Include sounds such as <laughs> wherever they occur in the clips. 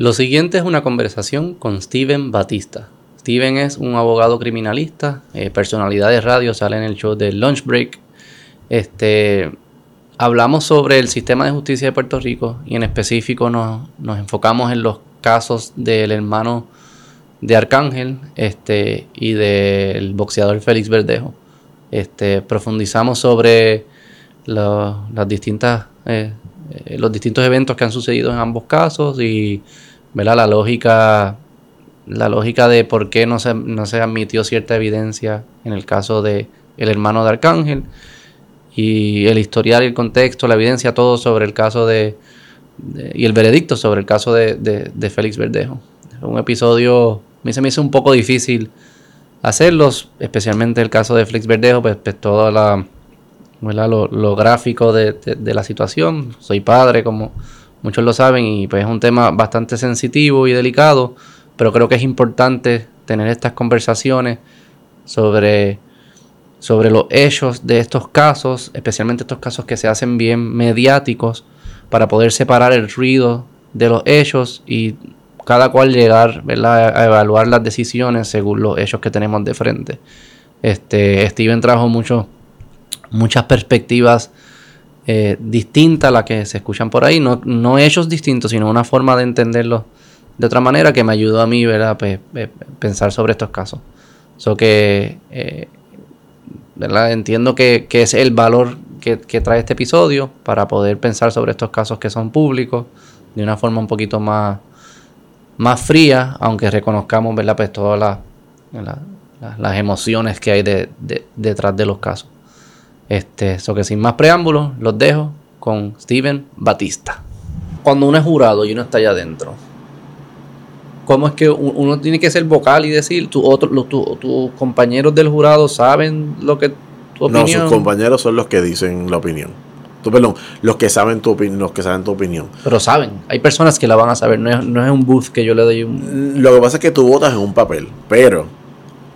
Lo siguiente es una conversación con Steven Batista. Steven es un abogado criminalista, eh, personalidad de radio, sale en el show de Lunch Break. Este, hablamos sobre el sistema de justicia de Puerto Rico y en específico nos, nos enfocamos en los casos del hermano de Arcángel este, y del boxeador Félix Verdejo. Este, profundizamos sobre las distintas, eh, eh, los distintos eventos que han sucedido en ambos casos y la lógica la lógica de por qué no se, no se admitió cierta evidencia en el caso de el hermano de Arcángel y el historial el contexto, la evidencia, todo sobre el caso de, y el veredicto sobre el caso de, de, Félix Verdejo. Un episodio, a mí se me hizo un poco difícil hacerlos, especialmente el caso de Félix Verdejo, pues, pues todo la, lo, lo, gráfico de, la situación. Soy padre, como muchos lo saben, y pues es un tema bastante sensitivo y delicado pero creo que es importante tener estas conversaciones sobre, sobre los hechos de estos casos, especialmente estos casos que se hacen bien mediáticos, para poder separar el ruido de los hechos y cada cual llegar a evaluar las decisiones según los hechos que tenemos de frente. Este, Steven trajo mucho, muchas perspectivas eh, distintas a las que se escuchan por ahí, no, no hechos distintos, sino una forma de entenderlos de otra manera que me ayudó a mí, ¿verdad? Pues, eh, pensar sobre estos casos. So que, eh, ¿verdad? Entiendo que, es el valor que, trae este episodio para poder pensar sobre estos casos que son públicos de una forma un poquito más, más fría, aunque reconozcamos, ¿verdad? Pues todas las, emociones que hay detrás de los casos. Este, so que sin más preámbulos, los dejo con Steven Batista. Cuando uno es jurado y uno está allá adentro, cómo es que uno tiene que ser vocal y decir, tu, otro, tus compañeros del jurado saben lo que tu opinión. No, sus compañeros son los que dicen la opinión. Tú, perdón, los que saben tu opinión, los que saben tu opinión. Pero saben, hay personas que la van a saber, no es, no es un booth que yo le doy un... Lo que pasa es que tú votas en un papel, pero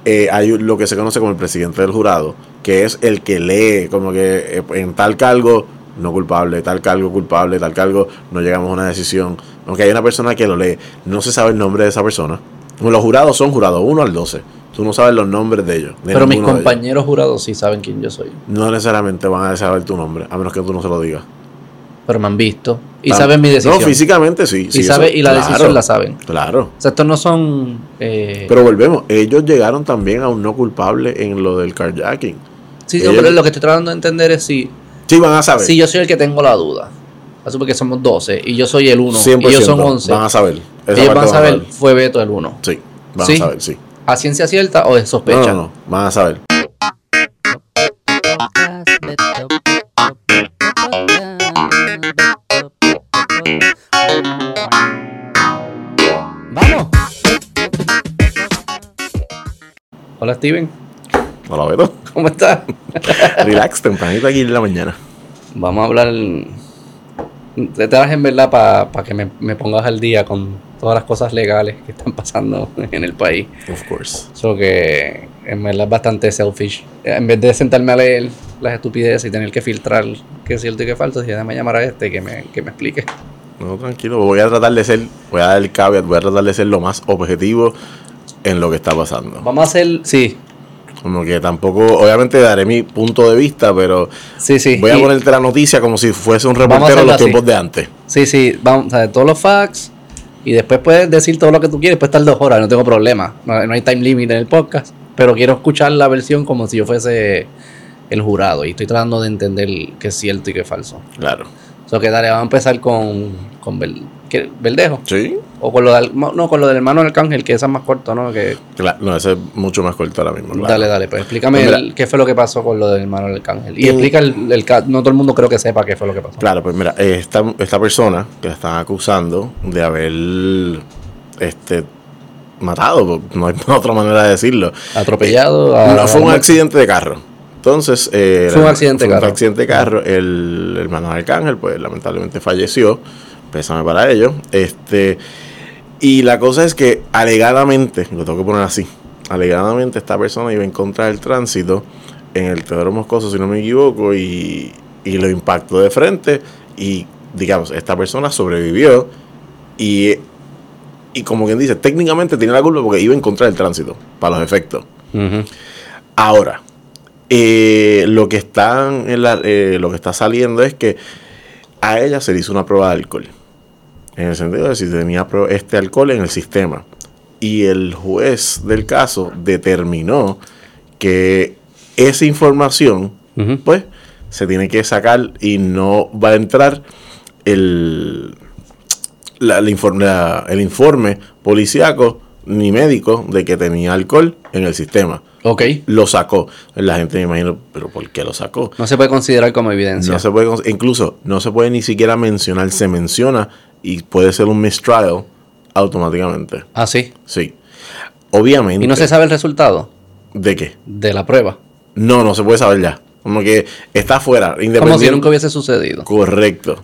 eh, hay lo que se conoce como el presidente del jurado, que es el que lee, como que eh, en tal cargo no culpable, tal cargo culpable, tal cargo, no llegamos a una decisión. Aunque hay una persona que lo lee, no se sabe el nombre de esa persona. Los jurados son jurados 1 al 12. Tú no sabes los nombres de ellos. Pero mis compañeros jurados sí saben quién yo soy. No necesariamente van a saber tu nombre, a menos que tú no se lo digas. Pero me han visto. Y saben mi decisión. No, físicamente sí. y, sabe, y la decisión la saben. Claro. O sea, estos no son... Eh, pero volvemos. Ellos llegaron también a un no culpable en lo del carjacking. Sí, pero lo que estoy tratando de entender es si Sí, van a saber. Si yo soy el que tengo la duda. Así porque somos 12 y yo soy el 1 y ellos son 11. Van a saber. ellos van a saber, fue Beto el 1. Sí, van a saber, sí. ¿A ciencia cierta o de sospecha? No, no, no, van a saber. Hola Steven. Hola Beto. ¿Cómo estás? <laughs> Relax, tempranito aquí en la mañana. Vamos a hablar. Te traje en verdad para que me, pongas al día con todas las cosas legales que están pasando en el país. Of course. Solo que en verdad es bastante selfish. En vez de sentarme a leer las estupideces y tener que filtrar qué es cierto y qué falso, déjame llamar a este que me, que me explique. No, tranquilo, voy a tratar de ser, voy a dar el caveat, voy a tratar de ser lo más objetivo en lo que está pasando. Vamos a hacer, sí, como que tampoco, obviamente daré mi punto de vista, pero sí, sí. voy a ponerte la noticia como si fuese un reportero de los tiempos de antes. Sí, sí, vamos a ver todos los facts y después puedes decir todo lo que tú quieres, puedes estar dos horas, no tengo problema. No, hay time limit en el podcast, pero quiero escuchar la versión como si yo fuese el jurado y estoy tratando de entender qué es cierto y qué es falso. Claro. So que dale, vamos a empezar con, con Verdejo. Sí. O con lo del, no, con lo del hermano Arcángel, que ese es más corto, ¿no? Que, no, ese es mucho más corto ahora mismo. Dale, dale, pues explícame pues qué fue lo que pasó con lo del hermano Arcángel. Y, explica el, el, no todo el mundo creo que sepa qué fue lo que pasó. Claro, pues mira, esta, esta persona que la están acusando de haber este matado, no hay <laughs> otra manera de decirlo. Atropellado. no, fue un accidente de carro. Entonces, eh, fue un accidente de carro. Un accidente de carro. El hermano de Arcángel, pues lamentablemente falleció. Pésame para ello. Este, y la cosa es que alegadamente, lo tengo que poner así, alegadamente esta persona iba en contra del tránsito en el Teodoro Moscoso, si no me equivoco, y, y lo impactó de frente. Y digamos, esta persona sobrevivió y y como quien dice, técnicamente tiene la culpa porque iba en contra del tránsito, para los efectos. Ahora, eh, lo, que están en la- eh, lo que está saliendo es que a ella se le hizo una prueba de alcohol. En el sentido de si tenía este alcohol en el sistema. Y el juez del caso determinó que esa información, pues, se tiene que sacar y no va a entrar el, la- informe, la- el informe policíaco ni médico de que tenía alcohol en el sistema. Ok. Lo sacó. La gente me imagino, pero ¿por qué lo sacó? No se puede considerar como evidencia. No se puede, incluso no se puede ni siquiera mencionar, se menciona y puede ser un mistrial automáticamente. Ah, sí. Sí. Obviamente. Y no se sabe el resultado ¿De qué? de la prueba. No, no se puede saber ya. Como que está fuera, Como si nunca hubiese sucedido. Correcto.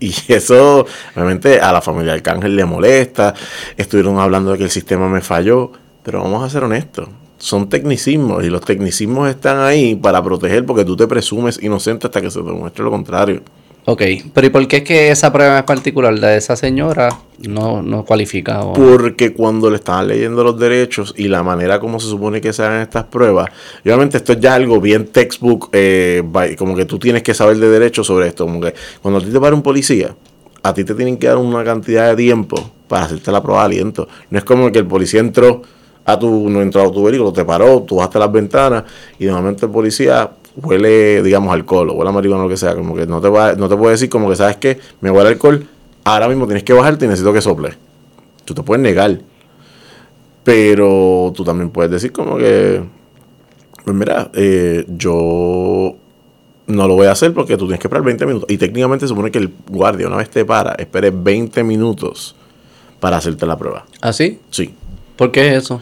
Y <laughs> eso, obviamente, a la familia del Arcángel le molesta. Estuvieron hablando de que el sistema me falló. Pero vamos a ser honestos. Son tecnicismos y los tecnicismos están ahí para proteger porque tú te presumes inocente hasta que se demuestre lo contrario. Ok. Pero ¿y por qué es que esa prueba en particular de esa señora no, no cualifica? o- Porque cuando le estaban leyendo los derechos y la manera como se supone que se hagan estas pruebas, obviamente esto es ya algo bien textbook, eh, como que tú tienes que saber de derechos sobre esto. Como que cuando a ti te para un policía, a ti te tienen que dar una cantidad de tiempo para hacerte la prueba de aliento. No es como que el policía entró a tu, no entró a tu vehículo, te paró, tú bajaste las ventanas y momento el policía huele, digamos, alcohol o huele a marihuana o lo que sea. Como que no te, va, no te puede decir como que, ¿sabes qué? Me huele alcohol, ahora mismo tienes que bajarte y necesito que sople. Tú te puedes negar. Pero tú también puedes decir como que, pues mira, eh, yo no lo voy a hacer porque tú tienes que esperar 20 minutos. Y técnicamente se supone que el guardia, una vez te para, espere 20 minutos para hacerte la prueba. ¿Ah, sí? Sí. ¿Por qué es eso?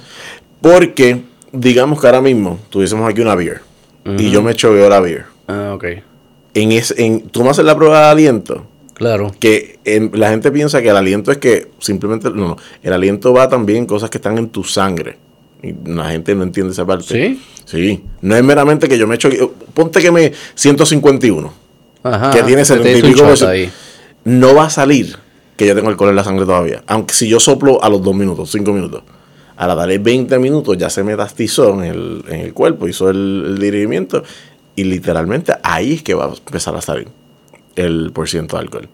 Porque, digamos que ahora mismo tuviésemos aquí una beer. Y yo me choveo la beer. Ah, ok. En ese, en, tú me haces la prueba de aliento. Claro. que en- la gente piensa que el aliento es que simplemente no, no, el aliento va también en cosas que están en tu sangre y la gente no entiende esa parte ¿Sí? sí no es meramente que yo me echo ponte que me 151 Ajá. Que tiene Te 70 y pico no va a salir que yo tengo alcohol en la sangre todavía aunque si yo soplo a los 2 minutos 5 minutos a la darle 20 minutos ya se metastizó en el, en el cuerpo hizo el, el dirigimiento y literalmente ahí es que va a empezar a salir el por ciento de alcohol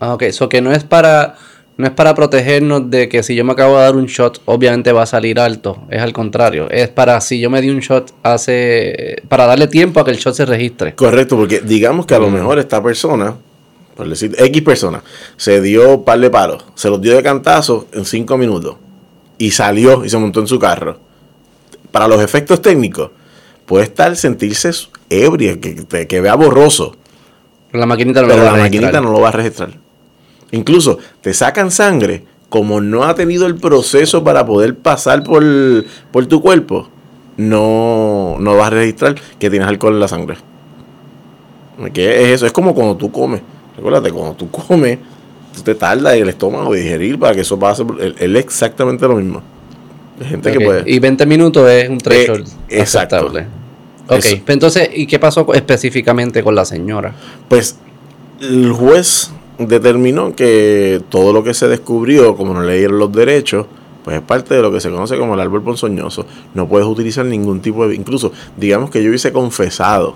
Ah, ok. Eso que no es para... No es para protegernos de que si yo me acabo de dar un shot, obviamente va a salir alto. Es al contrario. Es para si yo me di un shot hace... Para darle tiempo a que el shot se registre. Correcto, porque digamos que a lo mejor esta persona, por decir X persona, se dio un par de palos, se los dio de cantazo en cinco minutos y salió y se montó en su carro. Para los efectos técnicos, puede estar sentirse ebria, que, que, vea borroso, Pero la maquinita no pero lo va la a maquinita registrar. no lo va a registrar. Incluso te sacan sangre, como no ha tenido el proceso para poder pasar por, por tu cuerpo, no, no vas a registrar que tienes alcohol en la sangre. ¿Qué es eso? Es como cuando tú comes. Recuérdate, cuando tú comes, tú te tardas en el estómago de digerir para que eso pase. por- Es exactamente lo mismo. Hay gente que puede. Y 20 minutos es un threshold Eh, exacto. aceptable. Ok, Eso. pero entonces, ¿y qué pasó específicamente con la señora? Pues el juez determinó que todo lo que se descubrió, como no le dieron los derechos, pues es parte de lo que se conoce como el árbol ponzoñoso. No puedes utilizar ningún tipo de... Incluso, digamos que yo hubiese confesado,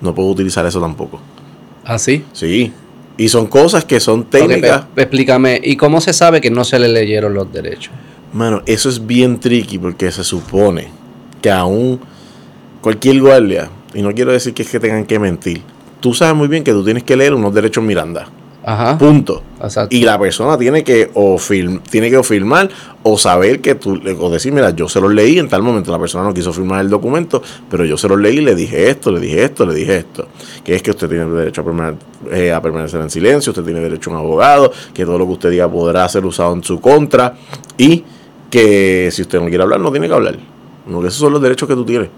no puedo utilizar eso tampoco. ¿Ah, sí? Sí. Y son cosas que son técnicas. explícame, ¿y cómo se sabe que no se le leyeron los derechos? Mano, eso es bien tricky porque se supone que aún cualquier guardia, y no quiero decir que es que tengan que mentir, tú sabes muy bien que tú tienes que leer unos derechos Miranda. Ajá. Punto. Exacto. Y la persona tiene que o film, tiene que o firmar o saber que tú, o decir, mira, yo se los leí en tal momento, la persona no quiso firmar el documento, pero yo se los leí y le dije esto, le dije esto, le dije esto. Que es que usted tiene derecho a, permane- eh, a permanecer en silencio, usted tiene derecho a un abogado, que todo lo que usted diga podrá ser usado en su contra y que si usted no quiere hablar, no tiene que hablar. No, esos son los derechos que tú tienes.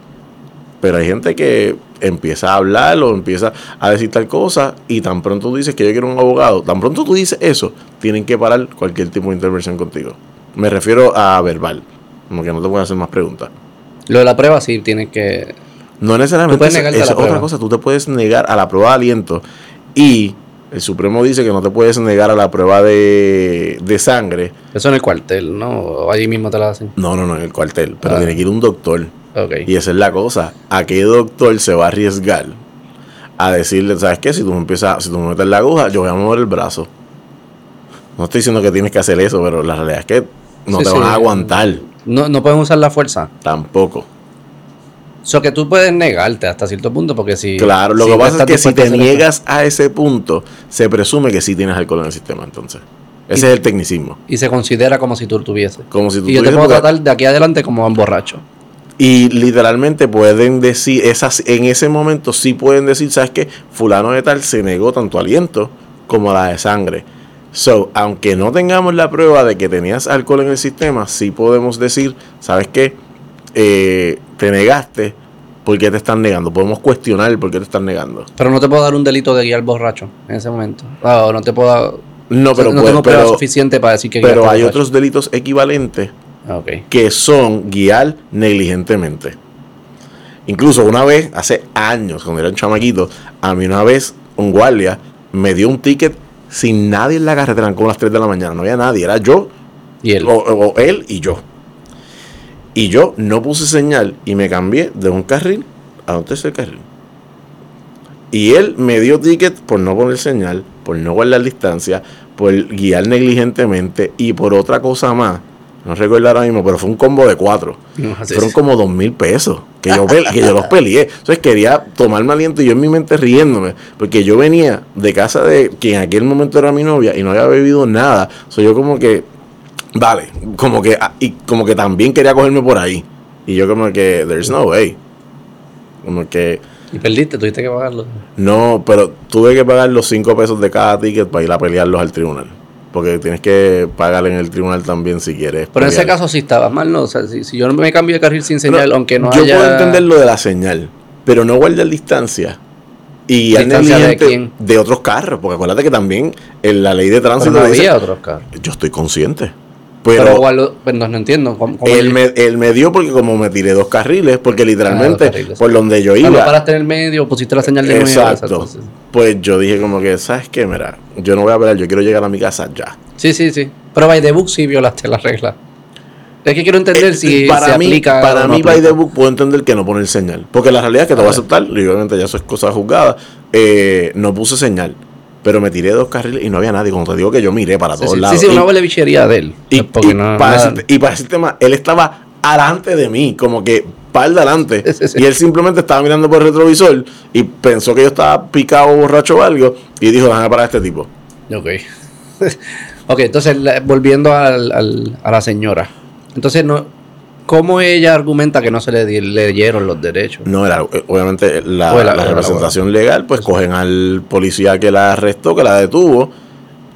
Pero hay gente que empieza a hablar o empieza a decir tal cosa y tan pronto tú dices que yo quiero un abogado, tan pronto tú dices eso, tienen que parar cualquier tipo de intervención contigo. Me refiero a verbal, como que no te pueden hacer más preguntas. Lo de la prueba sí tienes que... No necesariamente Tú puedes es- a es otra prueba. cosa, tú te puedes negar a la prueba de aliento y el Supremo dice que no te puedes negar a la prueba de, de sangre. Eso en el cuartel, ¿no? O allí mismo te la hacen. No, no, no, en el cuartel. Pero Ah. tiene que ir un doctor. Y esa es la cosa. ¿A qué doctor se va a arriesgar a decirle, ¿sabes qué? Si tú me empiezas, si tú me metes la aguja, yo voy a mover el brazo. No estoy diciendo que tienes que hacer eso, pero la realidad es que no Sí, te sí. van a aguantar No, no pueden usar la fuerza. tampoco. Eso que tú puedes negarte hasta cierto punto, porque si. Claro, lo si que pasa es que si te niegas a ese punto, se presume que sí tienes alcohol en el sistema, entonces. Ese Y- es el tecnicismo. Y se considera como si tú lo tuvieses. Como si tú Y yo te puedo porque- tratar de aquí adelante como un borracho. Y literalmente pueden decir, esas, en ese momento sí pueden decir, ¿sabes qué? Fulano de tal se negó tanto aliento como la de sangre. So, aunque no tengamos la prueba de que tenías alcohol en el sistema, sí podemos decir, ¿sabes qué? Eh, te negaste, ¿por qué te están negando? Podemos cuestionar el por qué te están negando. Pero no te puedo dar un delito de guiar borracho en ese momento. Ah, no te puedo dar. No, pero, no puede- tengo prueba pero, suficiente para decir que pero hay borracho. otros delitos equivalentes Que son guiar negligentemente. Incluso una vez, hace años, cuando era un chamaquito, a mí una vez un guardia me dio un ticket sin nadie en la carretera, como las 3 de la mañana, no había nadie, era yo, Y él. o, o él y yo. Y yo no puse señal y me cambié de un carril a un tercer carril. Y él me dio ticket por no poner señal, por no guardar distancia, por guiar negligentemente y por otra cosa más. No recuerdo ahora mismo, pero fue un combo de cuatro. No, Fueron es. como dos mil pesos que yo, que yo los peleé. Entonces quería tomarme aliento y yo en mi mente riéndome. Porque yo venía de casa de quien en aquel momento era mi novia y no había bebido nada. Soy yo como que, vale, como que, ah, y como que también quería cogerme por ahí. Y yo como que, there's no way. Como que, Y perdiste, tuviste que pagarlo. no, pero tuve que pagar los cinco pesos de cada ticket para ir a pelearlos al tribunal. Porque tienes que pagar en el tribunal también si quieres. Pero en ese caso sí estabas mal, ¿no? O sea, si, si yo no me cambio de carril sin Pero señal, aunque no yo haya... puedo entender lo de la señal, pero no guardar distancia. Y ¿Distancia de quién? de otros carros, porque acuérdate que también en la ley de Pero tránsito no dice- había otros carros. yo estoy consciente. Pero, Pero, pues, no, no entiendo. ¿cómo, cómo él, me, él me dio porque como me tiré dos carriles, porque literalmente Ah, carriles. por donde yo Ah, iba. no paraste en el medio, pusiste la señal de exacto. Pues yo dije como que, ¿sabes qué? Mira, yo no voy a pelear, yo quiero llegar a mi casa ya. Sí, sí, sí. Pero by the book sí violaste la regla. Es que quiero entender Eh, si para se mí, aplica para mí by the book puedo entender que no poner señal. Porque la realidad es que te voy a aceptar, y obviamente ya eso es cosa juzgada. eh, no puse señal. Pero me tiré dos carriles y no había nadie. Como te digo que yo miré para todos sí, lados. sí, sí, una bichería de él. y, porque y no, para nada- decirte- y para decirte más, él estaba alante de mí, como que par de adelante. Sí. Y él simplemente estaba mirando por el retrovisor y pensó que yo estaba picado, borracho o algo. Y dijo, déjame parar a este tipo. Ok. <laughs> ok, entonces volviendo al- al- a la señora. Entonces, no, ¿cómo ella argumenta que no se le leyeron los derechos? No era, eh, obviamente, la, representación legal, pues cogen al policía que la arrestó, que la detuvo,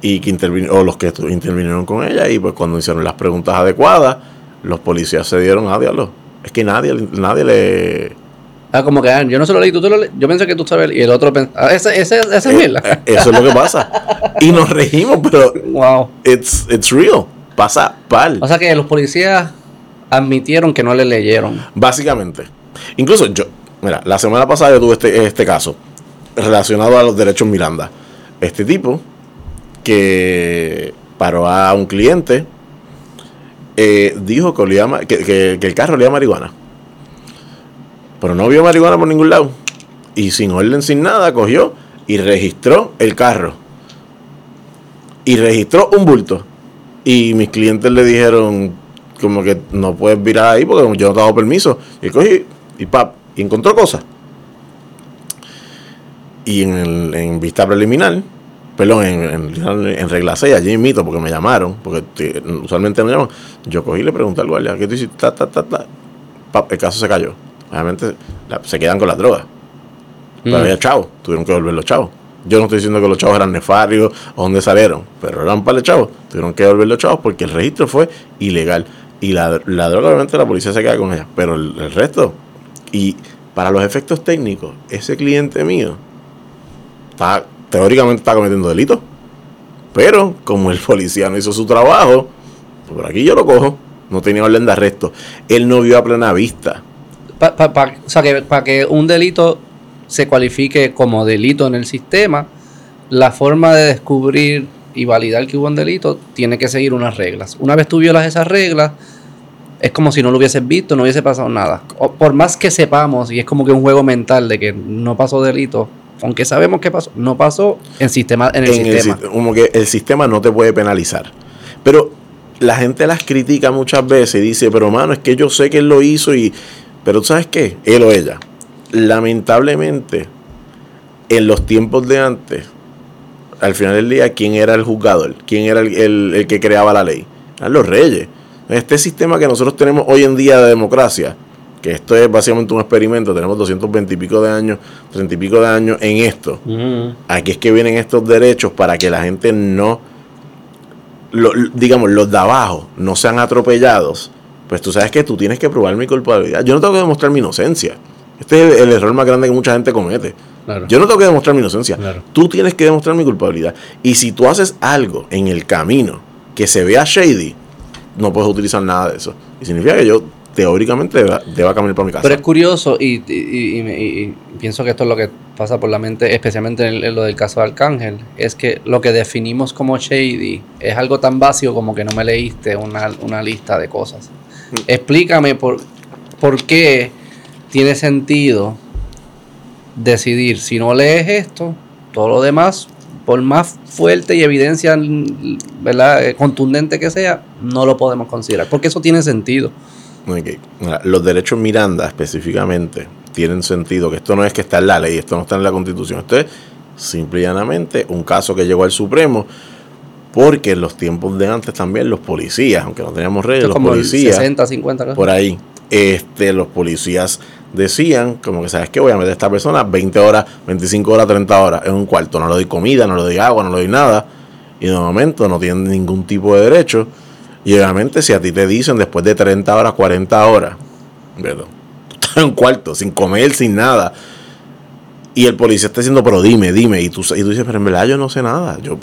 y que intervino, o los que intervinieron con ella, y pues cuando hicieron las preguntas adecuadas, los policías se dieron a diablo. Es que nadie, nadie le. Ah, como que ah, yo no se lo leí, tú te lo leí. Yo pensé que tú sabes. Y el otro pensó, ah, esa, esa, esa es Eh, eh, eso es lo que pasa. <laughs> Y nos regimos, pero Wow. it's, it's real. Pasa pal. O sea que los policías admitieron que no le leyeron. Básicamente. Incluso yo, mira, la semana pasada yo tuve este, este caso relacionado a los derechos Miranda. Este tipo que paró a un cliente eh, dijo que, olía que, que- el carro olía marihuana. Pero no vio marihuana por ningún lado. Y sin orden, sin nada, cogió y registró el carro. Y registró un bulto. Y mis clientes le dijeron, como que no puedes virar ahí porque yo no te he dado permiso. Y él cogí y pap, y encontró cosas. Y en, el- en vista preliminar, perdón, en, en, en regla 6, allí mito porque me llamaron, porque te- usualmente me llaman. Yo cogí y le pregunté al guardia, ¿qué tú hiciste? Ta, ta, ta, ta. Pap, el caso se cayó. Obviamente la- se quedan con las drogas. Pero Mm. había chavos, tuvieron que devolver los chavos. Yo no estoy diciendo que los chavos eran nefarios o dónde salieron, pero eran para los chavos. Tuvieron que devolver los chavos porque el registro fue ilegal. Y la, la droga, obviamente, la policía se queda con ella. Pero el, resto, y para los efectos técnicos, ese cliente mío está, teóricamente está cometiendo delito. Pero como el policía no hizo su trabajo, pues por aquí yo lo cojo. No tenía orden de arresto. Él no vio a plena vista. Pa- o sea que para que un delito se cualifique como delito en el sistema, la forma de descubrir y validar que hubo un delito tiene que seguir unas reglas. Una vez tú violas esas reglas, es como si no lo hubieses visto, no hubiese pasado nada. O por más que sepamos, y es como que un juego mental de que no pasó delito, aunque sabemos que pasó, no pasó en, sistema, en el sistema. como que el sistema no te puede penalizar. Pero la gente las critica muchas veces y dice, pero mano, es que yo sé que él lo hizo y... Pero ¿sabes qué? Él o ella. Lamentablemente, en los tiempos de antes, al final del día, ¿quién era el juzgador? ¿Quién era el, que creaba la ley? Eran los reyes. Este sistema que nosotros tenemos hoy en día de democracia, que esto es básicamente un experimento, tenemos 220 y pico de años, 30 y pico de años en esto. Aquí es que vienen estos derechos para que la gente no, digamos, los de abajo no sean atropellados. Pues tú sabes que tú tienes que probar mi culpabilidad. Yo no tengo que demostrar mi inocencia. Este es el, error más grande que mucha gente comete. Yo no tengo que demostrar mi inocencia. Tú tienes que demostrar mi culpabilidad. Y si tú haces algo en el camino que se vea shady, no puedes utilizar nada de eso. Y significa que yo teóricamente deba, caminar por mi casa. Pero es curioso y, pienso que esto es lo que pasa por la mente, especialmente en, lo del caso de Arcángel, es que lo que definimos como shady es algo tan básico como que no me leíste una, una lista de cosas. Mm. Explícame por, por qué tiene sentido decidir, si no lees esto, todo lo demás, por más fuerte y evidencia ¿verdad? Eh, contundente que sea, no lo podemos considerar, porque eso tiene sentido. Los derechos Miranda específicamente tienen sentido, que esto no es que está en la ley, esto no está en la constitución, esto es simplemente un caso que llegó al Supremo, porque en los tiempos de antes también los policías, aunque no teníamos reyes, los policías, 60, 50, por ahí, este, los policías decían, como que sabes que voy a meter a esta persona 20 horas, 25 horas, 30 horas en un cuarto, no le doy comida, no le doy agua, no le doy nada, y de momento no tienen ningún tipo de derecho. Y obviamente si a ti te dicen después de 30 horas, 40 horas, ¿verdad? en un cuarto, sin comer, sin nada, y el policía está diciendo, pero dime, dime, y tú, y tú dices, pero en verdad yo no sé nada. Yo,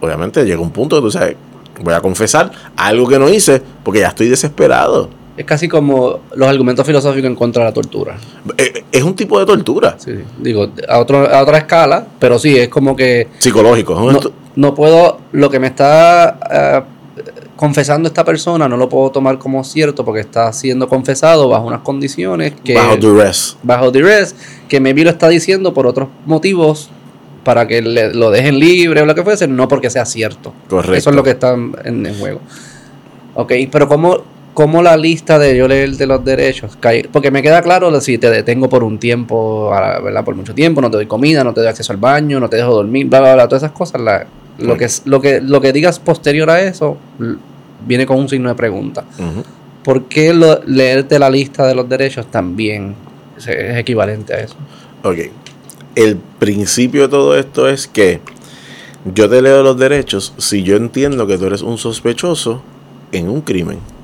obviamente llega un punto que tú sabes, voy a confesar algo que no hice porque ya estoy desesperado. Es casi como los argumentos filosóficos en contra de la tortura. Eh, es un tipo de tortura. Sí, digo, a, otro, a otra escala, pero sí, es como que... Psicológico. No, puedo, lo que me está eh, confesando esta persona, no lo puedo tomar como cierto porque está siendo confesado bajo unas condiciones que... Bajo duress. Bajo duress, que maybe lo está diciendo por otros motivos para que lo dejen libre o lo que fuese, no porque sea cierto. Correcto. Eso es lo que está en, en juego. Ok, pero ¿cómo cómo la lista de yo leer de los derechos cae, porque me queda claro si te detengo por un tiempo, ¿verdad? Por mucho tiempo, no te doy comida, no te doy acceso al baño, no te dejo dormir, bla, bla, bla, todas esas cosas, lo, que, lo, que, lo que digas posterior a eso viene con un signo de pregunta. ¿Por qué leerte la lista de los derechos también es, es equivalente a eso? Ok. El principio de todo esto es que yo te leo los derechos si yo entiendo que tú eres un sospechoso en un crimen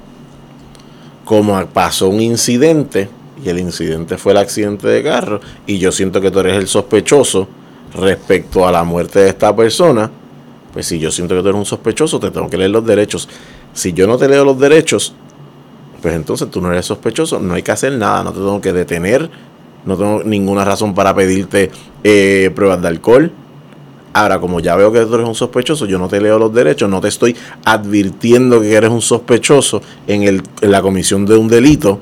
como pasó un incidente, y el incidente fue el accidente de carro, y yo siento que tú eres el sospechoso respecto a la muerte de esta persona, pues si yo siento que tú eres un sospechoso, te tengo que leer los derechos. Si yo no te leo los derechos, pues entonces tú no eres sospechoso, no hay que hacer nada, no te tengo que detener, no tengo ninguna razón para pedirte eh, pruebas de alcohol, Ahora, como ya veo que tú eres un sospechoso, yo no te leo los derechos, no te estoy advirtiendo que eres un sospechoso en, el, la comisión de un delito,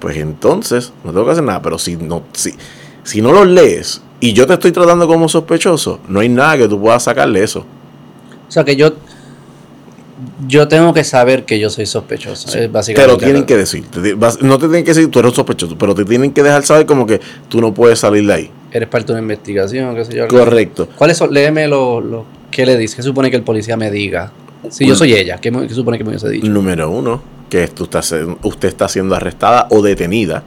pues entonces no tengo que hacer nada. Pero si no, si, si no los lees y yo te estoy tratando como sospechoso, no hay nada que tú puedas sacarle eso. O sea que yo yo tengo que saber que yo soy sospechoso. básicamente te lo tienen que decir. No te tienen que decir tú eres sospechoso, pero te tienen que dejar saber como que tú no puedes salir de ahí eres parte de una investigación, qué sé yo. Correcto. ¿Cuáles son? Léeme lo, lo ¿qué le dice? ¿Qué supone que el policía me diga? Si yo soy ella, ¿qué, supone que me hubiese dicho? Número uno, que usted está, usted está siendo arrestada o detenida.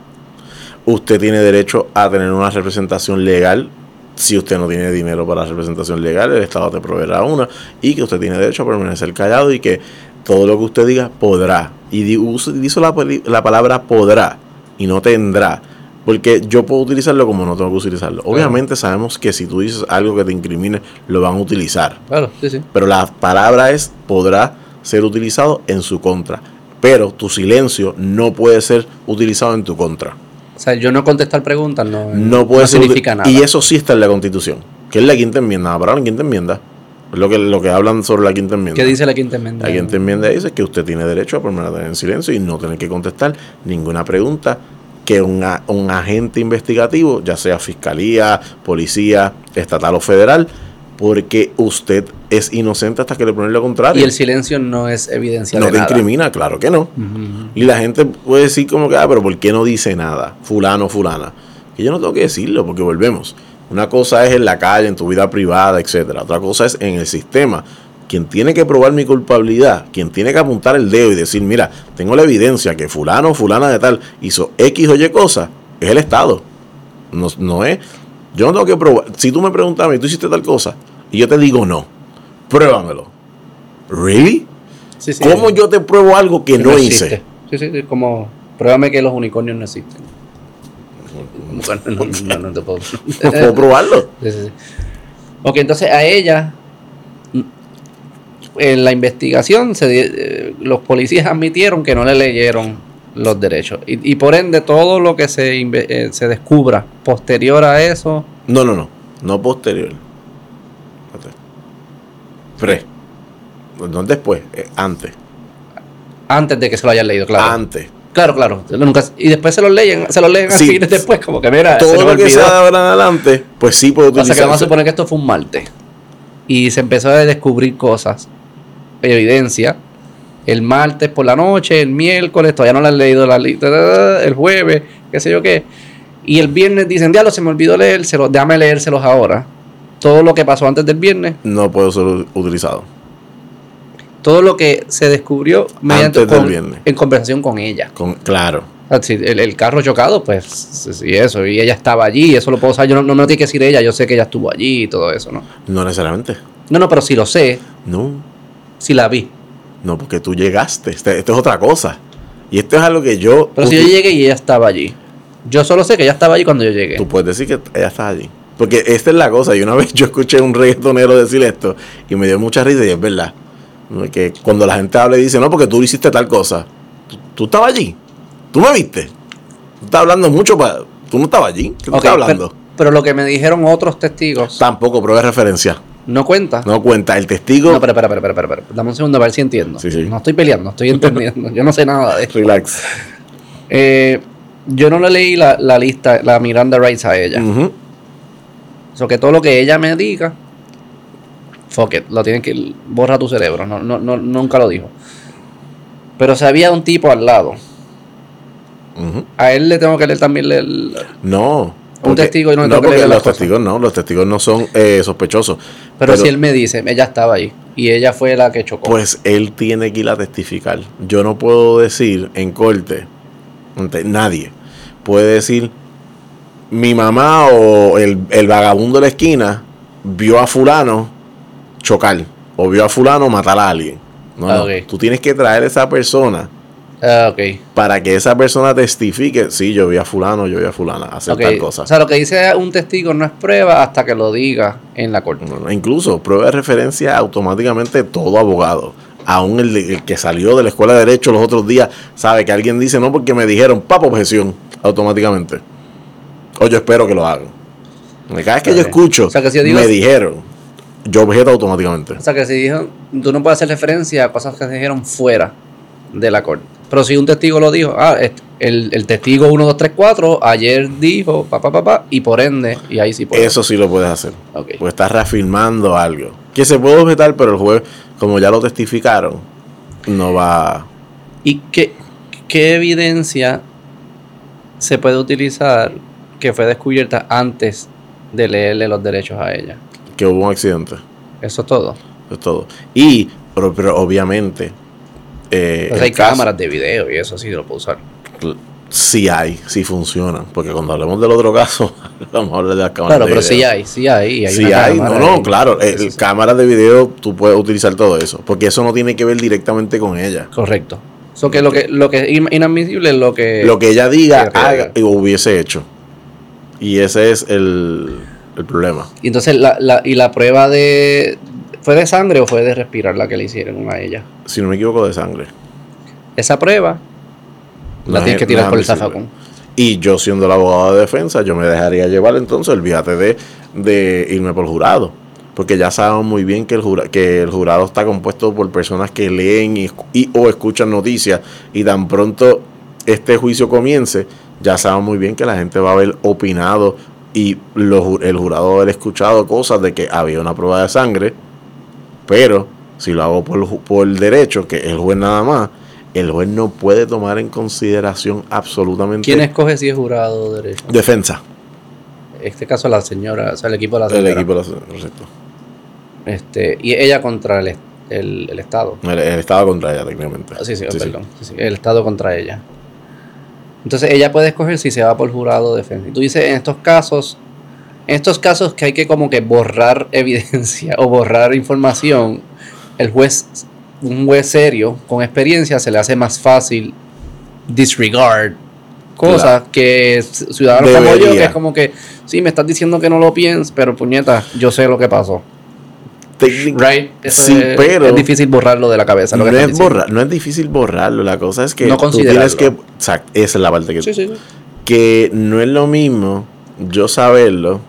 Usted tiene derecho a tener una representación legal. Si usted no tiene dinero para la representación legal, el Estado te proveerá una. Y que usted tiene derecho a permanecer callado y que todo lo que usted diga podrá. Y dice la, la palabra podrá y no tendrá porque yo puedo utilizarlo como no tengo que utilizarlo. Obviamente sabemos que si tú dices algo que te incrimine, lo van a utilizar. Claro, sí, sí. Pero la palabra es podrá ser utilizado en su contra. Pero tu silencio no puede ser utilizado en tu contra. O sea, yo no contestar preguntas no, no, puede significa nada. Y eso sí está en la Constitución. ¿Qué es la quinta enmienda? Para la quinta enmienda. Es lo que, lo que hablan sobre la quinta enmienda. ¿Qué dice la quinta enmienda? La quinta enmienda dice que usted tiene derecho a permanecer en silencio y no tener que contestar ninguna pregunta que un, un agente investigativo, ya sea fiscalía, policía, estatal o federal, porque usted es inocente hasta que le ponen lo contrario. Y el silencio no es evidencia no de te nada. incrimina, claro que no. Y la gente puede decir como que, ah, pero ¿por qué no dice nada? Fulano, fulana. Que yo no tengo que decirlo, porque volvemos. Una cosa es en la calle, en tu vida privada, etcétera. Otra cosa es en el sistema. Quien tiene que probar mi culpabilidad, quien tiene que apuntar el dedo y decir, mira, tengo la evidencia que fulano o fulana de tal hizo X o Y cosa, es el Estado. No, no es. Yo no tengo que probar. Si tú me preguntas a mí, tú hiciste tal cosa, y yo te digo no, pruébamelo. ¿Really? Sí, sí, ¿Cómo sí. yo te pruebo algo que no, hice? Sí, sí, sí, como pruébame que los unicornios no existen. <laughs> Bueno, no, no, no te puedo. No puedo probarlo. <laughs> Sí, sí, sí. Ok, entonces a ella, en la investigación, se, eh, los policías admitieron que no le leyeron los derechos. Y, y por ende, todo lo que se, eh, se descubra posterior a eso, No, no, no. No posterior. Pre. No después, eh, antes. antes de que se lo hayan leído, claro. Antes. Claro, claro. Nunca, y después se los leen, se los leen Sí. así <laughs> después, como que mira, se Todo lo que en adelante, pues sí puede O sea que vamos a suponer que esto fue un martes. Y se empezó a descubrir cosas, evidencia. El martes por la noche, el miércoles, todavía no le han leído la lista, el jueves, qué sé yo qué. Y el viernes dicen, diablo, se me olvidó leérselos, déjame leérselos ahora. Todo lo que pasó antes del viernes, No puede ser utilizado. todo lo que se descubrió mediante Antes del viernes. en conversación con ella. Con, claro. Si el, el carro chocado, pues sí, eso, y ella estaba allí, eso lo puedo saber, yo no, no me lo tiene que decir ella, yo sé que ella estuvo allí y todo eso, ¿no? No necesariamente. No, no, pero si lo sé, No. Si la vi. No, porque tú llegaste. Este- esto es otra cosa. Y esto es algo que yo. Pero si yo llegué y ella estaba allí. Yo solo sé que ella estaba allí cuando yo llegué. Tú puedes decir que ella está allí. Porque esta es la cosa. Y una <laughs> vez yo escuché a un reggaetonero decir esto y me dio mucha risa y es verdad. Que cuando la gente habla y dice, no, porque tú hiciste tal cosa. Tú, tú estabas allí. Tú me viste. Tú estás hablando mucho para... Tú no estabas allí. ¿Qué estás hablando? Pero, pero lo que me dijeron otros testigos Tampoco prueba de referencia. No cuenta. No cuenta. El testigo... No, espera, espera, espera, espera, espera. Dame un segundo a ver si entiendo. Sí, sí. No estoy peleando, estoy <laughs> entendiendo. yo no sé nada de esto. Relax. Eh, yo no le leí la, la lista, la Miranda Rights a ella. Ujú. So que todo lo que ella me diga, fuck it, lo tienen que borra tu cerebro. No, no, no, nunca lo dijo. Pero si había un tipo al lado, Ujú. a él le tengo que leer también leer- No. Un testigo y no no, porque los cosas. testigos no. Los testigos no son eh, sospechosos. Pero, si él me dice, ella estaba ahí y ella fue la que chocó. Pues él tiene que ir a testificar. Yo no puedo decir en corte, ante nadie puede decir, mi mamá o el, el vagabundo de la esquina vio a fulano chocar o vio a fulano matar a alguien. No, Ah. Tú tienes que traer a esa persona Ah, para que esa persona testifique, sí, yo vi a fulano, yo vi a fulana hacer Ok. tal cosa. O sea, lo que dice un testigo no es prueba hasta que lo diga en la corte. No, Incluso prueba de referencia automáticamente todo abogado. Aún el, el que salió de la escuela de Derecho los otros días sabe que alguien dice no porque me dijeron, papo, objeción, automáticamente. O yo espero que lo hagan. Cada vez que yo escucho, O sea, que si yo digo- me dijeron, yo objeto automáticamente. O sea, que si dijo, tú no puedes hacer referencia a cosas que se dijeron fuera de la corte. Pero si un testigo lo dijo, ah, el, el testigo 1, 2, 3, 4 ayer dijo, papá, papá, y por ende, y ahí sí puede. Eso sí lo puedes hacer. Ok. Pues estás reafirmando algo. Que se puede objetar, pero el juez, como ya lo testificaron, no va... ¿Y qué, qué evidencia se puede utilizar que fue descubierta antes de leerle los derechos a ella? que hubo un accidente. Eso es todo. Eso es todo. Y, pero, pero obviamente... eh, hay caso- cámaras de video y eso sí lo puedo usar. Sí hay, sí funcionan. Porque cuando hablemos del otro caso, vamos <laughs> a hablar de las cámaras Claro, de pero video. sí hay, sí hay. hay Sí hay, no, no, claro. eh, Sí, sí, sí. Cámaras de video, tú puedes utilizar todo eso. Porque eso no tiene que ver directamente con ella. Correcto. So que lo que lo que es in- inadmisible es lo que Lo que ella diga, que haga y hubiese hecho. Y ese es el, el problema. y entonces la, la y la prueba de fue de sangre o fue de respirar la que le hicieron a ella. Si no me equivoco, de sangre. Esa prueba la es- tienes que tirar por el zafacón. Y yo siendo el abogado de defensa, yo me dejaría llevar entonces, olvídate de, de irme por jurado. Porque ya sabemos muy bien que el, jura, que el jurado está compuesto por personas que leen y, y, o escuchan noticias y tan pronto este juicio comience, ya sabemos muy bien que la gente va a haber opinado y los, el jurado va a haber escuchado cosas de que había una prueba de sangre, pero si lo hago por, por derecho, que es el juez nada más, el juez no puede tomar en consideración absolutamente. ¿Quién escoge si es jurado o derecho? Defensa. En este caso la señora, o sea, el equipo de la señora. El equipo de la señora, correcto. Este, y ella contra el, el, el Estado. El, el, Estado contra ella, técnicamente. Ah, sí, sí, sí, perdón. Sí. el Estado contra ella. Entonces ella puede escoger si se va por jurado o defensa. Y tú dices, en estos casos, en estos casos que hay que como que borrar <laughs> evidencia o borrar información, el juez, un juez serio, con experiencia, se le hace más fácil disregard cosas claro. que ciudadanos Debería. como yo, que es como que, sí, me estás diciendo que no lo piensas, pero puñeta, yo sé lo que pasó. Right? Sí, es, pero es difícil borrarlo de la cabeza. No, es borrar, no es difícil borrarlo. La cosa es que no tú tienes que. Exacto, esa es la parte que. Sí, sí, sí. Que no es lo mismo yo saberlo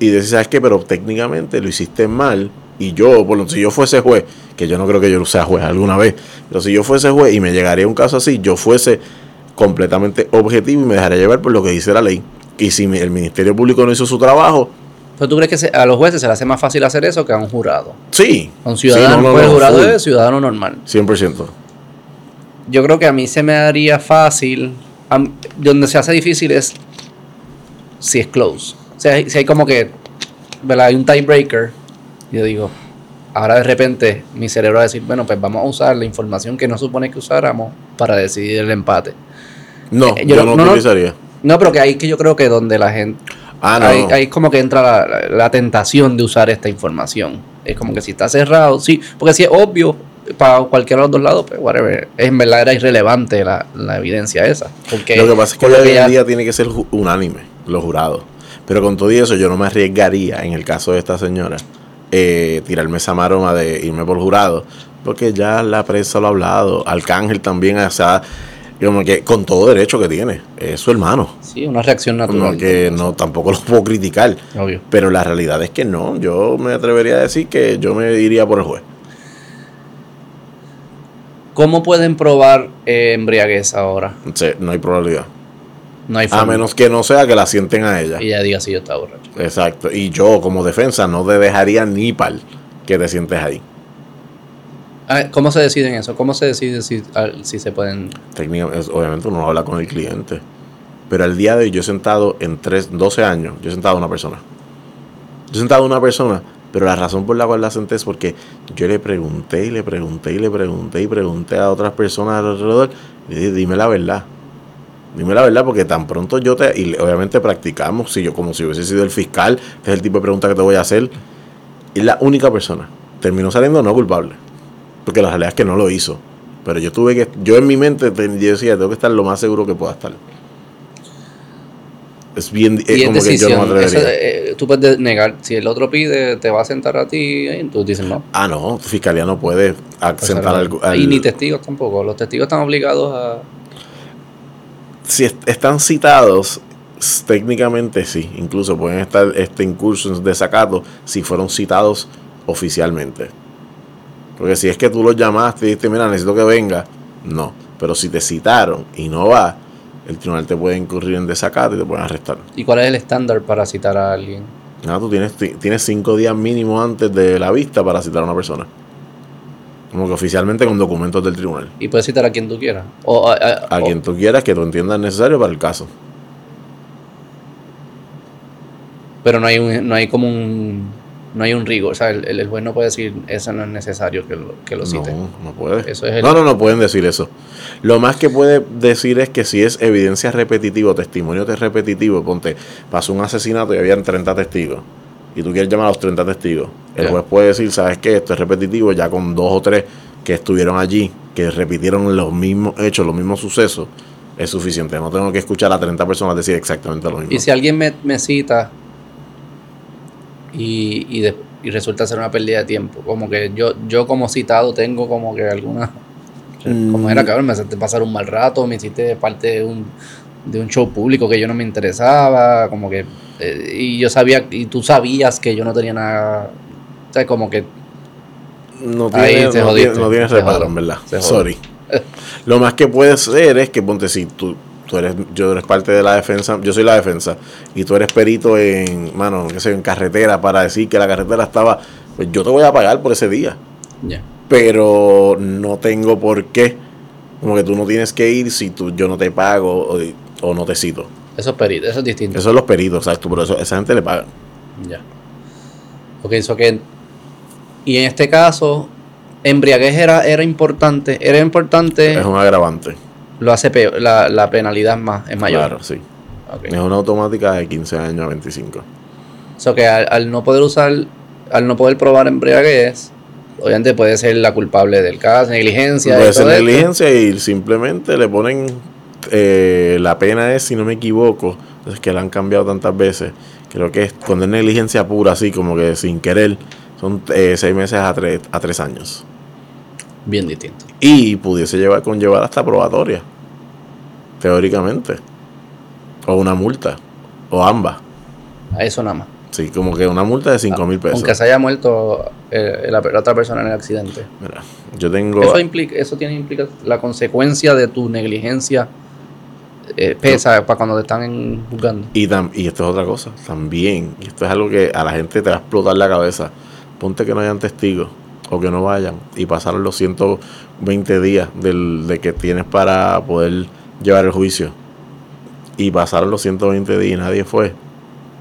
y decir, ¿sabes qué? Pero técnicamente lo hiciste mal. Y yo, por lo si yo fuese juez, que yo no creo que yo sea juez alguna vez, pero si yo fuese juez y me llegaría un caso así, yo fuese completamente objetivo y me dejaría llevar por lo que dice la ley. Y si el Ministerio Público no hizo su trabajo, ¿Pero tú crees que se, a los jueces se les hace más fácil hacer eso que a un jurado? Sí. A un ciudadano, sí, no, no, pues no, jurado es ciudadano normal. 100%. Yo creo que a mí se me daría fácil. Donde se hace difícil es si es close. Sea, si hay como que, ¿verdad? Hay un tiebreaker. Yo digo, ahora de repente mi cerebro va a decir, bueno, pues vamos a usar la información que no supone que usáramos para decidir el empate. No, eh, yo, yo, no, no utilizaría. No, pero que ahí que yo creo que donde la gente Ah, no. ahí, ahí, como que entra la, la, la, tentación de usar esta información. Es como que si está cerrado, sí, porque si es obvio para cualquiera de los dos lados, pues whatever. En verdad era irrelevante la, la evidencia esa. Porque lo que pasa es que hoy en día tiene que ser unánime, los jurados. Pero con todo eso yo no me arriesgaría, en el caso de esta señora, eh, tirarme esa maroma de irme por jurado, porque ya la prensa lo ha hablado, Arcángel también, o sea, como que con todo derecho que tiene, es su hermano. Sí, una reacción natural. No, que no, tampoco lo puedo criticar. Obvio. Pero la realidad es que no, yo me atrevería a decir que yo me iría por el juez. ¿Cómo pueden probar eh, embriaguez ahora? Sí, no hay probabilidad. No hay. A menos que no sea que la sienten a ella. Y ella diga si yo estaba borracho. Exacto. Y yo, como defensa, no te dejaría ni pal que te sientes ahí. Ah, ¿Cómo se deciden eso? ¿Cómo se decide si, si se pueden...? Técnicamente, obviamente uno habla con el cliente. Pero al día de hoy yo he sentado en tres, 12 años, yo he sentado a una persona. Yo he sentado a una persona, pero la razón por la cual la senté es porque yo le pregunté y le pregunté y le pregunté y pregunté a otras personas alrededor. Y dije, dime la verdad. Dime la verdad, porque tan pronto yo te. Y obviamente practicamos, si yo, como si hubiese sido el fiscal, este es el tipo de pregunta que te voy a hacer. Y la única persona terminó saliendo no culpable. Porque la realidad es que no lo hizo. Pero yo tuve que. Yo en mi mente yo decía, tengo que estar lo más seguro que pueda estar. Es bien. Es y como decisión, que yo no me eso, eh, tú puedes negar. Si el otro pide, te va a sentar a ti. Eh, tú dices no. Ah, no. Fiscalía no puede sentar al, al, Y ni testigos tampoco. Los testigos están obligados a. Si est están citados, técnicamente sí. Incluso pueden estar este, en cursos de sacato si fueron citados oficialmente. Porque si es que tú los llamaste y dijiste, mira, necesito que venga, no. Pero si te citaron y no va, el tribunal te puede incurrir en desacato y te pueden arrestar. ¿Y cuál es el estándar para citar a alguien? No, tú tienes, tienes cinco días mínimo antes de la vista para citar a una persona. Como que oficialmente con documentos del tribunal. Y puedes citar a quien tú quieras. O a, a, a quien tú quieras que tú entiendas necesario para el caso. Pero no hay, un, no hay como un no hay un rigor. O sea, el, el, juez no puede decir eso no es necesario que lo, que lo cite. No, no puede. Eso es el... No, no, no pueden decir eso. Lo más que puede decir es que si es evidencia repetitiva, testimonio repetitivo, ponte, pasó un asesinato y habían 30 testigos. Y tú quieres llamar a los 30 testigos. El yeah. juez puede decir, ¿sabes qué? Esto es repetitivo, ya con dos o tres que estuvieron allí, que repitieron los mismos hechos, los mismos sucesos, es suficiente. No tengo que escuchar a 30 personas decir exactamente lo mismo. Y si alguien me, me cita y, y, de, y, resulta ser una pérdida de tiempo. Como que yo, yo como citado tengo como que alguna... Mm. Como era cabrón, me hiciste pasar un mal rato, me hiciste parte de un, de un show público que yo no me interesaba, como que, eh, y yo sabía, y tú sabías que yo no tenía nada, o sea, como que... No jodiste, tiene- no tienes reparo, en verdad. Sorry. <laughs> Lo más que puede ser es que, ponte, si tú, tú eres, yo eres parte de la defensa, yo soy la defensa, y tú eres perito en, mano, qué sé, en carretera para decir que la carretera estaba, pues yo te voy a pagar por ese día. Ya. Pero no tengo por qué, como que tú no tienes que ir si tú, yo no te pago o, o no te cito. Eso es perito, eso es distinto. Eso es los peritos, exacto, pero eso, esa gente le paga. Ya. Ok, eso que. Y en este caso, embriaguez era, era importante. Era importante, Es un agravante. lo hace peor. La, la penalidad es, más, es mayor. Claro, sí. Es una automática de 15 años a 25. So que al, al no poder usar, al no poder probar embriaguez, obviamente puede ser la culpable del caso, negligencia. Puede ser esto. negligencia y simplemente le ponen. Eh, la pena es, si no me equivoco, es que la han cambiado tantas veces. Creo que es cuando es negligencia pura, así como que sin querer, son eh, seis meses a tres, a tres años. Bien distinto. Y pudiese llevar, conllevar hasta probatoria, teóricamente. O una multa, o ambas. A eso nada más. Sí, como que una multa de cinco mil pesos. Aunque se haya muerto eh, la, la otra persona en el accidente. Mira, yo tengo. Eso implica, eso tiene implica la consecuencia de tu negligencia eh, pesa para cuando te están juzgando. Y, tam- y esto es otra cosa, también, y esto es algo que a la gente te va a explotar la cabeza. Ponte que no hayan testigos o que no vayan y pasaron los 120 días del, de que tienes para poder llevar el juicio. Y pasaron los 120 días y nadie fue.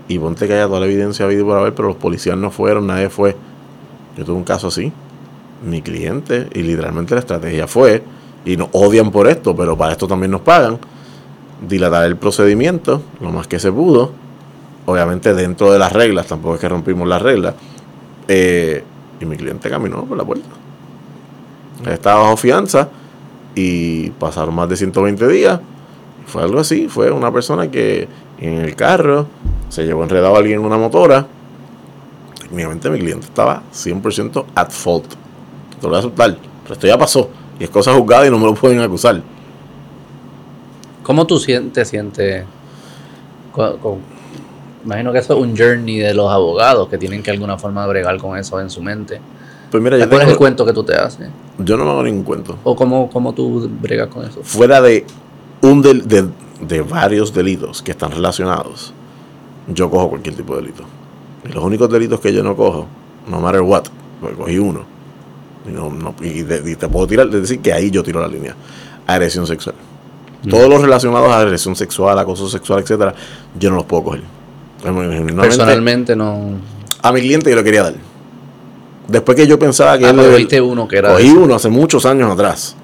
Y ponte que haya toda la evidencia habido por haber, pero los policías no fueron, nadie fue. Yo tuve un caso así. Mi cliente, y literalmente la estrategia fue, y nos odian por esto, pero para esto también nos pagan dilatar el procedimiento lo más que se pudo, obviamente dentro de las reglas, tampoco es que rompimos las reglas, eh, y mi cliente caminó por la puerta. Él Estaba bajo fianza y pasaron más de 120 días. Fue algo así, fue una persona que en el carro se llevó enredado a alguien en una motora. Técnicamente mi cliente estaba 100% at fault. Te lo voy a aceptar. Pero esto ya pasó. Y es cosa juzgada y no me lo pueden acusar. ¿Cómo tú te sientes? con- con- imagino que eso es un journey de los abogados que tienen que alguna forma bregar con eso en su mente. Pues mira, yo ¿Cuál es el cuento que tú te haces? Yo no me hago ningún cuento. ¿O cómo, cómo tú bregas con eso? Fuera de un del- de, de varios delitos que están relacionados, yo cojo cualquier tipo de delito. Y los únicos delitos que yo no cojo, no matter what, porque cogí uno. Y, no, no- y de- y te puedo tirar, decir que ahí yo tiro la línea. Agresión sexual. Todos los relacionados a agresión sexual, acoso sexual, etcétera, yo no los puedo coger. Personalmente no. a mi cliente yo le quería dar. Después que yo pensaba que Ah, él pero viste uno que era. Cogí uno hace muchos años atrás.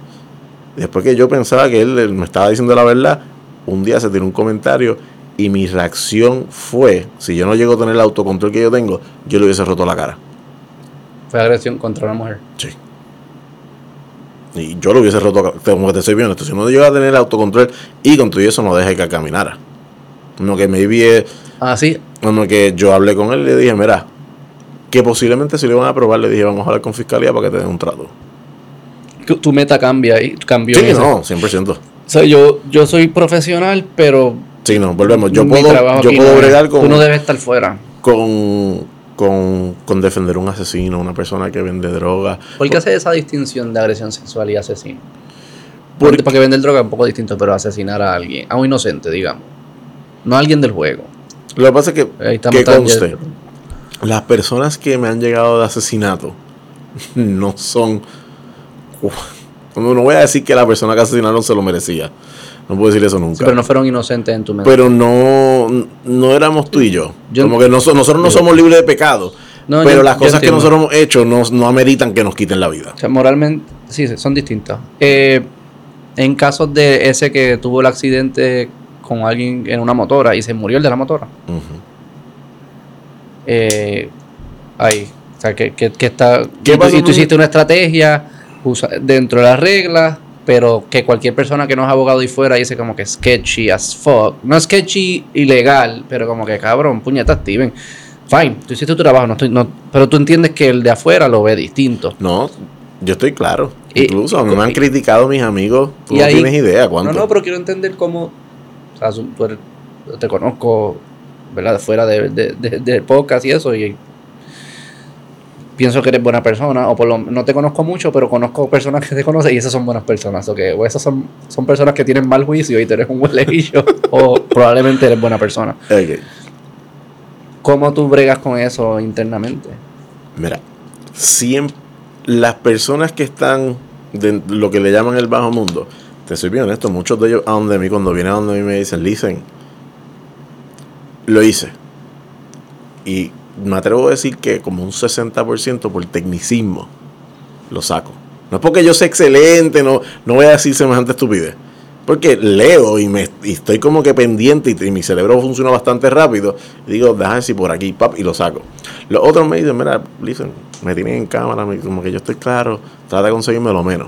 Después que yo pensaba que él me estaba diciendo la verdad, un día se tiró un comentario y mi reacción fue, si yo no llego a tener el autocontrol que yo tengo, yo le hubiese roto la cara. Fue agresión contra una mujer. Sí. Y yo lo hubiese roto, como que te estoy viendo esto. Si no llego a tener autocontrol y con todo eso no deje que caminara. No que me vi, Ah, sí. no que yo hablé con él y le dije, mira, que posiblemente si le iban a aprobar, le dije, vamos a hablar con fiscalía para que te den un trato. Tu, meta cambia y cambió. Sí, no, 100%. O sea, yo, yo soy profesional, pero. Sí, no, volvemos. Yo puedo, yo puedo no bregar con, Tú no debes estar fuera. con, con, con defender un asesino, una persona que vende droga. ¿Por qué hace esa distinción de agresión sexual y asesino? Porque- Porque, vender droga es un poco distinto, pero asesinar a alguien, a un inocente, digamos. No a alguien del juego. Lo que pasa es que, Ahí que conste, las personas que me han llegado de asesinato <laughs> no son... No voy a decir que la persona que asesinaron se lo merecía. No puedo decir eso Sí, nunca. pero no fueron inocentes en tu mente. Pero no, no éramos tú y yo. Yo- Como que no so- nosotros no somos libres de pecado. No, pero yo- las cosas que nosotros hemos hecho no, no ameritan que nos quiten la vida. O sea, moralmente, sí, son distintas. Eh, en casos de ese que tuvo el accidente con alguien en una motora y se murió el de la motora. Eh, ahí. O sea, que, que, que está. ¿Qué y tú- pasó y tú hiciste una estrategia usa- dentro de las reglas, pero que cualquier persona que no es abogado y fuera dice como que sketchy as fuck. No sketchy ilegal, pero como que cabrón, puñeta, Steven. Fine, tú hiciste tu trabajo, no estoy, no, pero tú entiendes que el de afuera lo ve distinto. No, yo estoy claro. Y- Incluso a mí me han criticado mis amigos. Tú no ahí- tienes idea cuánto. No, no, pero quiero entender cómo. sea, tú eres- te conozco, ¿verdad? Fuera de, de, de- del podcast y eso, y pienso que eres buena persona, o por lo no te conozco mucho, pero conozco personas que te conocen y esas son buenas personas, o que o esas son, son personas que tienen mal juicio y tú eres un huelejillo, <laughs> o probablemente eres buena persona. ¿Cómo tú bregas con eso internamente? Mira, siempre las personas que están de lo que le llaman el bajo mundo, te soy bien honesto, muchos de ellos a donde mí, cuando vienen a donde mí me dicen, listen, lo hice. Y me atrevo a decir que como un 60% por tecnicismo lo saco. No es porque yo sea excelente, no, no voy a decir semejante estupidez. Porque leo y, me, estoy como que pendiente y, mi cerebro funciona bastante rápido. Digo, déjame si por aquí, pap, y lo saco. Los otros me dicen, mira, listen, me tienen en cámara, me- como que yo estoy claro, trata de conseguirme lo menos.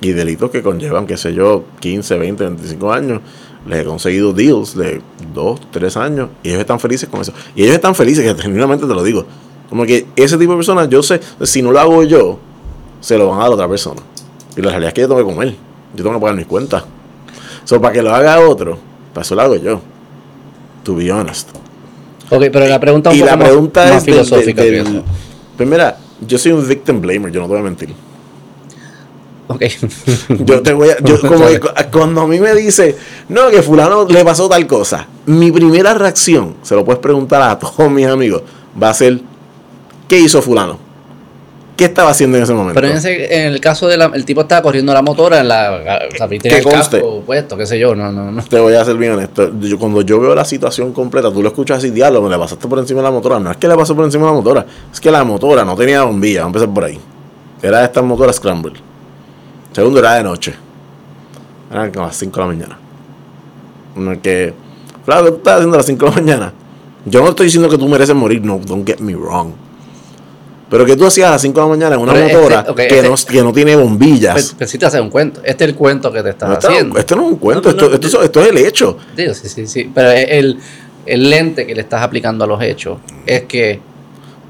Y delitos que conllevan, qué sé yo, 15, 20, 25 años, les he conseguido deals de 2, 3 años y ellos están felices con eso. Y ellos están felices, que genuinamente te lo digo. Como que ese tipo de personas, yo sé, si no lo hago yo, se lo van a dar a otra persona. Y la realidad es que yo tengo que comer, yo tengo que pagar mis cuentas. So, para que lo haga otro, para eso lo hago yo. To be honest. Ok, pero la pregunta un Y poco la más- pregunta más es del- filosófica del-. Pues mira, yo soy un victim blamer, yo no te voy a mentir. Ok. <laughs> Yo te voy a, yo como cuando a mí me dice, no, que fulano le pasó tal cosa, mi primera reacción, se lo puedes preguntar a todos mis amigos, va a ser, ¿qué hizo fulano? ¿Qué estaba haciendo en ese momento? Pero en, ese, en el caso del el tipo estaba corriendo la motora en la. Que conste. casco puesto, qué sé yo, no, no, no. Te voy a ser bien honesto. Yo, cuando yo veo la situación completa, tú lo escuchas así, diablo, me le pasaste por encima de la motora. No es que le pasó por encima de la motora, es que la motora no tenía bombilla. Vamos a empezar por ahí. Era esta motora Scramble. Segundo, era de noche. Eran como las 5 de la mañana. Uno que, claro, ¿qué estás haciendo a las 5 de la mañana? Yo no estoy diciendo que tú mereces morir, no, don't get me wrong. Pero que tú hacías a las 5 de la mañana en una Pero este- motora que, este- no, que no tiene bombillas. Pues sí te hace un cuento. Este es el cuento que te estás No, esto, haciendo. esto no es un cuento, No, no, esto, no, esto, esto es el hecho. Digo, sí, sí, sí. Pero el, el lente que le estás aplicando a los hechos es que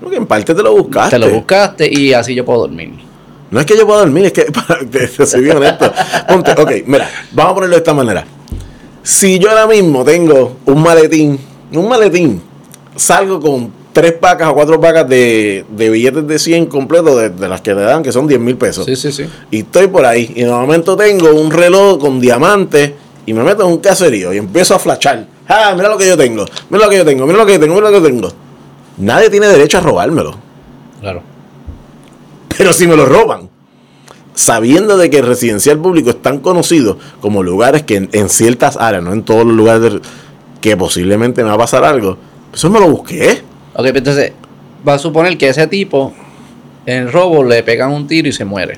No, que en parte te lo buscaste. te lo buscaste y así yo puedo dormir. No es que yo pueda dormir, es que <laughs> para te, te soy bien honesto. Ponte, ok, mira, vamos a ponerlo de esta manera. Si yo ahora mismo tengo un maletín, un maletín, salgo con tres pacas o cuatro pacas de, de billetes de 100 completos, de, de las que te dan, que son 10 mil pesos. Sí, sí, sí. Y estoy por ahí, y de momento tengo un reloj con diamantes, y me meto en un caserío, y empiezo a flashar. Ah, mira lo que yo tengo, mira lo que yo tengo, mira lo que yo tengo, mira lo que yo tengo. Nadie tiene derecho a robármelo. Claro. Pero si me lo roban, sabiendo de que el residencial público es tan conocido como lugares que en, en ciertas áreas, no en todos los lugares, de- que posiblemente me va a pasar algo, eso me lo busqué. Ok, pero entonces va a suponer que ese tipo en el robo le pegan un tiro y se muere.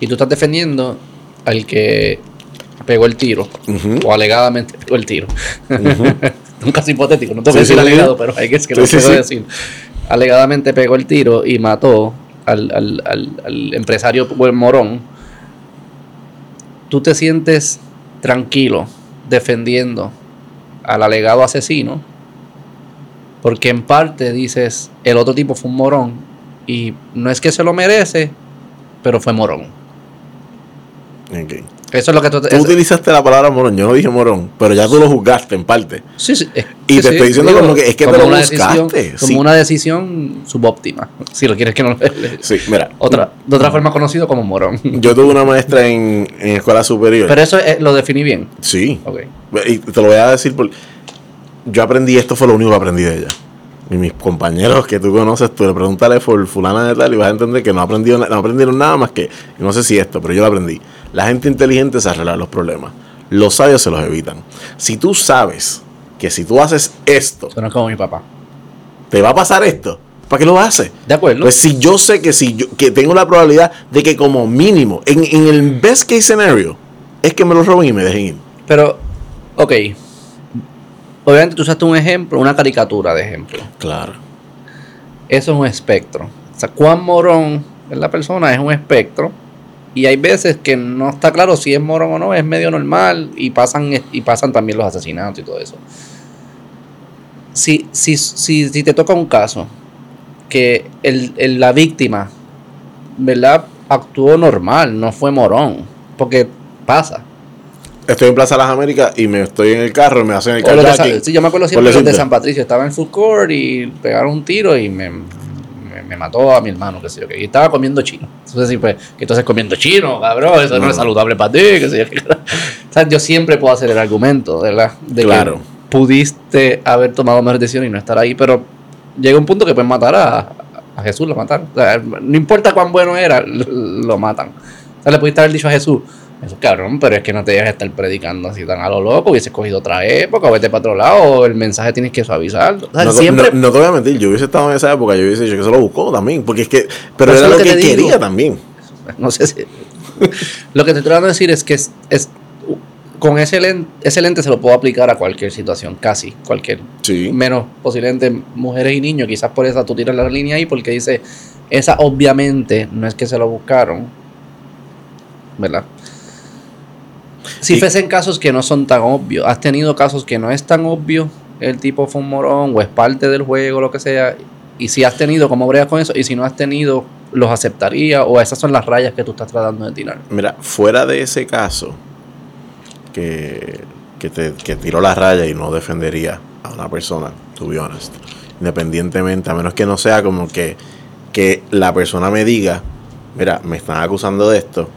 Y tú estás defendiendo al que pegó el tiro. O alegadamente pegó el tiro. <laughs> un caso hipotético, no te Sí, voy a decir sí, alegado, sí. pero hay que es que lo sí. decir. Alegadamente pegó el tiro y mató al, al- al- al empresario morón. Tú te sientes tranquilo defendiendo al alegado asesino porque en parte dices el otro tipo fue un morón y no es que se lo merece, pero fue morón. Ok. Eso es lo que tú, Tú es- utilizaste la palabra morón, yo no dije morón, pero ya tú lo juzgaste en parte. Sí, sí, es- Y sí, te estoy diciendo como que es que te lo buscaste, decisión- Como una decisión subóptima. <laughs> Si lo quieres que no lo Sí, mira. Otra, de otra forma conocido como morón. <laughs> Yo tuve una maestra en, en escuela superior. Pero eso eh, lo definí bien. sí. Ok. Y te lo voy a decir porque yo aprendí, esto fue lo único que aprendí de ella. Y mis compañeros que tú conoces, tú le preguntaré por fulana de tal y vas a entender que no aprendieron, no aprendieron nada más que, no sé si esto, pero yo lo aprendí. La gente inteligente se arregla los problemas. Los sabios se los evitan. Si tú sabes que si tú haces esto, Suena como mi papá. te va a pasar esto, ¿para qué lo haces? De acuerdo. Pues si yo sé que si yo que tengo la probabilidad de que como mínimo, en, en el best case scenario, es que me lo roben y me dejen ir. Pero, ok. Obviamente tú usaste un ejemplo, una caricatura de ejemplo. Claro. Eso es un espectro. O sea, cuán morón es la persona es un espectro. Y hay veces que no está claro si es morón o no, es medio normal y pasan, y pasan también los asesinatos y todo eso. Si, si, si, si te toca un caso que el, el- la víctima, ¿verdad? Actuó normal, no fue morón, porque pasa. estoy en Plaza Las Américas y me estoy en el carro, me hacen el carjacking. Sí, yo me acuerdo siempre de. San Patricio. Estaba en food court y pegaron un tiro y me, me, mató a mi hermano, qué sé yo. Que y estaba comiendo chino. Entonces, sí, pues, que entonces comiendo chino, cabrón, eso no, No. es saludable para ti, qué sé yo. qué. O sea, yo siempre puedo hacer el argumento, ¿verdad? De Claro. que pudiste haber tomado mejor decisión y no estar ahí, pero llega un punto que pueden matar a, a Jesús, lo mataron. O sea, no importa cuán bueno era, lo matan. O sea, le pudiste haber dicho a Jesús, Jesús, cabrón, pero es que no te dejes estar predicando así tan a lo loco, hubieses cogido otra época, o vete para otro lado, el mensaje tienes que. O sea, No, te- siempre... no- no te voy a mentir, yo hubiese estado en esa época, yo hubiese dicho que se lo buscó también, porque es que, pero Eso era es lo que, que te digo. quería también. <laughs> No sé si. <laughs> lo que te estoy tratando de decir es que es, es- con ese lente, ese lente se lo puedo aplicar a cualquier situación, casi cualquier. Sí. Menos posiblemente mujeres y niños. Quizás por esa tú tiras la línea ahí porque dice, esa obviamente no es que se lo buscaron. ¿Verdad? Si Y- fuesen casos que no son tan obvios, has tenido casos que no es tan obvio, el tipo fue un morón o es parte del juego, lo que sea, y si has tenido, ¿cómo bregas con eso? Y si no has tenido, ¿los aceptaría? ¿O esas son las rayas que tú estás tratando de tirar? Mira, fuera de ese caso, que, que, te, que tiró la raya y no defendería a una persona, to be honest, independientemente, a menos que no sea como que, que la persona me diga, mira, me están acusando de esto,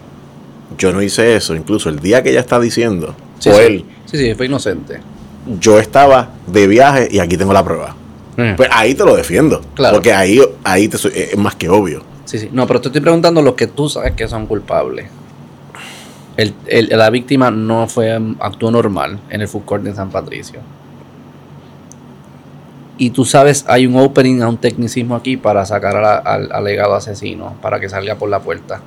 yo no hice eso, incluso el día que ella está diciendo, Sí, o sí. él, Sí, sí, fue inocente. yo estaba de viaje y aquí tengo la prueba. Mm. Pues ahí te lo defiendo, Claro. porque ahí, ahí te soy- es más que obvio. Sí, sí. No, pero te estoy preguntando los que tú sabes que son culpables. El, el- la víctima no fue actuó normal en el food court de San Patricio. Y tú sabes, hay un opening a un tecnicismo aquí para sacar al alegado asesino, para que salga por la puerta.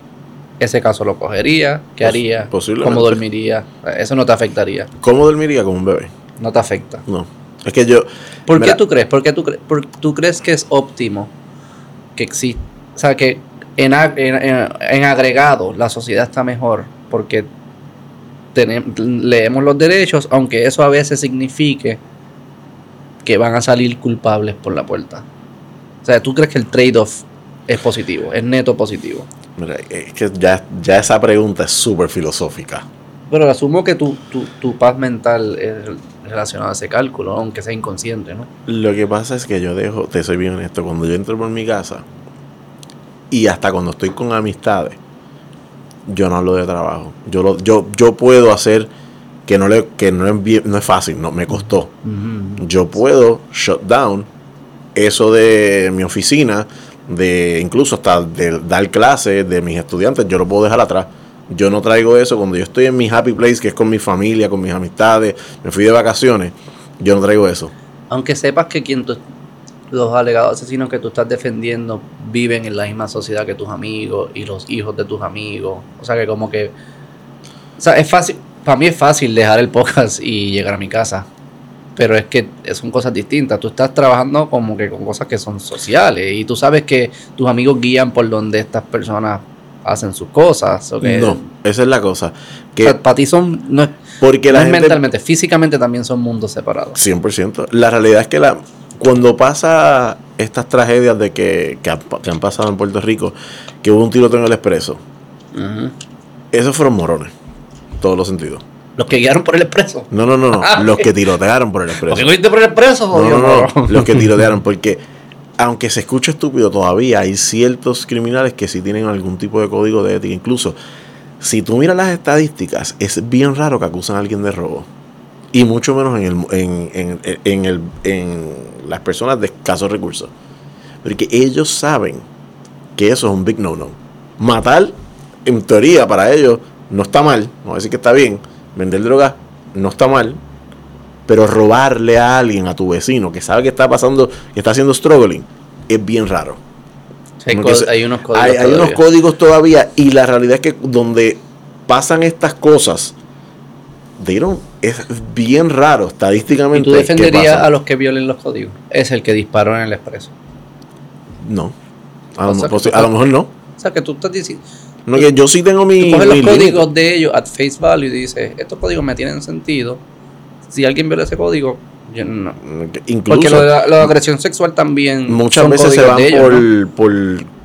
Ese caso lo cogería, ¿qué haría? ¿Cómo dormiría? Eso no te afectaría, ¿Cómo dormiría con un bebé? no te afecta. No. Es que yo. ¿Por mira, qué tú crees? ¿Por qué tú, cre- por- tú crees que es óptimo que existe? O sea, que en, ag- en- en- en agregado la sociedad está mejor porque leemos los derechos, aunque eso a veces signifique que van a salir culpables por la puerta. O sea, ¿tú crees que el trade-off es positivo, es neto positivo? Mira, es que ya, ya esa pregunta es súper filosófica. Pero asumo que tu, tu, tu paz mental es relacionada a ese cálculo, aunque sea inconsciente, ¿no? Lo que pasa es que yo dejo, te soy bien honesto, cuando yo entro por mi casa y hasta cuando estoy con amistades, yo no hablo de trabajo. Yo lo, yo, yo puedo hacer que no le, que no es no es fácil, no me costó. Yo puedo shut down eso de mi oficina, de incluso hasta de dar clases de mis estudiantes, yo lo puedo dejar atrás. Yo no traigo eso cuando yo estoy en mi happy place, que es con mi familia, con mis amistades, me fui de vacaciones, yo no traigo eso. Aunque sepas que quien los alegados asesinos que tú estás defendiendo viven en la misma sociedad que tus amigos y los hijos de tus amigos. O sea que como que... O sea, es fácil... Para mí es fácil dejar el podcast y llegar a mi casa. Pero es que son cosas distintas. Tú estás trabajando como que con cosas que son sociales. Y tú sabes que tus amigos guían por donde estas personas hacen sus cosas. o que- No, esa es la cosa. o Que sea, para ti son... No es, porque no la es gente mentalmente, físicamente también son mundos separados. 100%. La realidad es que la, cuando pasa estas tragedias de que, que, han, que han pasado en Puerto Rico, que hubo un tiroteo en el expreso, esos fueron morones. Todos los sentidos. Los que guiaron por el expreso. No, no, no, no. Ah, los que tirotearon por el ¿Por expreso. qué cogiste por el expreso? No, no, no? Los que tirotearon, porque aunque se escuche estúpido, todavía hay ciertos criminales que sí tienen algún tipo de código de ética. Incluso, si tú miras las estadísticas, es bien raro que acusan a alguien de robo. Y mucho menos en, el, en, en, en el, en las personas de escasos recursos. Porque ellos saben que eso es un big no-no. Matar, en teoría, para ellos, no está mal. No voy a decir que está bien. Vender droga no está mal. Pero robarle a alguien, a tu vecino, que sabe que está pasando, que está haciendo struggling, es bien raro. Hay, se- unos códigos. Hay, hay unos todavía. códigos todavía y la realidad es que donde pasan estas cosas, they don't- es bien raro ¿Y estadísticamente. tú que defenderías a los que violen los códigos? Es el que disparó en el expreso. No. A, lo, que tú a lo mejor no. O sea, que tú estás diciendo. No, que yo sí tengo mi. Coges los límite. códigos de ellos at face value y dices: Estos códigos me tienen sentido. Si alguien viola ese código, yo no. Que Porque Incluso lo de, la, lo de agresión sexual también. muchas son veces se van ellos, por, ¿no? por,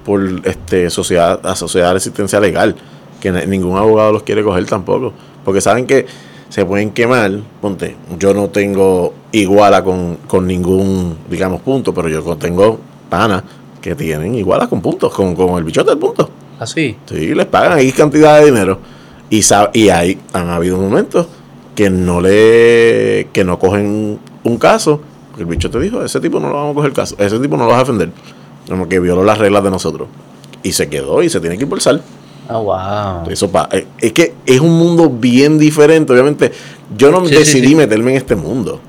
por este sociedad, a sociedad de asistencia legal, que ningún abogado los quiere coger tampoco. Porque saben que se pueden quemar. Ponte, yo no tengo iguala con, con ningún, digamos, punto, pero yo tengo panas que tienen igualas con puntos, con, con el bichote del punto. Así. Sí, les pagan X cantidad de dinero. Y, y hay, han habido momentos que no le que no cogen un caso. El bicho te dijo, ese tipo no lo vamos a coger caso, ese tipo no lo vas a defender. Como que violó las reglas de nosotros. Y se quedó y se tiene que impulsar. Ah, wow. Eso pa- eh, es que es un mundo bien diferente. Obviamente, yo no Sí, decidí sí. meterme en este mundo.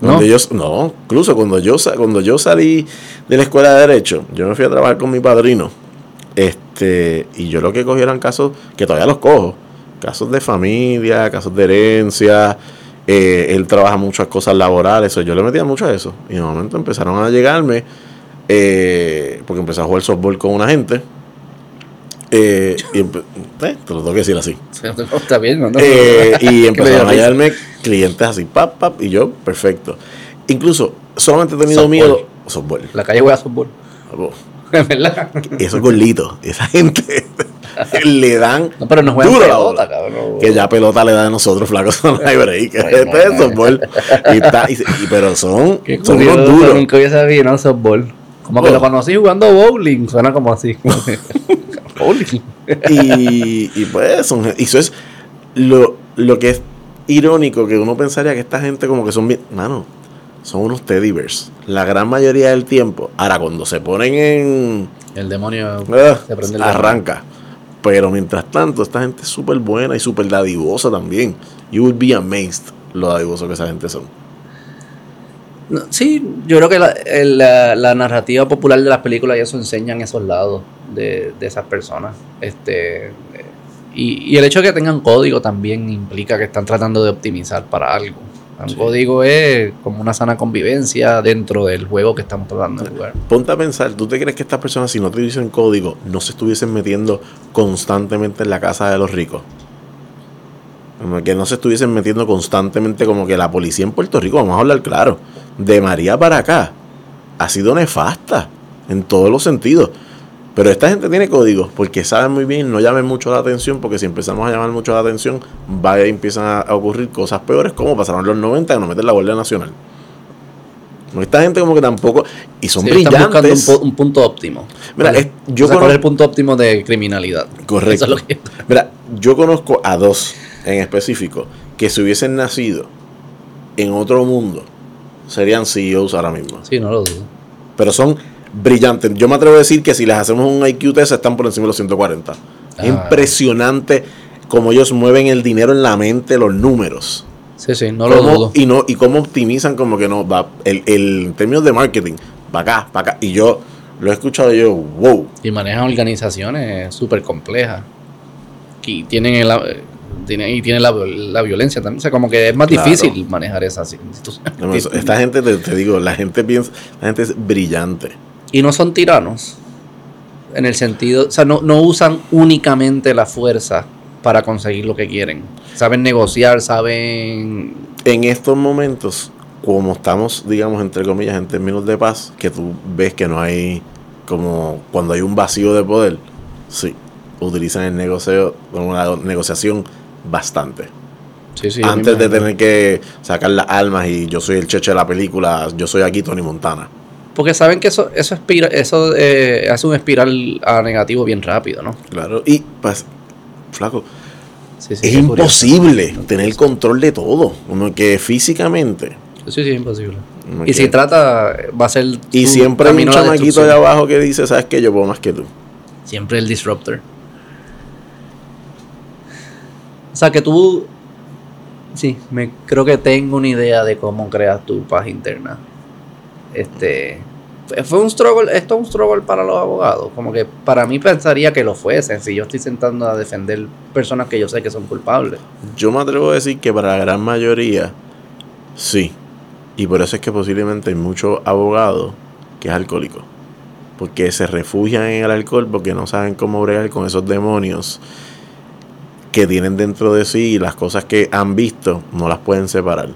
¿No? Yo, no, incluso cuando yo, cuando yo salí de la escuela de Derecho, yo me fui a trabajar con mi padrino. Este, y yo lo que cogí eran casos que todavía los cojo. Casos de familia, casos de herencia. eh, él trabaja muchas cosas laborales. yo le metía mucho a eso. Y de momento empezaron a llegarme. eh, porque empecé a jugar softball con una gente. Eh, y eh, te lo tengo que decir así. Está bien, ¿no? Eh, y <laughs> empezaron a llegarme clientes así, pap, pap, y yo, perfecto. Incluso, solamente he tenido Softball. miedo. Softball. La calle juega fútbol. Oh, <laughs> ¿Verdad? Esos gorditos, esa gente <laughs> le dan No, pero no juegan duro la pelota, cabrón. Que ya pelota le da a nosotros, flacos, no hay break. Este es no. softball. Y está- y pero son, Qué son unos duros. Nunca hubiese visto un softball. Como que Oh. lo conocí jugando bowling. Suena como así. <laughs> bowling. y, y pues son, y eso es lo, lo que es irónico que uno pensaría que esta gente como que son bien mano son unos teddy bears. La gran mayoría del tiempo ahora cuando se ponen en El demonio ah, se prende el arranca. Pero mientras tanto esta gente es súper buena y súper dadivosa también. You would be amazed lo dadivoso que esa gente son. No, Sí, yo creo que la- la narrativa popular de las películas y eso enseñan esos lados de, de esas personas. Este, eh, y, y el hecho de que tengan código también implica que están tratando de optimizar para algo. Un Sí. código es como una sana convivencia dentro del juego que estamos tratando de jugar. Ponte a pensar, ¿tú te crees que estas personas, si no te dicen código, no se estuviesen metiendo constantemente en la casa de los ricos? Como que no se estuviesen metiendo constantemente como que la policía en Puerto Rico, vamos a hablar claro, de María para acá, ha sido nefasta en todos los sentidos. Pero esta gente tiene códigos porque saben muy bien, no llamen mucho la atención, porque si empezamos a llamar mucho la atención, va y empiezan a, ocurrir cosas peores como pasaron los 90 que nos meten la Guardia Nacional. Esta gente como que tampoco... Y son Sí, están buscando un, brillantes. pu- un punto óptimo. Mira, ¿Cuál es- yo o sea, ¿cuál conozco- es el punto óptimo de criminalidad? Correcto. Es que- Mira, yo conozco a dos en específico que si hubiesen nacido en otro mundo serían CEOs ahora mismo. Sí, no lo dudo. Pero son brillantes. Yo me atrevo a decir que si les hacemos un IQ test están por encima de los 140. Es Ah. impresionante cómo ellos mueven el dinero en la mente, los números. Sí, sí, no lo Cómo- dudo. y no y cómo optimizan como que no va el, el en términos de marketing para acá para acá y yo lo he escuchado y yo wow Y manejan organizaciones súper complejas. Y tienen, el, tienen, y tienen la, la violencia también. O sea, como que es más Claro. difícil manejar esas <laughs> instituciones. No, esta gente te, te digo la gente piensa la gente es brillante Y no son tiranos. En el sentido, o sea, no, no usan únicamente la fuerza para conseguir lo que quieren. Saben negociar, saben... en estos momentos, como estamos, digamos, entre comillas, en términos de paz, que tú ves que no hay, como cuando hay un vacío de poder, sí, utilizan el negocio, una negociación bastante. Sí, sí, Antes de tener que sacar las armas y yo soy el cheche de la película, yo soy aquí Tony Montana. Porque saben que eso, eso, espira, eso eh, hace un espiral a negativo bien rápido, ¿no? Claro, y pues, flaco, Sí, sí, es qué curioso. imposible tener control de todo, como que físicamente. Sí, sí, imposible. como Y que- si trata, va a ser. y siempre hay un chamaquito allá abajo que dice, ¿sabes qué? Yo puedo más que tú. Siempre el disruptor. O sea que tú. Sí, me creo que tengo una idea de cómo creas tu paz interna. Este. Fue un struggle, esto es un struggle para los abogados. Como que para mí pensaría que lo fuese. Si yo estoy sentando a defender personas que yo sé que son culpables. Yo me atrevo a decir que para la gran mayoría, sí. Y por eso es que posiblemente hay muchos abogados que es alcohólico. Porque se refugian en el alcohol porque no saben cómo bregar con esos demonios que tienen dentro de sí y las cosas que han visto no las pueden separar.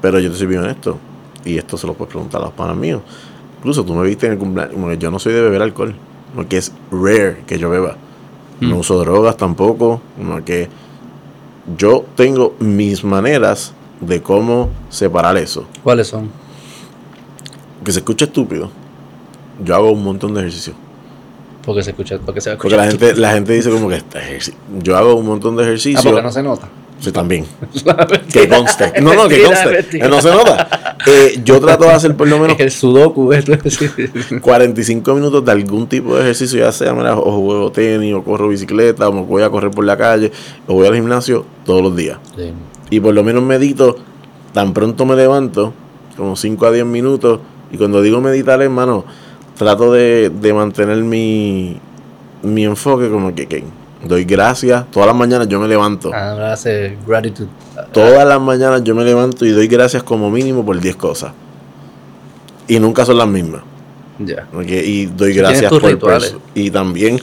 Pero yo te soy bien honesto. Y esto se lo puedes preguntar a los panas míos. Incluso tú me viste en el cumpleaños. que Yo no soy de beber alcohol. Porque es rare que yo beba. No Mm. uso drogas tampoco. Como que yo tengo mis maneras de cómo separar eso. ¿Cuáles son? Que se escucha estúpido. Yo hago un montón de ejercicio. Porque se escucha, porque se Porque la gente, la gente dice como que este ejercicio. Yo hago un montón de ejercicio. Ah, porque no se nota. Sí, también. <laughs> que conste. No, no, que conste. Que no se nota. Eh, yo trato de hacer por lo menos <laughs> El sudoku. esto, <laughs> sí. 45 minutos de algún tipo de ejercicio, ya sea mira, o juego tenis, o corro bicicleta, o me voy a correr por la calle, o voy al gimnasio todos los días. Sí. Y por lo menos medito, tan pronto me levanto, como 5 a 10 minutos, y cuando digo meditar, hermano, trato de, de mantener mi, mi enfoque como que, que doy gracias. Todas las mañanas yo me levanto. Ah, gratitude. Todas las mañanas yo me levanto y doy gracias como mínimo por 10 cosas. Y nunca son las mismas. Ya. ¿ok? Y doy gracias por rituales. Y también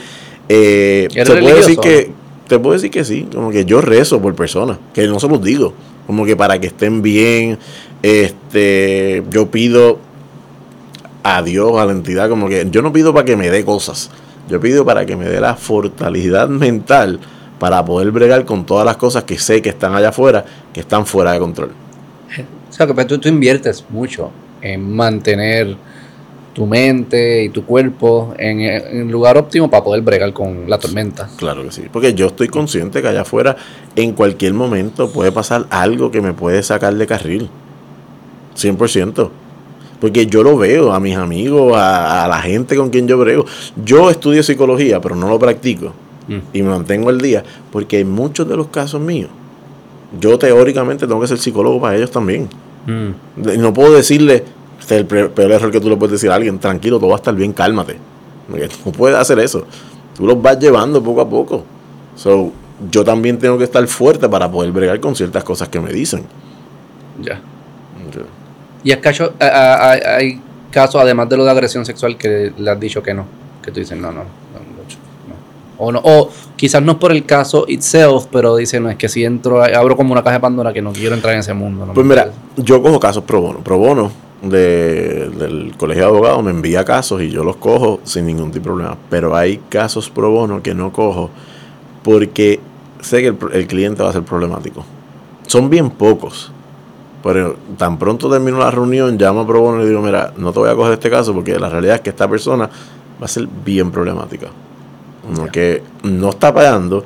eh, te ¿Eres puedo decir que te puedo decir que sí, como que yo rezo por personas, que no se los digo, como que para que estén bien, este, yo pido a Dios, a la entidad, como que yo no pido para que me dé cosas, yo pido para que me dé la fortalidad mental para poder bregar con todas las cosas que sé que están allá afuera, que están fuera de control. O sea, que pues, tú, tú inviertes mucho en mantener tu mente y tu cuerpo en el lugar óptimo para poder bregar con la tormenta. Claro que sí, porque yo estoy consciente que allá afuera en cualquier momento puede pasar algo que me puede sacar de carril. 100%. Porque yo lo veo a mis amigos, a, a la gente con quien yo brego. Yo estudio psicología, pero no lo practico. Mm. Y me mantengo al día. Porque en muchos de los casos míos, yo teóricamente tengo que ser psicólogo para ellos también. Mm. No puedo decirle, este es el peor error que tú le puedes decir a alguien, tranquilo, todo va a estar bien, cálmate. Porque <laughs> No puedes hacer eso. Tú los vas llevando poco a poco. So, yo también tengo que estar fuerte para poder bregar con ciertas cosas que me dicen. Ya. Y a- a- a- hay casos, además de lo de agresión sexual, que le has dicho que no. Que tú dices, no, no, no, no. O, no, o quizás no es por el caso itself, pero dice, no, es que si entro, abro como una caja de Pandora que no quiero entrar en ese mundo. Pues mira, yo cojo casos pro bono. Pro bono de- del colegio de abogados me envía casos y yo los cojo sin ningún tipo de problema. Pero hay casos pro bono que no cojo porque sé que el, el cliente va a ser problemático. Son bien pocos. Pero tan pronto termino la reunión, llamo a pro bono y le digo, mira, no te voy a coger este caso porque la realidad es que esta persona va a ser bien problemática. Como Ya. que no está pagando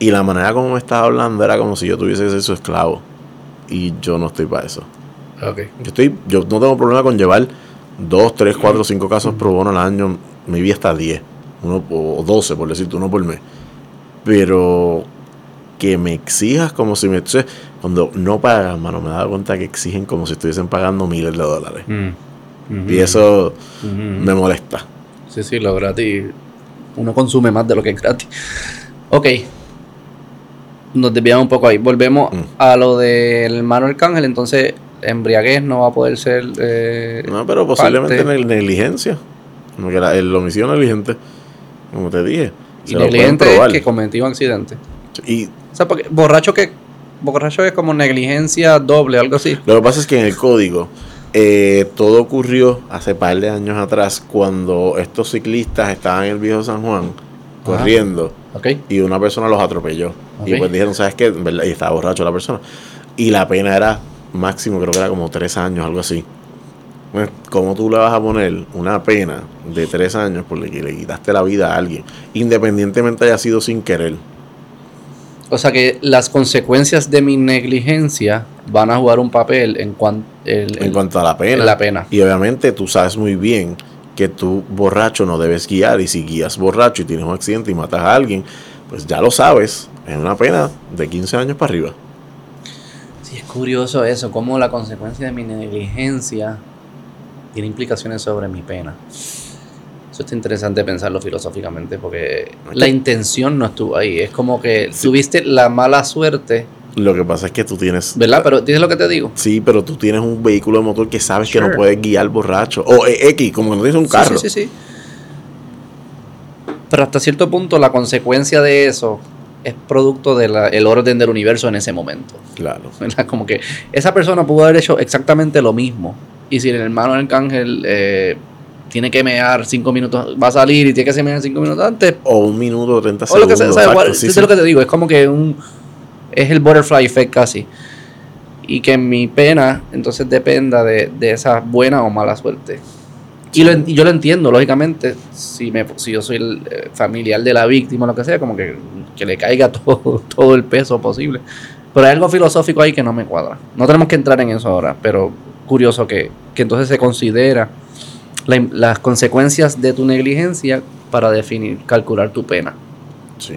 y la manera como me estaba hablando era como si yo tuviese que ser su esclavo. Y yo no estoy para eso. Ok. Yo estoy, yo no tengo problema con llevar dos, tres, cuatro, cinco casos pro bono al año, mi vida hasta 10, uno o 12 por decirte, uno por mes. Pero que me exijas como si me entonces, cuando no pagan, mano, me he dado cuenta que exigen como si estuviesen pagando miles de dólares. Mm. Y eso me molesta. Sí, sí, lo gratis. Uno consume más de lo que es gratis. Ok. Nos desviamos un poco ahí. Volvemos Mm. a lo del hermano Arcángel. Entonces, embriaguez no va a poder ser. eh, No, pero posiblemente parte. neg- negligencia. Como que la, el homicidio negligente, como te dije. y negligente es que cometió un accidente. Y O sea, porque borracho que. Borracho es como negligencia doble, algo así. Lo que pasa es que en el código eh, todo ocurrió hace par de años atrás cuando estos ciclistas estaban en el viejo San Juan corriendo Ok. y una persona los atropelló. Y pues dijeron, ¿sabes qué? Y estaba borracho la persona. Y la pena era máximo, creo que era como tres años, algo así. Pues, ¿Cómo tú le vas a poner una pena de tres años por que le quitaste la vida a alguien? Independientemente haya sido sin querer. O sea que las consecuencias de mi negligencia van a jugar un papel en, cuan- el- En el- cuanto a la pena. en la pena. Y obviamente tú sabes muy bien que tú borracho no debes guiar y si guías borracho y tienes un accidente y matas a alguien, pues ya lo sabes, es una pena de 15 años para arriba. Sí, es curioso eso, cómo la consecuencia de mi negligencia tiene implicaciones sobre mi pena. Eso está interesante pensarlo filosóficamente porque la intención no estuvo ahí. Es como que tuviste la mala suerte, Lo que pasa es que tú tienes... ¿verdad? Pero tienes lo que te digo. Sí, pero tú tienes un vehículo de motor que sabes que no puedes guiar borracho. O eh, X, como que no tienes un carro. Sí, sí, sí. Pero hasta cierto punto la consecuencia de eso es producto del orden del universo en ese momento. Claro. ¿verdad? Como que esa persona pudo haber hecho exactamente lo mismo. Y si el hermano Arcángel eh, tiene que mear cinco minutos, va a salir y tiene que mear cinco minutos antes, O un minuto, 30 o lo segundos. que sea, sí, sí. lo que te digo, es como que un, es el butterfly effect casi. Y que mi pena entonces dependa de, de esa buena o mala suerte. Y, lo y yo lo entiendo, lógicamente, si, me, si yo soy el eh, familiar de la víctima o lo que sea, como que, que le caiga <laughs> todo, todo el peso posible. Pero hay algo filosófico ahí que no me cuadra. No tenemos que entrar en eso ahora, pero curioso que, que entonces se considera la las consecuencias de tu negligencia para definir, calcular tu pena. Sí.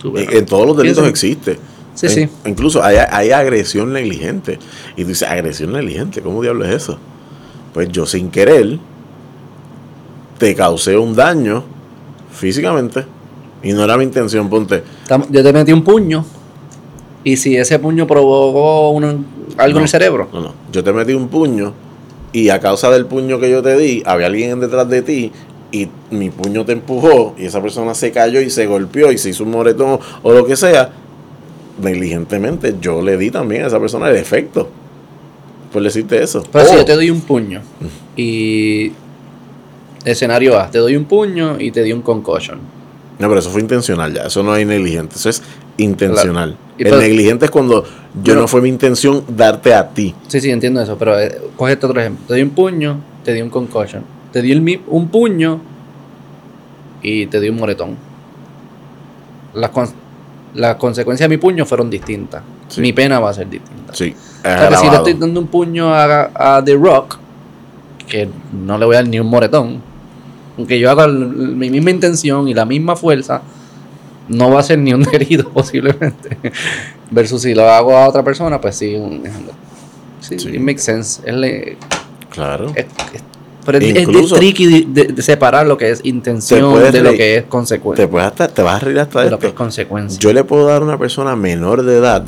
Tu pena. En, en todos los delitos existe. Sí, En- sí. Incluso hay, hay agresión negligente. Y tú dices, agresión negligente, ¿cómo diablo es eso? Pues yo sin querer te causé un daño físicamente y no era mi intención, ponte. Yo te metí un puño y si ese puño provocó un- algo en el cerebro, No, no. Yo te metí un puño y a causa del puño que yo te di, había alguien detrás de ti y mi puño te empujó y esa persona se cayó y se golpeó y se hizo un moretón o lo que sea, negligentemente yo le di también a esa persona el efecto. Por decirte eso. Pero si yo te doy un puño y escenario A, te doy un puño y te di un concussion. No, pero eso fue intencional ya. Eso no hay negligente. Eso es intencional. El pues- negligente es cuando yo no fue mi intención darte a ti. Sí, sí, entiendo eso, pero eh, coge otro ejemplo. Te di un puño, te di un concussion. Te di el un puño y te di un moretón. Las, con- las consecuencias de mi puño fueron distintas. Sí. Mi pena va a ser distinta. Sí. O sea, que si le estoy dando un puño a, a The Rock, que no le voy a dar ni un moretón, aunque yo haga mi misma intención y la misma fuerza, no va a ser ni un <laughs> herido posiblemente. Versus si lo hago a otra persona, pues sí. un- sí, Sí. it makes sense. Es le- Claro. es- es- pero es, es- es Incluso- tricky de, de separar lo que es intención de lo que es Te consecuencia. puedes hasta, te vas a reír hasta De lo que es consecuencia. Yo le puedo dar a una persona menor de edad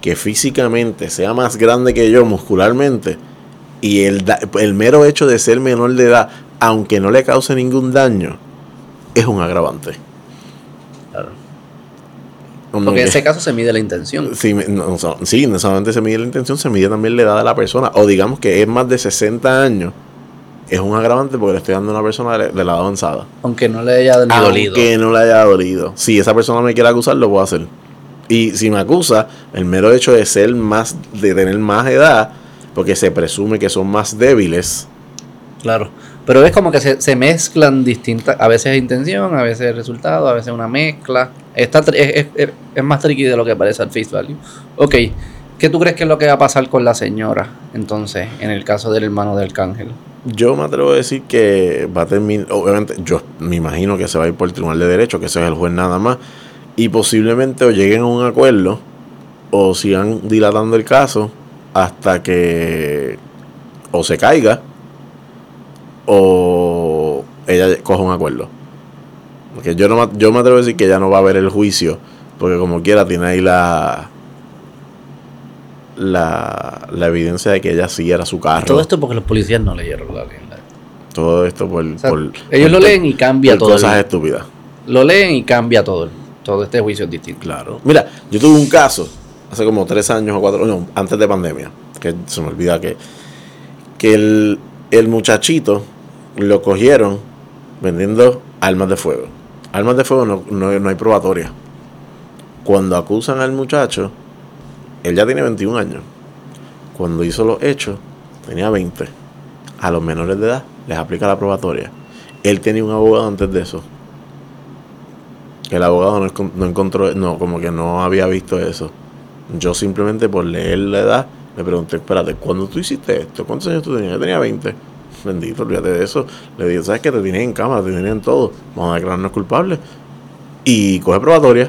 que físicamente sea más grande que yo muscularmente y el, el mero hecho de ser menor de edad, aunque no le cause ningún daño, es un agravante. Claro. Porque en ese caso se mide la intención. Sí, no, sí, no solamente se mide la intención, se mide también la edad de la persona. O digamos que es más de 60 años, es un agravante porque le estoy dando a una persona de, de la edad avanzada. Aunque no le haya dolido. Aunque no le haya dolido. Si esa persona me quiere acusar, lo puedo hacer. Y si me acusa, el mero hecho de ser más, de tener más edad, porque se presume que son más débiles, Claro. Pero es como que se, se mezclan distintas. A veces es intención, a veces es resultado, a veces una mezcla. Está, es- es- es más tricky de lo que parece al face value. Ok. ¿Qué tú crees que es lo que va a pasar con la señora? Entonces, en el caso del hermano del cángel. yo me atrevo a decir que va a terminar, obviamente, yo me imagino que se va a ir por el Tribunal de Derecho, que ese es el juez nada más, y posiblemente o lleguen a un acuerdo o sigan dilatando el caso hasta que o se caiga o ella coja un acuerdo. Porque yo, no, me- yo me atrevo a decir que ya no va a haber el juicio, porque como quiera tiene ahí la... La, la evidencia de que ella sí era su carro. Todo esto porque los policías no leyeron la ley. Todo esto por, O sea, por- ellos por- lo leen y cambia por todo. cosas el- estúpidas. lo leen y cambia todo. todo este juicio es distinto. Claro. Mira, yo tuve un caso hace como tres años o cuatro, no, antes de pandemia, que se me olvida que, que el, el muchachito lo cogieron vendiendo armas de fuego. Armas de fuego no, no, no hay probatoria. Cuando acusan al muchacho, él ya tiene 21 años. Cuando hizo los hechos, tenía 20. A los menores de edad les aplica la probatoria. Él tenía un abogado antes de eso. El abogado no, encon- no encontró, no, como que no había visto eso. Yo simplemente por leer la edad le pregunté, espérate, ¿cuándo tú hiciste esto? ¿Cuántos años tú tenías? Yo tenía 20. Bendito, olvídate de eso. Le dije, ¿sabes qué? Te tienen en cámara, te tienen en todo. Vamos a declararnos culpables. Y coge probatoria.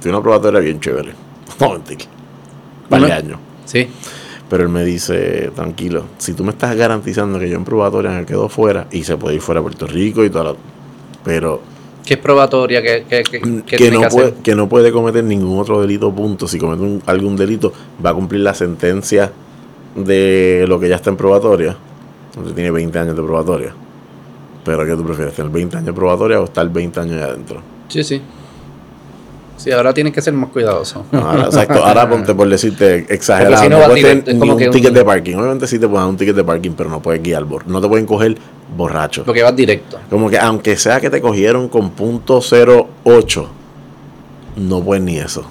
Tiene una probatoria bien chévere. No, mentir. Par de Una- años. Sí. Pero él me dice, tranquilo, si tú me estás garantizando que yo en probatoria me quedo fuera, y se puede ir fuera a Puerto Rico y toda la... Pero ¿Qué es probatoria? ¿Qué, qué, qué- Mm, que, tiene no que puede, hacer? que no puede cometer ningún otro delito, punto. Si comete un- algún delito, va a cumplir la sentencia de lo que ya está en probatoria. Entonces tiene 20 años de probatoria. Pero ¿qué tú prefieres? ¿Tener 20 años de probatoria o estar 20 años allá adentro? Sí, sí. Sí, ahora tienes que ser más cuidadoso. Ahora, exacto. Ahora <laughs> ponte por decirte exagerado. Si no puedes tener es como ni que un un- ticket de parking. Obviamente sí te pueden dar un ticket de parking, pero no puedes guiar. No te pueden coger borracho. Porque vas directo. Como que aunque sea que te cogieron con punto .08, no puedes ni eso.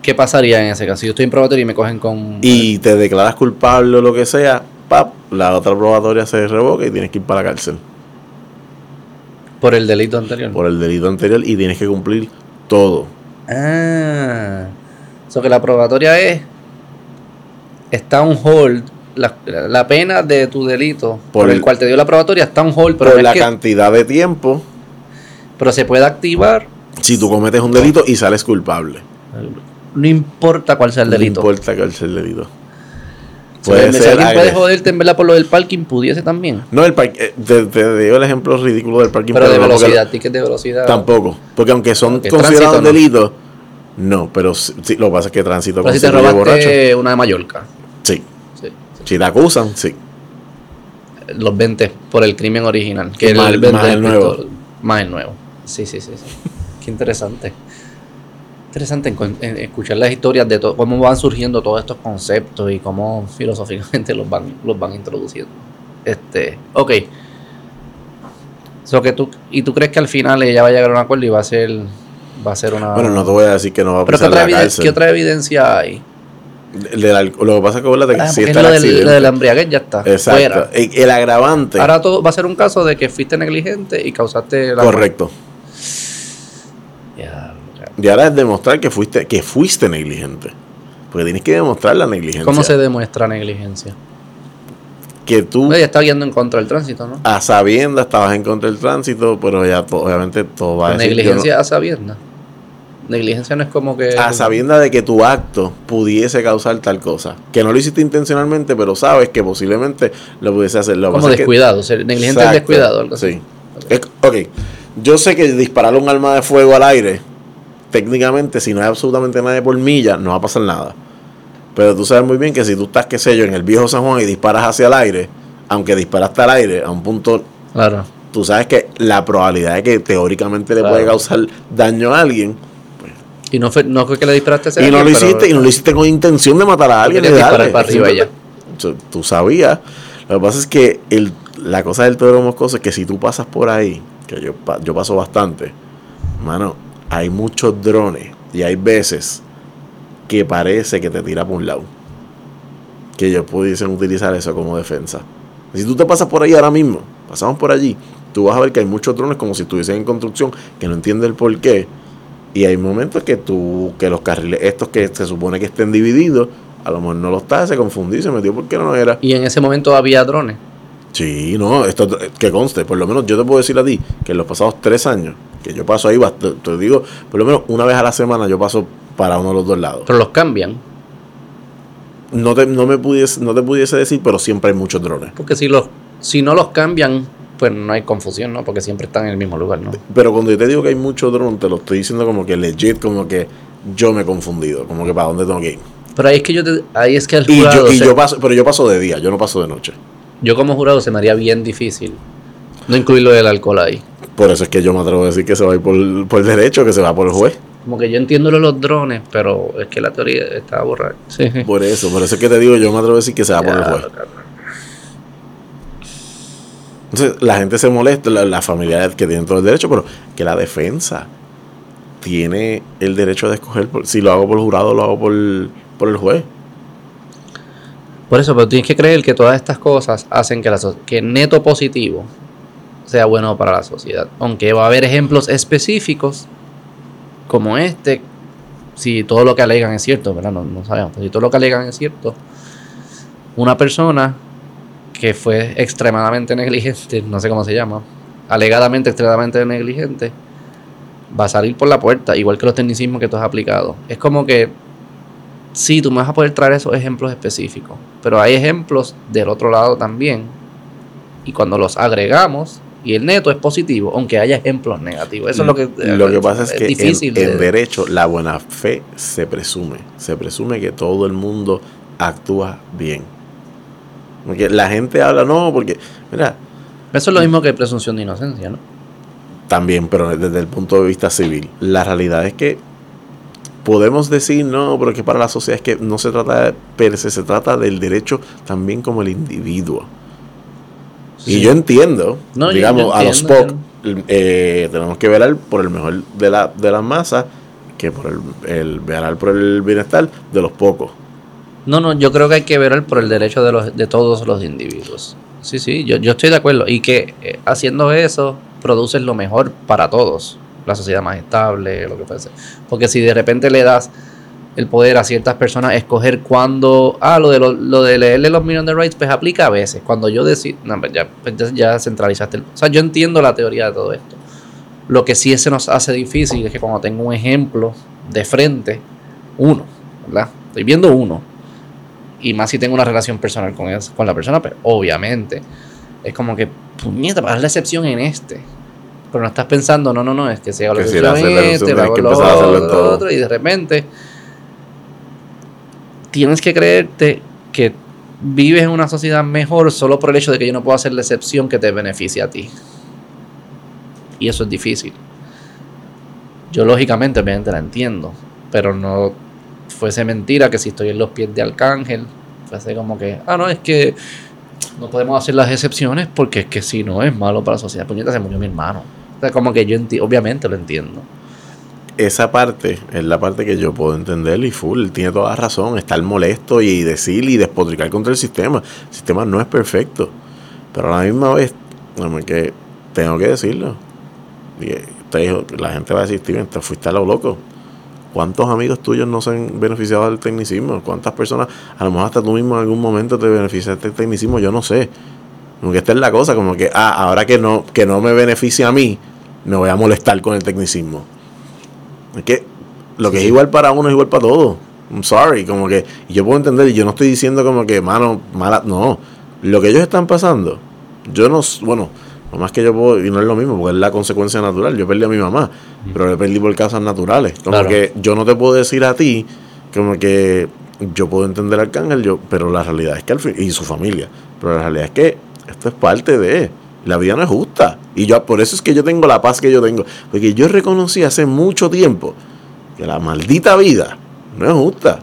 ¿Qué pasaría en ese caso? Si yo estoy en probatoria y me cogen con... Y te declaras culpable o lo que sea, pap, la otra probatoria se revoca y tienes que ir para la cárcel. Por el delito anterior. Por el delito anterior y tienes que cumplir todo. Ah. Eso que la probatoria es... Está un hold. La, la pena de tu delito por, Por el, el- cual te dio la probatoria está un hold, pero, Por la que- cantidad de tiempo, pero se puede activar si tú cometes un delito y sales culpable. no importa cuál sea el delito. No importa cuál sea el delito. Si alguien- si alguien puede joderte en verdad por lo del parking, pudiese también. No, el parque, te, te digo el ejemplo ridículo del parking. Pero de no porque- velocidad, tickets de velocidad. Tampoco. Porque aunque son considerados tránsito delitos, no, pero sí, lo que pasa es que tránsito Pero si te robaste una de Mallorca. Sí. Sí. Si te acusan, sí. Los 20 por el crimen original. Que Más- el 20 más el nuevo. Más el nuevo. Sí, sí, sí. sí. Qué interesante. Interesante en escuchar las historias de cómo van surgiendo todos estos conceptos y cómo <laughs> filosóficamente los van, los van introduciendo. Este, ok. So que tú, ¿Y tú crees que al final ella va a llegar a un acuerdo y va a ser, va a ser una... Bueno, no te voy a decir que no va a Pero ¿qué pasar otra, la. ¿qué otra evidencia hay? Lo que pasa es que acuérdate que Ah, sí está lo, del, lo de la embriaguez ya está. Exacto. Fuera. El, el agravante. Ahora todo va a ser un caso de que fuiste negligente y causaste la correcto. Y ahora es demostrar que fuiste, que fuiste negligente. Porque tienes que demostrar la negligencia. ¿Cómo se demuestra negligencia? Que tú Ella está guiando en contra del tránsito, ¿no? a sabiendas estabas en contra del tránsito, pero ya obviamente todo va a decir. negligencia a sabiendas. Negligencia no es como que. a sabiendas de que tu acto pudiese causar tal cosa. Que no lo hiciste intencionalmente, pero sabes que posiblemente lo pudiese hacer. Lo como es que- descuidado. ser negligente es descuidado, algo así. Sí. Es- ok, yo sé que disparar un arma de fuego al aire, técnicamente, si no hay absolutamente nadie por milla, no va a pasar nada. Pero tú sabes muy bien que si tú estás, qué sé yo, en el viejo San Juan y disparas hacia el aire, aunque disparaste al aire a un punto, Claro. tú sabes que la probabilidad de que teóricamente le Claro. puede causar daño a alguien, Y no fue, no fue que le disparaste a ese y no lo pero- hiciste, y no lo hiciste con intención de matar a alguien. disparar para arriba ya. Tú- sabías. Lo que pasa es que el, la cosa del toro moscoso es que si tú pasas por ahí, que yo, yo paso bastante, mano, hay muchos drones y hay veces que parece que te tira por un lado. Que ellos pudiesen utilizar eso como defensa. Si tú te pasas por ahí ahora mismo, pasamos por allí, tú vas a ver que hay muchos drones como si estuviesen en construcción, que no entiende el por qué. Y hay momentos que tú, que los carriles, estos que se supone que estén divididos, a lo mejor no lo está, se confundió se metió porque no era. Y en ese momento había drones. Sí, no, esto que conste, por lo menos yo te puedo decir a ti que en los pasados tres años, que yo paso ahí, te digo, por lo menos una vez a la semana yo paso para uno de los dos lados. Pero los cambian. No te, no me pudiese, no te pudiese decir, pero siempre hay muchos drones. Porque si los si no los cambian, pues no hay confusión, ¿no? Porque siempre están en el mismo lugar, ¿no? Pero cuando yo te digo que hay muchos drones, te lo estoy diciendo como que legit, como que yo me he confundido, como que para dónde tengo que ir. Pero ahí es que yo te, ahí es que el Y jurado yo, y se- yo paso, pero yo paso de día, yo no paso de noche. yo como jurado se me haría bien difícil no incluirlo del alcohol ahí. Por eso es que yo me atrevo a decir que se va a ir por, por derecho, que se va por el juez. Como que yo entiendo lo de los drones, pero es que la teoría está borrada. Sí. Por eso, por eso es que te digo, yo me atrevo a decir que se va por el juez. Entonces la gente se molesta, la, la familia que tienen todo el derecho, pero que la defensa tiene el derecho de escoger por- si lo hago por jurado o lo hago por, por el juez. Por eso, pero tienes que creer que todas estas cosas hacen que, la que neto positivo sea bueno para la sociedad. Aunque va a haber ejemplos específicos como este, si todo lo que alegan es cierto, ¿verdad? No, sabemos, si todo lo que alegan es cierto, una persona que fue extremadamente negligente, no sé cómo se llama, alegadamente extremadamente negligente, va a salir por la puerta, igual que los tecnicismos que tú has aplicado. Es como que sí, tú me vas a poder traer esos ejemplos específicos, pero hay ejemplos del otro lado también. Y cuando los agregamos, y el neto es positivo, aunque haya ejemplos negativos. Eso es lo que, Lo que pasa es que difícil en de- derecho la buena fe se presume. Se presume que todo el mundo actúa bien. Porque la gente habla, no, porque, mira, Eso es lo mismo que presunción de inocencia, ¿no? también, pero desde el punto de vista civil. La realidad es que podemos decir, no, pero que para la sociedad es que no se trata de per se, se trata del derecho también como el individuo. Sí. Y yo entiendo, No, yo- digamos, a los POC eh, tenemos que velar por el mejor de la, de las masas, que por el, el velar por el bienestar de los pocos. No, no, yo creo que hay que velar por el derecho de, los, de todos los individuos. Sí, sí, yo, yo estoy de acuerdo. Y que eh, haciendo eso produces lo mejor para todos. La sociedad más estable, lo que fuese. Porque si de repente le das el poder a ciertas personas escoger cuándo. Ah, lo de, lo, lo de leerle los million de rights, pues aplica a veces. Cuando yo decido. No, pues ya, pues ya, centralizaste. El, o sea, yo entiendo la teoría de todo esto. Lo que sí se nos hace difícil es que cuando tengo un ejemplo de frente, uno, ¿verdad? Estoy viendo uno. Y más si tengo una relación personal con, esa, con la persona, pero obviamente es como que, puñeta, para la excepción en este. Pero no estás pensando, no, no, no, es que se haga la Que si le haces la este, que lo otro, todo. otro, y de repente tienes que creerte que vives en una sociedad mejor solo por el hecho de que yo no puedo hacer la excepción que te beneficie a ti. Y eso es difícil. Yo lógicamente, obviamente la entiendo, pero no fuese mentira que si estoy en los pies de Arcángel, fuese como que, ah, no, es que no podemos hacer las excepciones porque es que si no es malo para la sociedad. Puñeta, se murió mi hermano. O sea, como que yo obviamente lo entiendo. Esa parte es la parte que yo puedo entender y full, tiene toda la razón, estar molesto y decir y despotricar contra el sistema. El sistema no es perfecto, pero a la misma vez, que tengo que decirlo. Eh, la gente va a decir, Steven, te fuiste a lo loco. ¿Cuántos amigos tuyos no se han beneficiado del tecnicismo? ¿Cuántas personas, a lo mejor hasta tú mismo en algún momento te beneficiaste del tecnicismo? Yo no sé. Esta es la cosa, como que, ah, ahora que no, que no me beneficia a mí, me voy a molestar con el tecnicismo. Es que lo que es igual para uno es igual para todos. I'm sorry, como que yo puedo entender, y yo no estoy diciendo como que, mano, mala, no. Lo que ellos están pasando, yo no, bueno, lo más que yo puedo, y no es lo mismo, porque es la consecuencia natural. Yo perdí a mi mamá, pero le perdí por causas naturales. Como Claro. que yo no te puedo decir a ti, como que yo puedo entender al Arcángel, yo, pero la realidad es que al fin, y su familia, pero la realidad es que esto es parte de. La vida no es justa. Y yo por eso es que yo tengo la paz que yo tengo. Porque yo reconocí hace mucho tiempo que la maldita vida no es justa.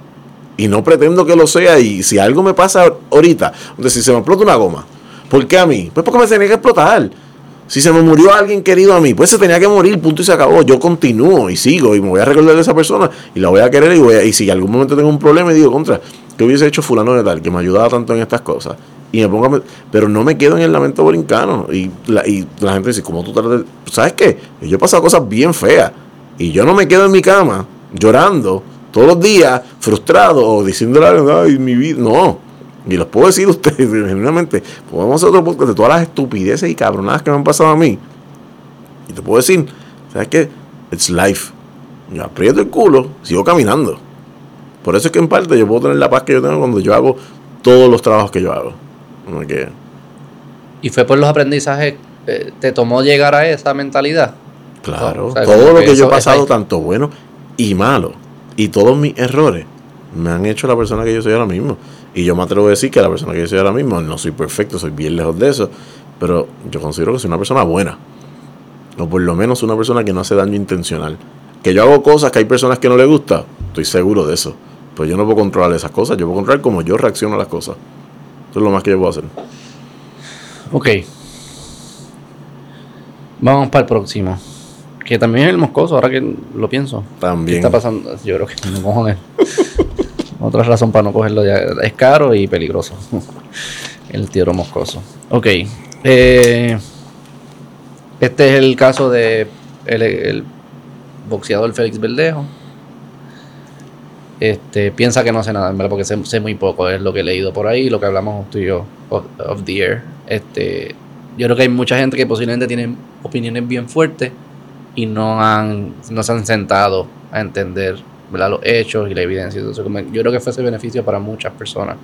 Y no pretendo que lo sea. Y si algo me pasa ahorita, donde si se me explota una goma, ¿por qué a mí? Pues porque me tenía que explotar. Si se me murió alguien querido a mí, pues se tenía que morir, punto y se acabó. Yo continúo y sigo y me voy a recordar de esa persona y la voy a querer y, voy a- y si en algún momento tengo un problema y digo, contra, ¿qué hubiese hecho fulano de tal? Que me ayudaba tanto en estas cosas. Y me pongo a me- pero no me quedo en el lamento brincano. Y la, y la gente dice, ¿cómo tú de-?" ¿Sabes qué? Yo he pasado cosas bien feas. Y yo no me quedo en mi cama llorando todos los días, frustrado o diciéndole a alguien, ay, mi vida. No. Y los puedo decir a ustedes, <laughs> genuinamente. Podemos hacer otro podcast de todas las estupideces y cabronadas que me han pasado a mí. Y te puedo decir, ¿sabes qué? It's life. Yo aprieto el culo, sigo caminando. Por eso es que en parte yo puedo tener la paz que yo tengo cuando yo hago todos los trabajos que yo hago. Y fue por los aprendizajes, eh, te tomó llegar a esa mentalidad. claro, O sea, todo lo que que yo he pasado, tanto bueno y malo, y todos mis errores, me han hecho la persona que yo soy ahora mismo. Y yo me atrevo a decir que la persona que yo soy ahora mismo, no soy perfecto, soy bien lejos de eso, pero yo considero que soy una persona buena. O por lo menos una persona que no hace daño intencional. Que yo hago cosas que hay personas que no les gusta, estoy seguro de eso. Pero yo no puedo controlar esas cosas, yo puedo controlar cómo yo reacciono a las cosas. Eso es lo más que yo puedo hacer. Ok. Vamos para el próximo. Que también es el moscoso, ahora que lo pienso. ¿Qué También. está pasando? Yo creo que <laughs> no cojones. Otra razón para no cogerlo ya. Es caro y peligroso. <laughs> el tiro moscoso. Ok. eh, este es el caso de el, el boxeador Félix Verdejo. Este, piensa que no hace nada, en verdad, porque sé, sé muy poco, es lo que he leído por ahí, lo que hablamos tú y yo of, of the air. Este, yo creo que hay mucha gente que posiblemente tienen opiniones bien fuertes y no han no se han sentado a entender ¿verdad? los hechos y la evidencia. Entonces, yo creo que fue ese beneficio para muchas personas.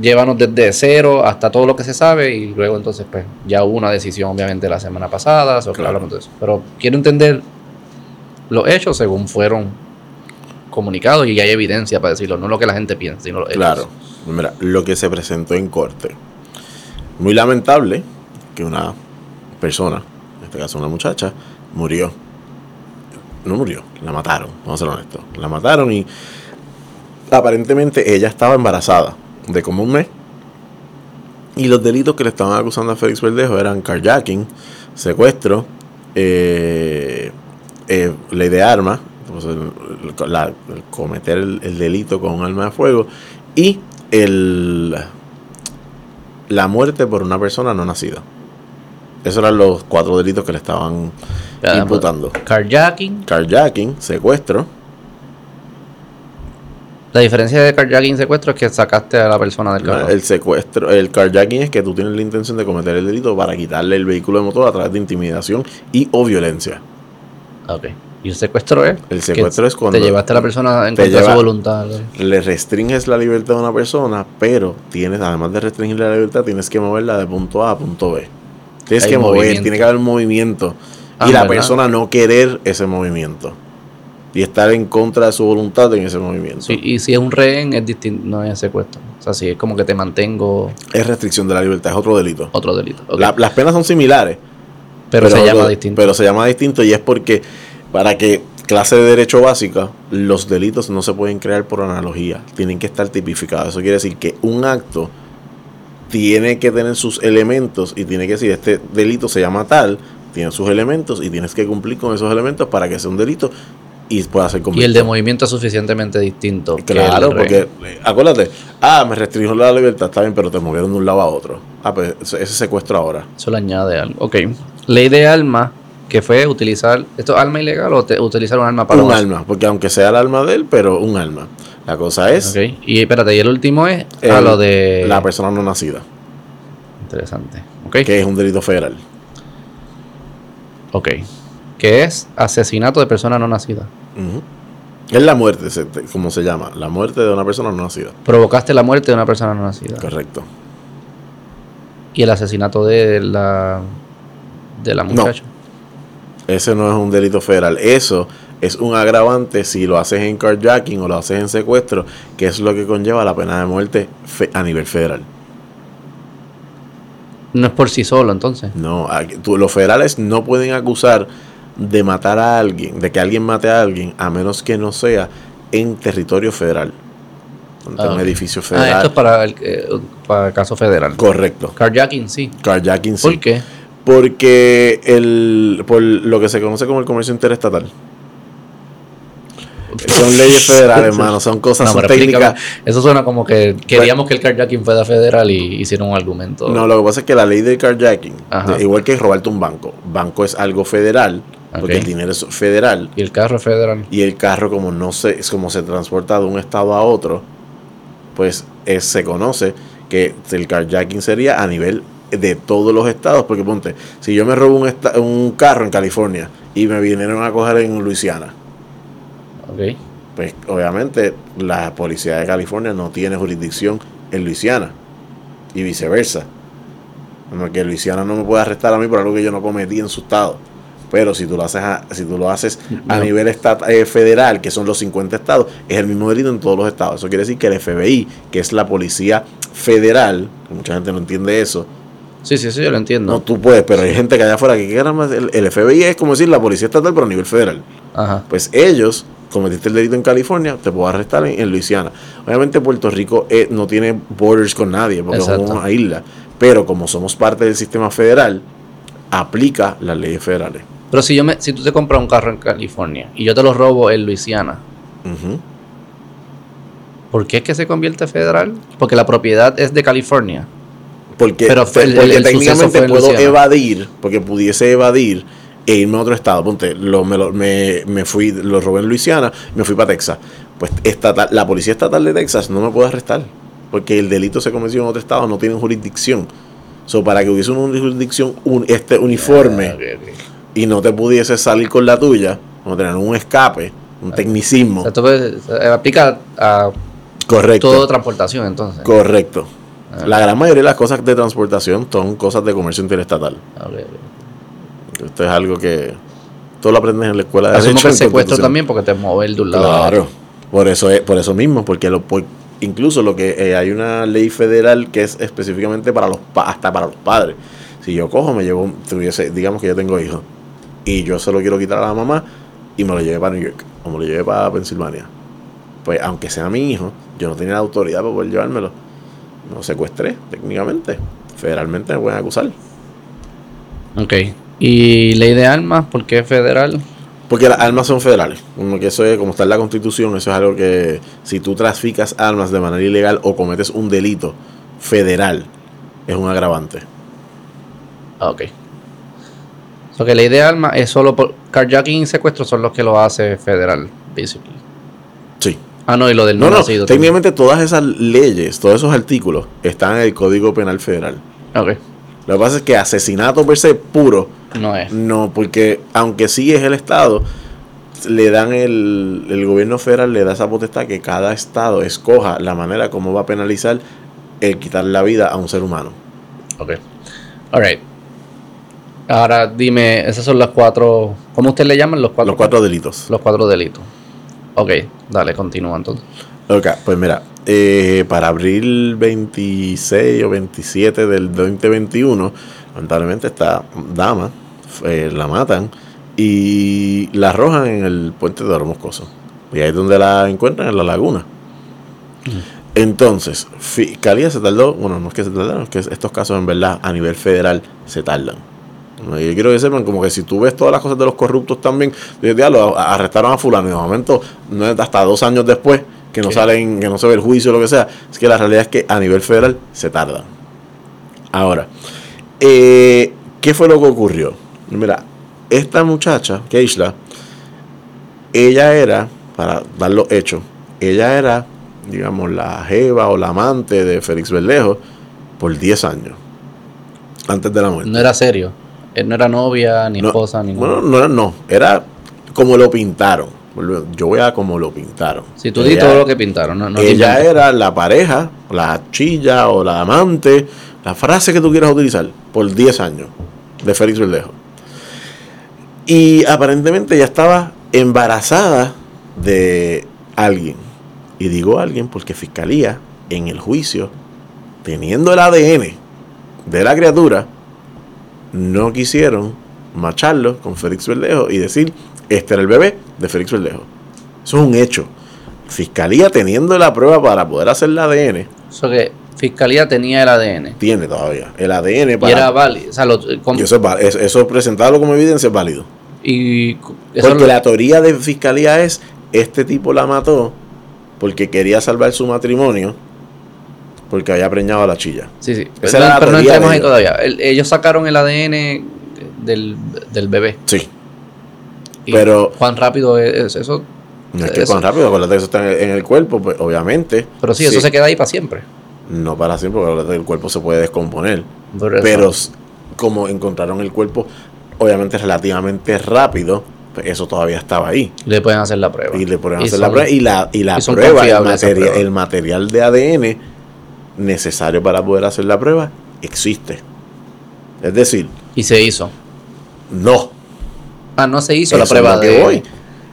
Llévanos desde cero hasta todo lo que se sabe y luego entonces pues ya hubo una decisión obviamente la semana pasada, so Claro. Pero quiero entender los hechos según fueron comunicados y hay evidencia para decirlo, no lo que la gente piensa, sino hechos. Claro. Mira, lo que se presentó en corte. Muy lamentable que una persona, en este caso una muchacha, murió. No murió, la mataron, vamos a ser honestos. La mataron y aparentemente ella estaba embarazada de como un mes. Y los delitos que le estaban acusando a Félix Verdejo eran carjacking, secuestro, eh, eh, ley de armas, la- el cometer el, el delito con un arma de fuego y el la muerte por una persona no nacida. Esos eran los cuatro delitos que le estaban Ya, imputando. Carjacking. Carjacking, secuestro, La diferencia de carjacking y secuestro es que sacaste a la persona del carro. el secuestro, el carjacking es que tú tienes la intención de cometer el delito para quitarle el vehículo de motor a través de intimidación y o violencia. Ok. Y el secuestro es. El secuestro es cuando Te llevaste a la persona en contra de su voluntad. le restringes la libertad de una persona, pero tienes, además de restringirle la libertad, tienes que moverla de punto A a punto B. Tienes Hay que mover, movimiento. tiene que haber movimiento. Ah, y la ¿verdad? persona no querer ese movimiento. Y estar en contra de su voluntad en ese movimiento. Sí, y si es un rehén, es distinto, no es secuestro. O sea, si es como que te mantengo Es restricción de la libertad, es otro delito. otro delito. La- las penas son similares, pero, se llama distinto. Pero se llama distinto y es porque para que clase de derecho básica, los delitos no se pueden crear por analogía, tienen que estar tipificados. Eso quiere decir que un acto tiene que tener sus elementos y tiene que decir, este delito se llama tal, tiene sus elementos y tienes que cumplir con esos elementos para que sea un delito y pueda ser y convicto. el de movimiento es suficientemente distinto. Claro, porque rehén. eh, acuérdate, ah, me restringió la libertad, está bien, pero te movieron de un lado a otro. Ah, pues ese secuestro ahora. Eso le añade algo. Ok. Ley de arma, que fue utilizar. ¿Esto es arma ilegal o te- utilizar un arma para un alma, porque aunque sea el alma de él, pero un alma. La cosa es Ok. Y espérate, y el último es a el- lo de. la persona no nacida, Interesante. Ok. que es un delito federal. Ok. Que es asesinato de persona no nacida. Es la muerte, como se llama, la muerte de una persona no nacida. Provocaste la muerte de una persona no nacida. Correcto. Y el asesinato de la. de la No. Ese no es un delito federal. Eso es un agravante si lo haces en carjacking o lo haces en secuestro, que es lo que conlleva la pena de muerte a nivel federal. No es por sí solo, entonces. No, los federales no pueden acusar de matar a alguien, de que alguien mate a alguien, a menos que no sea en territorio federal. En Ah, un edificio Ah, federal. esto es para el, eh, para el caso federal. Correcto. Carjacking, sí. Carjacking sí. ¿Por qué? Porque el, por lo que se conoce como el comercio interestatal. Son <laughs> leyes federales, hermano. Son cosas, No, son técnicas. Eso suena como que queríamos que el carjacking fuera federal y hicieron un argumento. No, lo que pasa es que la ley del carjacking, Ajá. igual que robarte un banco, banco es algo federal, porque el dinero es federal. Y el carro es federal. y el carro como no se es como se transporta de un estado a otro pues es- se conoce que el carjacking sería a nivel de todos los estados porque ponte si yo me robo un, esta- un carro en California y me vinieron a coger en Luisiana Ok. pues obviamente la policía de California no tiene jurisdicción en Luisiana y viceversa como que Luisiana no me puede arrestar a mí por algo que yo no cometí en su estado pero si tú lo haces a, si tú lo haces a No. nivel eh, federal que son los 50 estados es el mismo delito en todos los estados eso quiere decir que el FBI que es la policía federal que mucha gente no entiende eso Sí, sí, sí, yo lo entiendo. no tú puedes pero hay gente que allá afuera que quiera más el, el FBI es como decir la policía estatal pero a nivel federal Ajá. pues ellos cometiste el delito en California, te puedo arrestar en, en Luisiana. Obviamente Puerto Rico eh, no tiene borders con nadie, porque Exacto. somos una isla. Pero como somos parte del sistema federal, aplica las leyes federales. Pero si yo me, si tú te compras un carro en California y yo te lo robo en Luisiana. ¿por qué es que se convierte federal? Porque la propiedad es de California. Porque, Pero fue el- porque el suceso técnicamente puedo evadir, porque pudiese evadir e irme a otro estado. Ponte, lo, me, lo- me, me fui, lo robé en Luisiana, me fui para Texas. Pues estatal, la policía estatal de Texas no me puede arrestar, porque el delito se cometió en otro estado, no tienen jurisdicción. So, para que hubiese una jurisdicción un, este uniforme Ah, y no te pudiese salir con la tuya, no tener un escape, un tecnicismo. O sea, esto aplica a Correcto. toda transportación, entonces. Correcto. Ah. La gran mayoría de las cosas de transportación son cosas de comercio interestatal. Esto es algo que todo lo aprendes en la escuela de Asumo Derecho que secuestro también porque te mueve de un lado Claro. Por eso es, por eso mismo, porque lo por- incluso lo que eh, hay una ley federal que es específicamente para los pa- hasta para los padres. Si yo cojo, me llevo, tuviese, digamos que yo tengo hijos y yo se lo quiero quitar a la mamá y me lo llevé para New York o me lo llevé para Pensilvania. Pues aunque sea mi hijo, yo no tenía la autoridad para poder llevármelo. No secuestré, técnicamente. Federalmente me pueden acusar. Ok. ¿Y ley de armas? ¿Por qué federal? Porque las armas son federales. Como que eso es, como está en la constitución, eso es algo que si tú traficas armas de manera ilegal o cometes un delito federal, es un agravante. Ah, ok. So que la idea de arma es solo por carjacking y secuestro son los que lo hace federal, basically. Sí. Ah, no, y lo del No, no, nacido técnicamente todas esas leyes, todos esos artículos están en el Código Penal Federal. Ok. Lo que pasa es que asesinato per se puro, No es. no, porque aunque sí es el Estado, le dan el, el gobierno federal le da esa potestad que cada Estado escoja la manera como va a penalizar el quitar la vida a un ser humano. Ok. Alright. Ahora dime, esas son las cuatro. ¿Cómo usted le llaman los cuatro? Los cuatro delitos. Los cuatro delitos. Ok, dale, continúa entonces. Ok, pues mira, eh, para abril 26 o 27 del 2021, lamentablemente esta dama eh, la matan y la arrojan en el puente de Oro Moscoso. Y ahí es donde la encuentran, en la laguna. Entonces, Fiscalía se tardó, bueno, no es que se tardaron, es que estos casos en verdad a nivel federal se tardan. No, Yo quiero que sepan como que si tú ves todas las cosas de los corruptos también, ya lo arrestaron a fulano y de momento no hasta dos años después que no salen, que no se ve el juicio o lo que sea. Es que la realidad es que a nivel federal se tardan. Ahora, eh, ¿qué fue lo que ocurrió? Mira, esta muchacha, Keishla, ella era, para dar los hechos, ella era, digamos, la jeva o la amante de Félix Berlejo por 10 años. Antes de la muerte. No era serio. Él no era novia, ni No, esposa, ni Bueno, nada. no, era- no, era como lo pintaron. Yo voy a como lo pintaron. Si tú di todo lo que pintaron, no, ella era la pareja, la chilla o la amante, la frase que tú quieras utilizar, por 10 años de Félix Verdejo. Y aparentemente ella estaba embarazada de alguien. Y digo alguien porque Fiscalía, en el juicio, teniendo el ADN de la criatura, no quisieron macharlo con Félix Verdejo y decir, este era el bebé de Félix Verdejo. Eso es un hecho. Fiscalía teniendo la prueba para poder hacer el ADN, Eso que Fiscalía tenía el ADN. tiene todavía el ADN Y para... era válido. O sea, lo- com- y eso, es eso, presentarlo como evidencia es válido. y Porque lo- la teoría de Fiscalía es, este tipo la mató porque quería salvar su matrimonio porque había preñado a la chilla. Sí, sí. Esa pero no entremos ahí todavía. El- ellos sacaron el ADN del, del bebé. Sí. Y Pero- Cuán rápido es eso. No es que Eso. tan rápido, acuérdate que eso está en el, en el cuerpo, pues obviamente. Pero sí, eso se queda ahí para siempre. No para siempre, porque acuérdate que el cuerpo se puede descomponer. Por. Pero como encontraron el cuerpo, obviamente relativamente rápido, pues eso todavía estaba ahí. le pueden hacer la prueba. Y le Y hacer la prueba. Y la, y la y prueba, material, el material de ADN necesario para poder hacer la prueba existe. Es decir, Y se hizo. no. Ah, no se hizo la Eso prueba lo de. voy.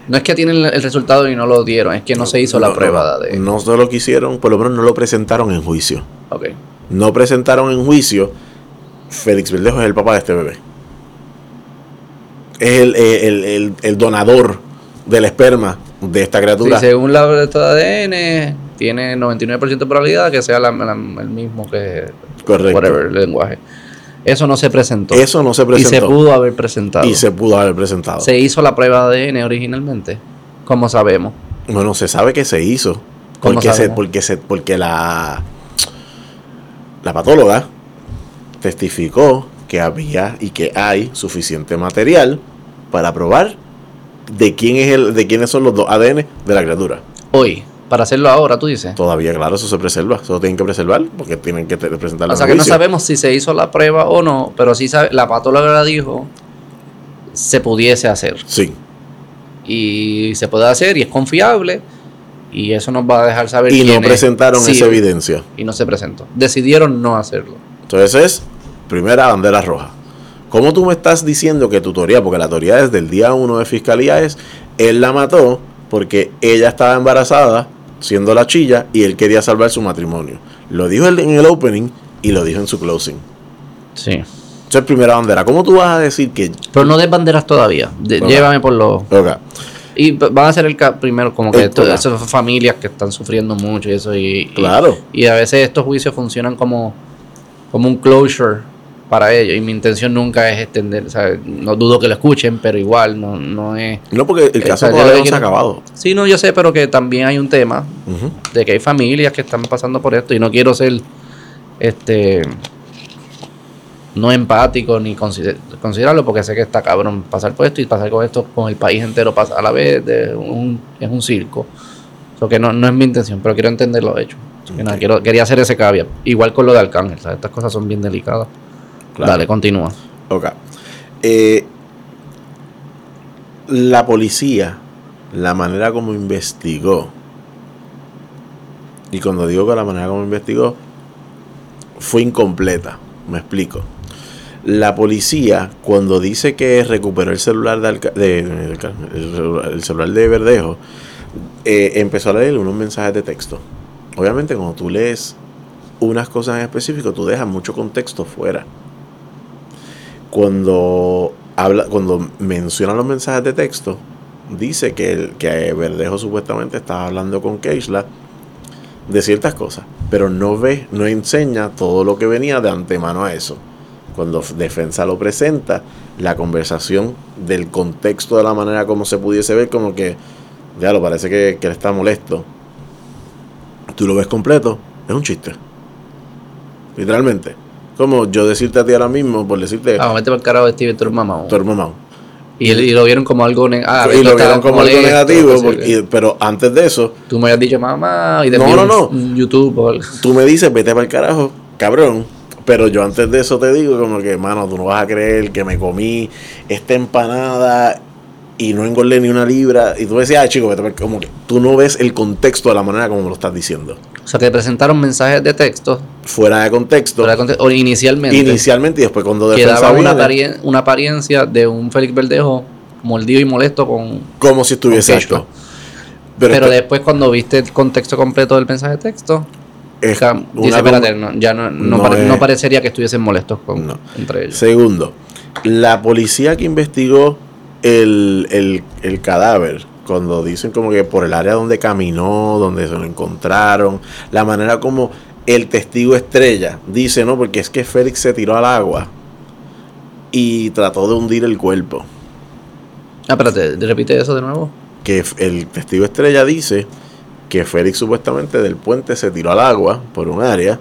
No es que tienen el- resultado y no lo dieron, es que no, se hizo la prueba no, de. No solo quisieron, por lo menos no lo presentaron en juicio. Ok. No presentaron en juicio. Félix Verdejo es el papá de este bebé. Es el, el- el- el donador del esperma de esta Sí, criatura. según la de ADN, tiene 99% de probabilidad que sea la- la- el mismo que. Correcto. Whatever, el lenguaje. Eso no se presentó. Eso no se y presentó. se pudo haber presentado. y se pudo haber presentado. Se hizo la prueba de ADN originalmente. Como sabemos. Bueno, se sabe que se hizo. ¿Cómo Porque, se, porque, se, porque la, la patóloga testificó que había y que hay suficiente material para probar de quién es el, de quiénes son los dos ADN de la criatura. Hoy, para hacerlo ahora, tú dices. Todavía, claro, eso se preserva. Eso tienen que preservar porque tienen que te- presentarlo O sea que no sabemos si se hizo la prueba o no, pero sí sabe, la patóloga dijo se pudiese hacer. Sí. Y se puede hacer y es confiable. Y eso nos va a dejar saber Y no es. presentaron Sí, esa evidencia. Y no se presentó. Decidieron no hacerlo. Entonces es primera bandera roja. ¿Cómo tú me estás diciendo que tu teoría, porque la teoría desde el día 1 de fiscalía es, él la mató porque ella estaba embarazada, siendo la chilla, y él quería salvar su matrimonio? Lo dijo en el opening y lo dijo en su closing. Sí. Eso es primera bandera. ¿Cómo tú vas a decir que... Pero no des banderas todavía. De-. Llévame por los. Y van a ser el primero, como que claro. esas familias que están sufriendo mucho y eso. Y, y- Claro. Y, a veces estos juicios funcionan como, como un closure para ellos. Y mi intención nunca es extender, no dudo que lo escuchen, pero igual no, no es... No, porque el caso yo todavía no se ha acabado. Sí, no, yo sé, pero que también hay un tema de que hay familias que están pasando por esto y no quiero ser este no empático ni consider- considerarlo porque sé que está cabrón pasar por esto y pasar con esto con el país entero pasa a la vez de un, es un circo. Eso que no, no es mi intención pero quiero entender los hechos que nada, quiero, quería hacer ese caveat. Igual con lo de Arcángel ¿sabes? estas cosas son bien delicadas Claro. dale continúa Ok. Eh, la policía, la manera como investigó, y cuando digo que la manera como investigó, fue incompleta. Me explico. La policía, cuando dice que recuperó el celular de, Alca- el celular de Verdejo, eh, empezó a leer unos mensajes de texto. Obviamente, cuando tú lees unas cosas en específico, tú dejas mucho contexto fuera cuando habla, cuando menciona los mensajes de texto, dice que, el, que Verdejo supuestamente estaba hablando con Keishla de ciertas cosas, pero no ve, no enseña todo lo que venía de antemano a eso. Cuando Defensa lo presenta, la conversación del contexto de la manera como se pudiese ver, como que, ya lo parece que, que él está molesto. Tú lo ves completo, es un chiste. Literalmente. Como yo decirte a ti ahora mismo, por decirte, ah, vete para el carajo de Steven tu mamá y, lo vieron como algo ah, y lo vieron como algo negativo, porque- y- pero antes de eso, Tú me habías dicho mamá y te No, no, no. YouTube o algo. tú me dices, vete para el carajo, cabrón. Pero yo antes de eso te digo, como que, mano, tú no vas a creer que me comí esta empanada y no engordé ni una libra. Y tú decías, ah, chico, vete para el-". como que tú no ves el contexto de la manera como me lo estás diciendo. O sea, que te presentaron mensajes de texto Fuera de contexto, fuera de conte- o inicialmente inicialmente y después cuando defensa daban una, aparien- una apariencia de un Félix Verdejo mordido y molesto con... como si estuviese esto. Pero, después cuando viste el contexto completo del mensaje de texto, es dice, espérate, no, ya no, no, no pare- es- no parecería que estuviesen molestos con, No. entre ellos. Segundo, la policía que investigó el, el- el cadáver, cuando dicen como que por el área donde caminó, donde se lo encontraron, la manera como el testigo estrella dice, no, porque es que Félix se tiró al agua y trató de hundir el cuerpo. Ah, espérate, repite eso de nuevo. Que el testigo estrella dice que Félix supuestamente del puente se tiró al agua por un área.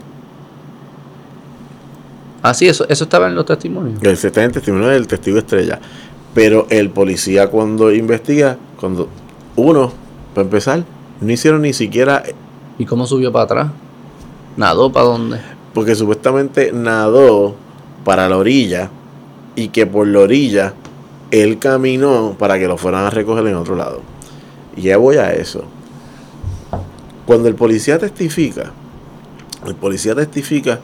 Ah, sí, eso, eso estaba en los testimonios. El está en el testimonio del testigo estrella. Pero el policía cuando investiga, cuando uno, para empezar, no hicieron ni siquiera, ¿Y cómo subió para atrás? ¿Nadó para dónde? porque supuestamente nadó para la orilla y que por la orilla él caminó para que lo fueran a recoger en otro lado. Y ya voy a eso. Cuando el policía testifica, el policía testifica,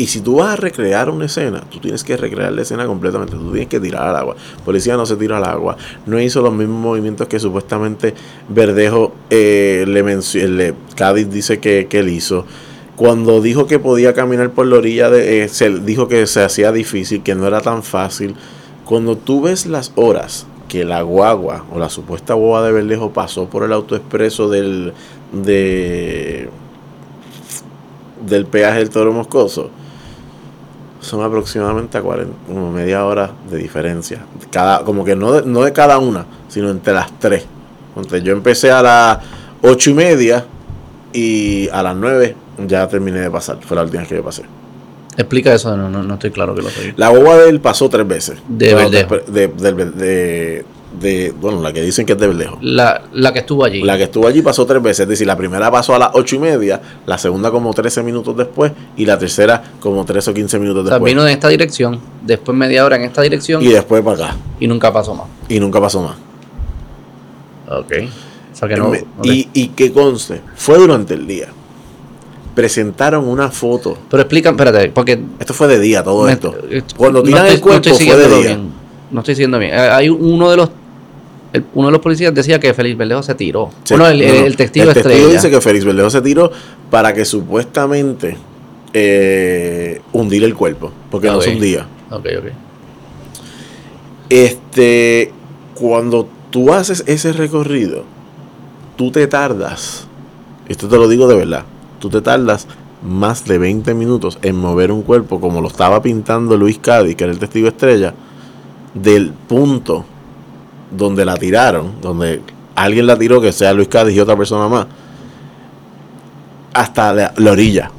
y si tú vas a recrear una escena, tú tienes que recrear la escena completamente, tú tienes que tirar al agua. Policía no se tiró al agua, no hizo los mismos movimientos que supuestamente Verdejo eh, le mencionó, Cádiz dice que, que él hizo. Cuando dijo que podía caminar por la orilla, de, eh, se dijo que se hacía difícil, que no era tan fácil. Cuando tú ves las horas que la guagua o la supuesta guagua de Verdejo pasó por el autoexpreso del, de, del peaje del Toro Moscoso, son aproximadamente a 40, como media hora de diferencia. Cada, como que no de, no de cada una, sino entre las tres. Entonces yo empecé a las ocho y media y a las nueve ya terminé de pasar. Fue la última vez que yo pasé. Explica eso, no, no, no estoy claro que lo soy. La boba de él pasó tres veces. De. De, de, de- de- bueno, la que dicen que es de Verdejo. La, la que estuvo allí. La que estuvo allí pasó tres veces, es decir, la primera pasó a las ocho y media, la segunda como 13 minutos después y la tercera como 13 o 15 minutos o sea, después. vino en esta dirección, después media hora en esta dirección y y, después para acá. nunca pasó más. Y nunca pasó más. Ok. O sea que no. Y, y que conste, fue durante el día. Presentaron una foto. Pero explican, espérate, porque. Esto fue de día, todo me- esto. Cuando no tiran estoy- el cuerpo no estoy fue de día. bien. No estoy siguiendo bien. Eh, Hay uno de los. El- uno de los policías decía que Félix Verdejo se tiró. Sí, bueno, el, testigo El testigo estrella. dice que Félix Verdejo se tiró para que supuestamente eh, hundir el cuerpo. Porque no se hundía. Ok, ok. Este, cuando tú haces ese recorrido, tú te tardas, esto te lo digo de verdad, tú te tardas más de 20 minutos en mover un cuerpo como lo estaba pintando Luis Cádiz, que era el testigo estrella, del punto donde la tiraron, donde alguien la tiró, que sea Luis Cádiz y otra persona más, hasta la, la orilla.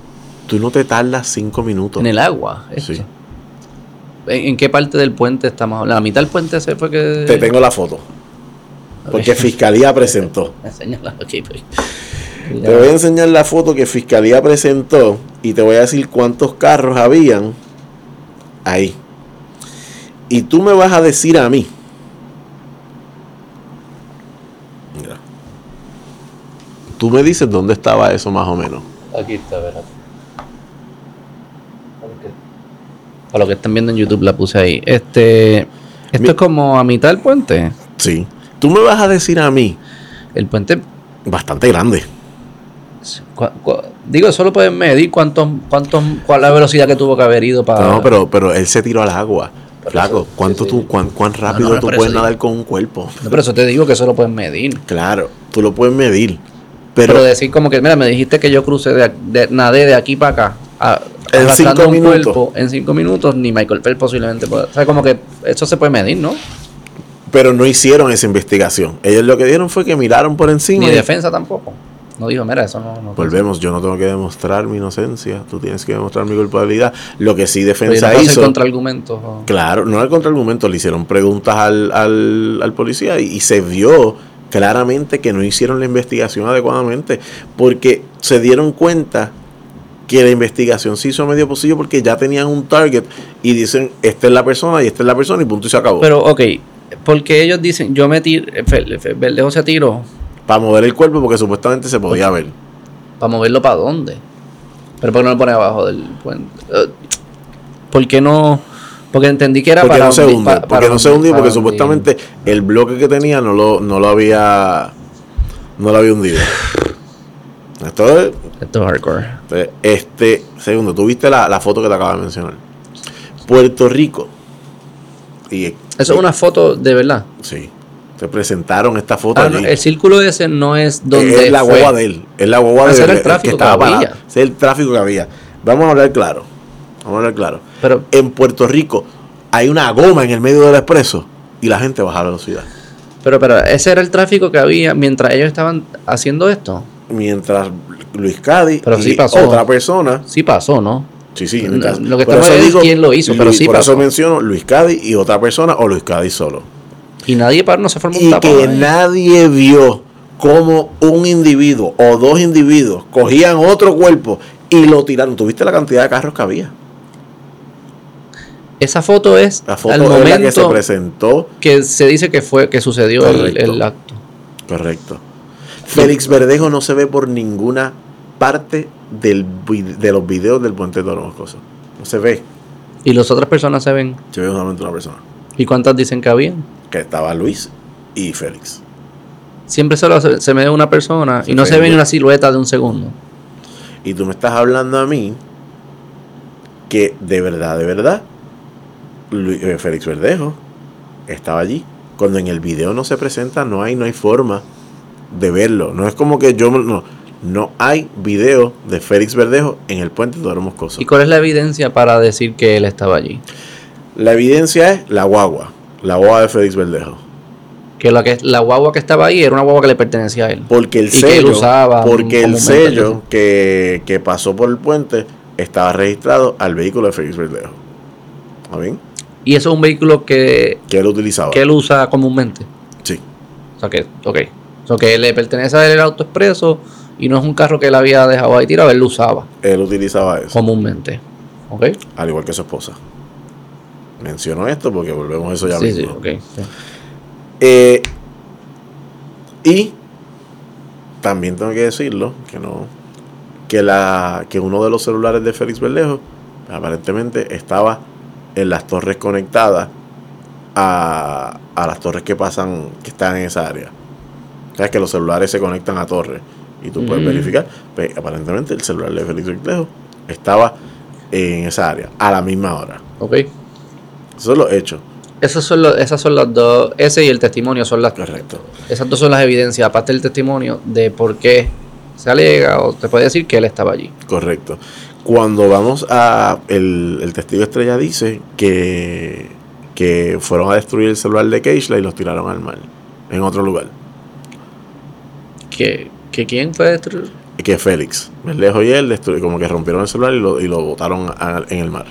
Tú no te tardas 5 minutos. En el agua. esto. Sí. ¿En, en qué parte del puente estamos hablando? ¿La mitad del puente se fue que.? Te tengo la foto. Porque Fiscalía presentó. <laughs> Pues. Te voy a enseñar la foto que Fiscalía presentó y te voy a decir cuántos carros habían ahí. Y tú me vas a decir a mí. Mira. Tú me dices dónde estaba eso más o menos. Aquí está, espérate. Para lo que están viendo en YouTube la puse ahí. Este. Esto Mi- es como a mitad del puente. Sí. Tú me vas a decir a mí. El puente. Bastante grande. digo, solo pueden medir cuántos, cuántos, cuál la velocidad que tuvo que haber ido para. No, pero, pero él se tiró al agua. Por Flaco, eso, ¿cuánto sí, tú, cuán, cuán rápido no, tú puedes eso nadar digo. con un cuerpo? No, pero eso te digo que solo pueden medir. Claro, tú lo puedes medir. Pero, Pero, decir como que, mira, me dijiste que yo crucé de, de nadé de aquí para acá. a- En cinco un minutos. cuerpo en cinco minutos, ni Michael Phelps posiblemente pueda. O sea, como que eso se puede medir, ¿no? pero no hicieron esa investigación. Ellos lo que dieron fue que miraron por encima. Ni y- defensa tampoco. No dijo, mira, eso no. no Volvemos, yo no tengo que demostrar mi inocencia, tú tienes que demostrar mi culpabilidad. Lo que sí no defensa hacer hizo, contraargumentos. claro, no al contraargumento, le hicieron preguntas al, al, al policía y, y se vio claramente que no hicieron la investigación adecuadamente, porque se dieron cuenta que la investigación se hizo a medio posible porque ya tenían un target y dicen, esta es la persona y esta es la persona y punto y se acabó. Pero, ok, porque ellos dicen, yo me tiré, Verdejo se tiró, para mover el cuerpo porque supuestamente se podía ver. ¿para moverlo para dónde? Pero ¿por qué no lo pone abajo del puente? Eh, ¿Por qué no? Porque entendí que era Porque para... no se porque para no se hundi- hundió, porque hundir. supuestamente el bloque que tenía no lo, no lo había no lo había hundido. Esto es, Esto es hardcore. este, segundo, tú viste la, la foto que te acabo de mencionar. Puerto Rico. Y Eso es una foto de verdad. sí. Te presentaron esta foto Ah, no, el círculo ese no es donde es la fue. guagua de él. Es la guagua Ah, de él. el el tráfico que estaba había. es el tráfico que había. Vamos a hablar claro. Vamos a hablar claro. Pero, En Puerto Rico hay una goma en el medio del expreso y la gente baja la velocidad. pero, pero, ese era el tráfico que había mientras ellos estaban haciendo esto. mientras Luis Cádiz Pero y sí pasó. otra persona, Sí pasó, ¿no? sí, sí, caso. lo que estamos eso es digo, quién lo hizo, pero sí Por eso pasó. menciono Luis Cádiz y otra persona o Luis Cádiz solo. Y nadie paró, no se formó un Y tapón. que ahí. nadie vio cómo un individuo o dos individuos cogían otro cuerpo y lo tiraron. ¿Tuviste la cantidad de carros que había? Esa foto es La foto al la que se momento que presentó. se, dice que fue que sucedió el, acto. Correcto. Félix Verdejo no se ve por ninguna parte del, de los videos del puente de Toro Moscoso. No se ve. Y las otras personas se ven. Se ve solamente una persona. ¿Y cuántas dicen que habían? Que estaba Luis y Félix. Siempre solo se, se me ve una persona Se y no se ve ni una silueta de un segundo. Y tú me estás hablando a mí que de verdad, de verdad, Eh, Félix Verdejo estaba allí. Cuando en el video no se presenta, no hay, no hay forma de verlo. No es como que yo no, no hay video de Félix Verdejo en el puente de Oro Moscoso. ¿Y cuál es la evidencia para decir que él estaba allí? La evidencia es la guagua, la guagua de Félix Verdejo. Que la, que la guagua que estaba ahí era una guagua que le pertenecía a él. Porque el que él sello, usaba porque el sello que, que pasó por el puente estaba registrado al vehículo de Félix Verdejo. ¿Está bien? Y eso es un vehículo que, Que él utilizaba. que él usa comúnmente. Sí. O sea que, ok. O sea que le pertenece a él el auto expreso y no es un carro que él había dejado ahí tirado, él lo usaba Él utilizaba eso. comúnmente. ¿Ok? Al igual que su esposa. Menciono esto porque volvemos a eso ya sí, mismo. sí, ok. sí. Eh, y también tengo que decirlo, que no, que la, que uno de los celulares de Félix Berlejo aparentemente estaba en las torres conectadas a, a las torres que pasan, que están en esa área. Sabes que los celulares se conectan a torres y tú puedes verificar. Pues, aparentemente el celular de Félix Berlejo estaba en esa área a la misma hora. Ok. Eso es lo hecho. Esos son los, esas son las dos, ese y el testimonio son las, Correcto. esas dos son las evidencias, aparte del testimonio, de por qué se alega o te puede decir que él estaba allí. Correcto. Cuando vamos a. El, el testigo estrella dice que, que fueron a destruir el celular de Keishla y los tiraron al mar, en otro lugar. ¿Que, que quién fue a destruir? Que Félix, lejos y él, como que rompieron el celular y lo, y lo botaron a- en el mar.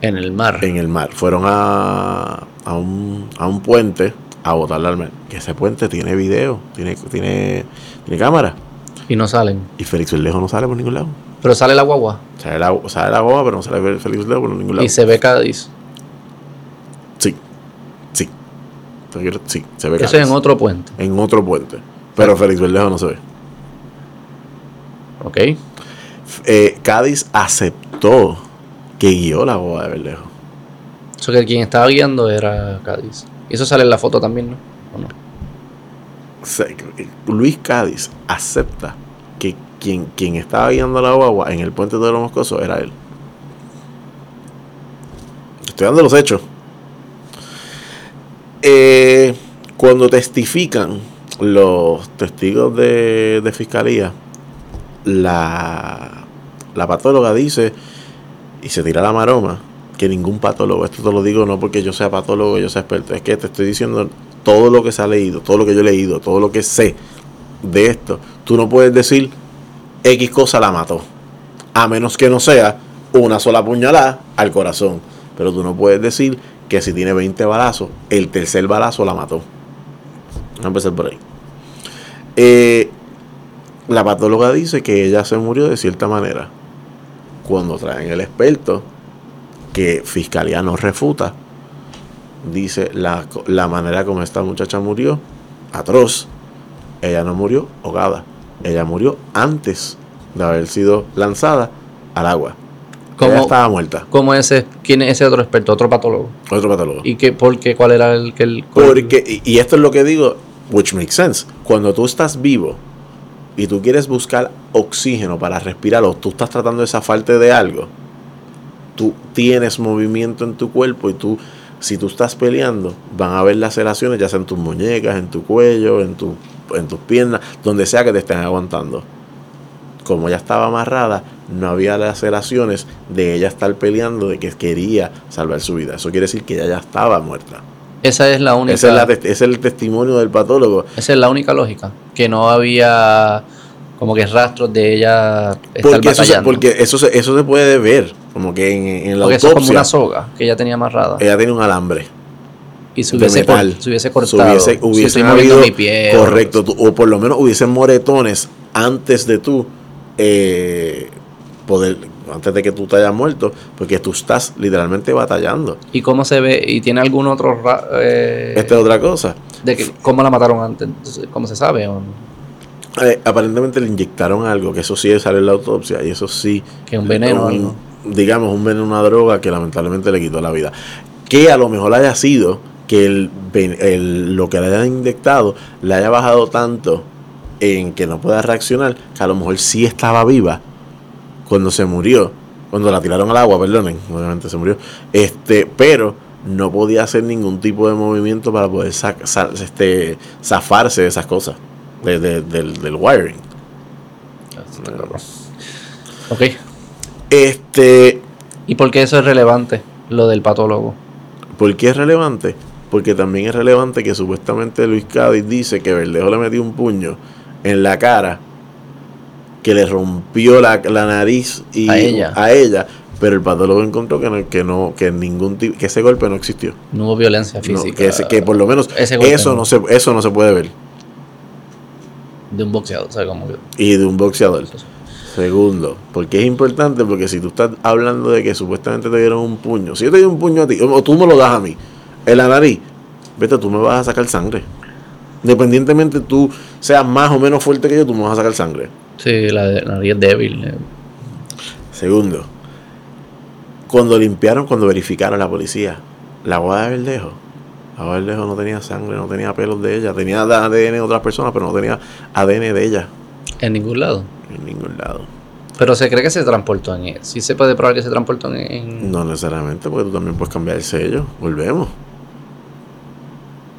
En el mar. En el mar. Fueron a, a, un, a un puente a botarla al mar. Que ese puente tiene video, tiene, tiene, tiene cámara. Y no salen. Y Félix Verdejo no sale por ningún lado. Pero sale la guagua. Sale la, sale la goma, pero no sale Félix Verdejo por ningún lado. Y se ve Cádiz. Sí, sí. Sí, se ve Eso es Cádiz. en otro puente. En otro puente. Pero Félix Verdejo no se ve. ¿Ok? Eh, Cádiz aceptó que guió la boda de Verdejo. Eso que quien estaba guiando era Cádiz. Y eso sale en la foto también, ¿no? ¿O no? Luis Cádiz acepta quien, quien estaba guiando la guagua en el puente de los Moscosos era él. Estoy dando los hechos. Eh, cuando testifican los testigos de, fiscalía, la, la patóloga dice, y se tira la maroma, que ningún patólogo, esto te lo digo no porque yo sea patólogo, yo sea experto, es que te estoy diciendo todo lo que se ha leído, todo lo que yo he leído, todo lo que sé de esto. Tú no puedes decir X cosa la mató, a menos que no sea una sola puñalada al corazón. Pero tú no puedes decir que si tiene 20 balazos, el tercer balazo la mató. Vamos a empezar por ahí. Eh, la patóloga dice que ella se murió de cierta manera. Cuando traen el experto, que fiscalía no refuta, dice la, la manera como esta muchacha murió, atroz. Ella no murió ahogada. Ella murió antes de haber sido lanzada al agua. ¿Cómo? Ella estaba muerta. ¿Cómo ese, quién es ese otro experto? Otro patólogo. Otro patólogo. ¿Y qué, por qué? ¿Cuál era el que el Porque, y esto es lo que digo, which makes sense. Cuando tú estás vivo y tú quieres buscar oxígeno para respirar o tú estás tratando de zafarte de algo, tú tienes movimiento en tu cuerpo y tú, si tú estás peleando, van a ver laceraciones, ya sea en tus muñecas, en tu cuello, en, tu, en tus piernas, donde sea que te estén aguantando. Como ella estaba amarrada, no había laceraciones de ella estar peleando, de que quería salvar su vida. Eso quiere decir que ella ya estaba muerta. Esa es la única. Ese es, la test- ese es el testimonio del patólogo. Esa es la única lógica. Que no había como que rastros de ella estar Porque, eso se, porque eso, se, eso se puede ver. Como que en, en la Porque eso es como una soga que ella tenía amarrada. ella tiene un alambre. Y se hubiese, metal. se hubiese Se cortado. hubiese, habido- mi pie. correcto, tú- o por lo menos hubiesen moretones antes de tú eh, poder, antes de que tú te hayas muerto, porque tú estás literalmente batallando. ¿Y cómo se ve? ¿Y tiene algún otro... ra- eh, Esta es otra cosa. de que, ¿Cómo la mataron antes? Entonces, ¿Cómo se sabe? ¿O no? Eh, aparentemente le inyectaron algo, que eso sí sale en la autopsia, y eso sí. Que un veneno o un- algo. Digamos, un veneno, una droga que lamentablemente le quitó la vida. Que a lo mejor haya sido que el, lo que le hayan inyectado le haya bajado tanto en que no pueda reaccionar, que a lo mejor sí estaba viva cuando se murió, cuando la tiraron al agua, perdonen, obviamente se murió, este, pero no podía hacer ningún tipo de movimiento para poder este, zafarse de esas cosas, de- de- del, del wiring. Ok. Este, ¿Y por qué eso es relevante? Lo del patólogo. ¿por qué es relevante? Porque también es relevante que supuestamente Luis Cádiz dice que Verdejo le metió un puño en la cara que le rompió la, la nariz y A ella. a ella, pero el patólogo encontró que no, que no, que ningún tipo, que ese golpe no existió. No hubo violencia No, física. que, ese- que por lo menos Ese eso no. no se, eso no se puede ver. De un boxeador. O como que- Y de un boxeador. Segundo, porque es importante porque si tú estás hablando de que supuestamente te dieron un puño, si yo te doy un puño a ti, o tú me lo das a mí, en la nariz, vete, tú me vas a sacar sangre. Independientemente tú seas más o menos fuerte que yo, tú me vas a sacar sangre. Sí, la, la nariz es débil. eh. Segundo, cuando limpiaron, cuando verificaron la policía, la boda de Verdejo, la boda de Verdejo no tenía sangre, no tenía pelos de ella, tenía ADN de otras personas, pero no tenía ADN de ella En ningún lado. en ningún lado. Pero se cree que se transportó en él. Sí se puede probar que se transportó en... en- No necesariamente, porque tú también puedes cambiar el sello. Volvemos.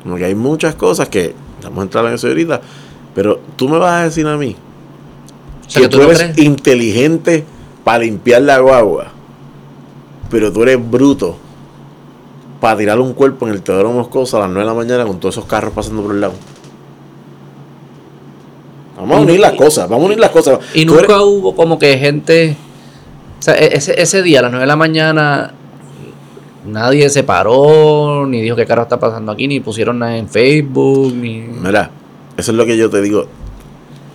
Como que hay muchas cosas que vamos a entrar en eso ahorita. Pero tú me vas a decir a mí que tú eres crees. inteligente para limpiar la guagua, pero tú eres bruto para tirar un cuerpo en el Teodoro Moscoso a las 9 de la mañana con todos esos carros pasando por el lado. Vamos a unir las cosas, vamos a unir las cosas. Y Tú nunca eres- hubo como que gente. O sea, e- ese, ese día, a las 9 de la mañana, nadie se paró, ni dijo qué carro está pasando aquí, ni pusieron nada en Facebook, ni. Mira, eso es lo que yo te digo.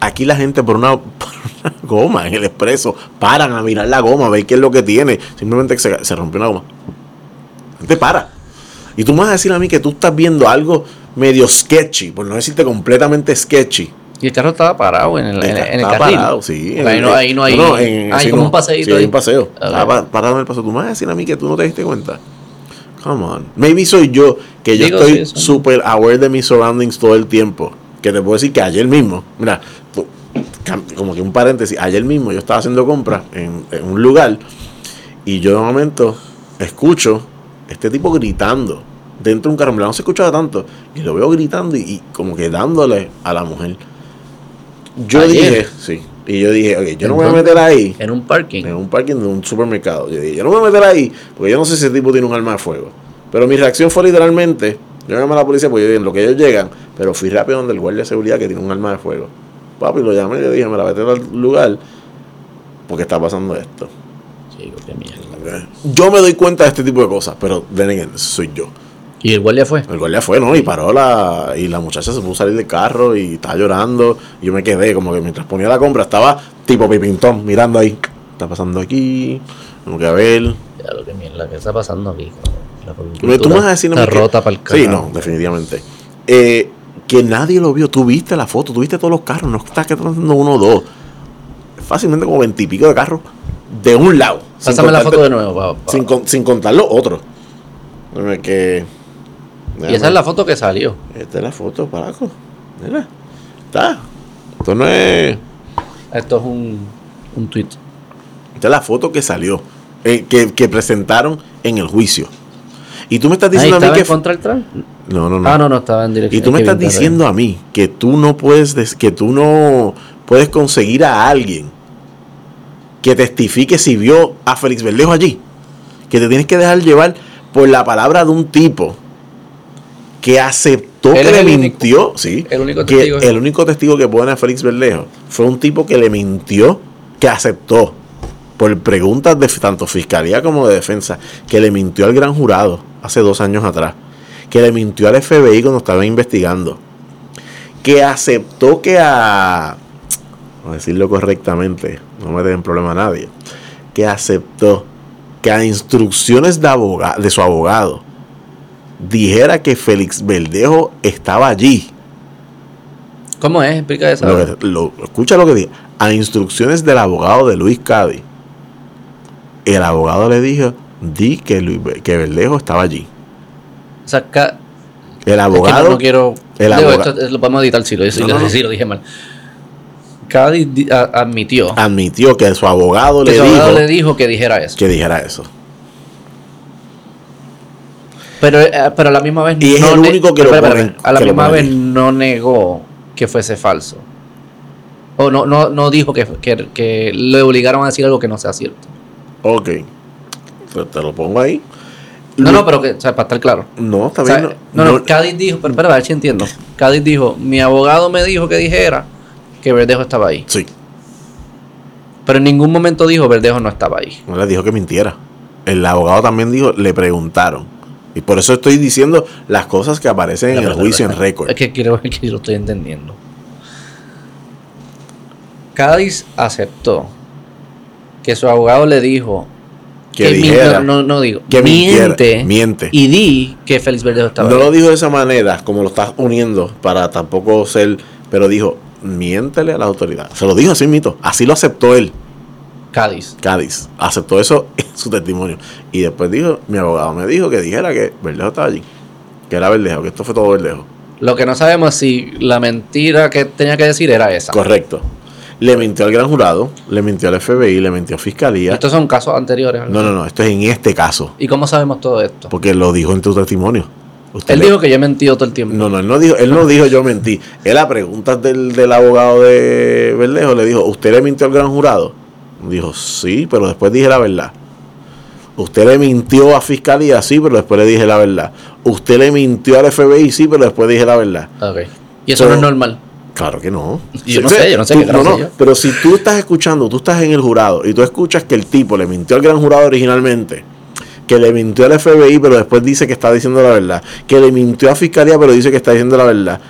Aquí la gente por una, <laughs> por una goma en el expreso paran a mirar la goma, a ver qué es lo que tiene. Simplemente que se, se rompió una goma. Te para. Y tú me vas a decir a mí que tú estás viendo algo medio sketchy, por no decirte completamente sketchy. Y el carro estaba parado en el, en, en el Estaba carril. parado, sí. Ahí, no, ahí no hay. en- hay como no. un paseíto. Sí, hay ahí. un paseo. Estaba pa- parado en el paseo. Tú me vas a decir a mí que tú no te diste cuenta. Come on. Maybe soy yo, que yo Digo, estoy sí, súper aware de mis surroundings todo el tiempo. Que te puedo decir que ayer mismo, mira, como que un paréntesis, ayer mismo yo estaba haciendo compras en, en un lugar y yo de momento escucho este tipo gritando dentro de un carro. No se escuchaba tanto. Y lo veo gritando y, y como que dándole a la mujer. Yo Ayer. dije, sí. Y yo dije, ok, yo no me voy a meter ahí En un parking. en un parking de un supermercado. Yo dije, yo no me voy a meter ahí porque yo no sé si ese tipo tiene un arma de fuego. Pero mi reacción fue literalmente, yo llamé a la policía porque yo dije, en lo que ellos llegan, pero fui rápido donde el guardia de seguridad que tiene un arma de fuego. Papi, lo llamé y le dije, me la vete al lugar porque está pasando esto. Chico, qué mierda. Yo me doy cuenta de este tipo de cosas, pero ven soy yo. Y el guardia fue. El guardia fue, ¿no? Y paró la. Y la muchacha se puso a salir del carro y estaba llorando. Y yo me quedé, como que mientras ponía la compra, estaba tipo pipintón, mirando ahí. ¿Qué está pasando aquí? Como que ver. Ya lo que mierda, ¿qué está pasando aquí? La tú me vas a decir está que- rota para el carro. Sí, no, definitivamente. Eh, que nadie lo vio. Tú viste la foto, tú viste todos los carros. No está que uno o dos. Fácilmente como veintipico de carros de un lado. Pásame la foto de nuevo, pa- pa- Sin, sin contar los otros. Déjame. Y esa es la foto que salió. Esta es la foto, Paraco. Mira. Está. Esto no es. Esto es un, un tweet. Esta es la foto que salió. eh, que, que presentaron en el juicio. Y tú me estás Ahí diciendo a mí que. contra del Trump. No, no, no. Ah, no, no, estaba en dirección. Y tú me estás diciendo a mí que tú no puedes des- que tú no puedes conseguir a alguien que testifique si vio a Félix Verdejo allí. Que te tienes que dejar llevar por la palabra de un tipo que aceptó Él que le único- mintió, sí. el único que testigo. el único testigo que pone a Félix Verdejo fue un tipo que le mintió, que aceptó por preguntas de tanto fiscalía como de defensa, que le mintió al gran jurado hace dos años atrás, que le mintió al FBI cuando estaba investigando, que aceptó que a, a decirlo correctamente, no me den problema a nadie, que aceptó que a instrucciones de, aboga- de su abogado dijera que Félix Verdejo estaba allí. ¿Cómo es? Explica eso. Lo escucha lo que dice. A instrucciones del abogado de Luis Cádiz. El abogado le dijo, di que, Luis, que Verdejo estaba allí. O sea, ca- El es que abogado... no, no quiero. el Digo, aboga- esto lo podemos editar si lo, si No, lo- no, no. si lo dije mal. Cádiz admitió admitió que su abogado que le su dijo abogado le dijo que dijera eso. que dijera eso. Pero, eh, pero a la misma vez Y es el ne- único que lo espera, ponen- espera, a la misma vez no negó que fuese falso. O no, no, no dijo que, que, que le obligaron a decir algo que no sea cierto. Ok. Te, te lo pongo ahí. No, no, pero que, o sea, para estar claro. No, está O sea, bien. no, no, Cádiz dijo, pero espera, a ver si entiendo. Cádiz dijo, mi abogado me dijo que dijera que Verdejo estaba ahí. Sí. Pero en ningún momento dijo Verdejo no estaba ahí. No le dijo que mintiera. El abogado también dijo, le preguntaron. Y por eso estoy diciendo las cosas que aparecen en el juicio en récord. Es que quiero ver <laughs> que lo estoy entendiendo. Cádiz aceptó que su abogado le dijo Que dijera. no, no, no digo que miente miente. y di que Félix Verdejo estaba No lo dijo de esa manera, como lo estás uniendo, para tampoco ser. Pero dijo, miéntele a la autoridad. Se lo dijo así, mito. Así lo aceptó él, Cádiz. Cádiz. Aceptó eso en su testimonio. Y después dijo, mi abogado me dijo que dijera que Verdejo estaba allí. Que era Verdejo, que esto fue todo Verdejo. Lo que no sabemos es si la mentira que tenía que decir era esa. Correcto. Le mintió al gran jurado, le mintió al FBI, le mintió a Fiscalía. Estos son casos anteriores. No, no, no, esto es en este caso. ¿Y cómo sabemos todo esto? Porque lo dijo en tu testimonio. Usted Él le- dijo que yo he mentido todo el tiempo. No, no, él no dijo, él no dijo yo mentí. Él a preguntas del, del abogado de Verdejo le dijo, ¿usted le mintió al gran jurado? Dijo, sí, pero después dije la verdad. Usted le mintió a Fiscalía, sí, pero después le dije la verdad. Usted le mintió al FBI, sí, pero después dije la verdad. Ok. Y eso Pero- no es normal. Claro que no. <laughs> Yo no sé, yo no sé tú- qué no, yo. Pero si tú estás escuchando, tú estás en el jurado y tú escuchas que el tipo le mintió al gran jurado originalmente, que le mintió al FBI, pero después dice que está diciendo la verdad, que le mintió a Fiscalía, pero dice que está diciendo la verdad,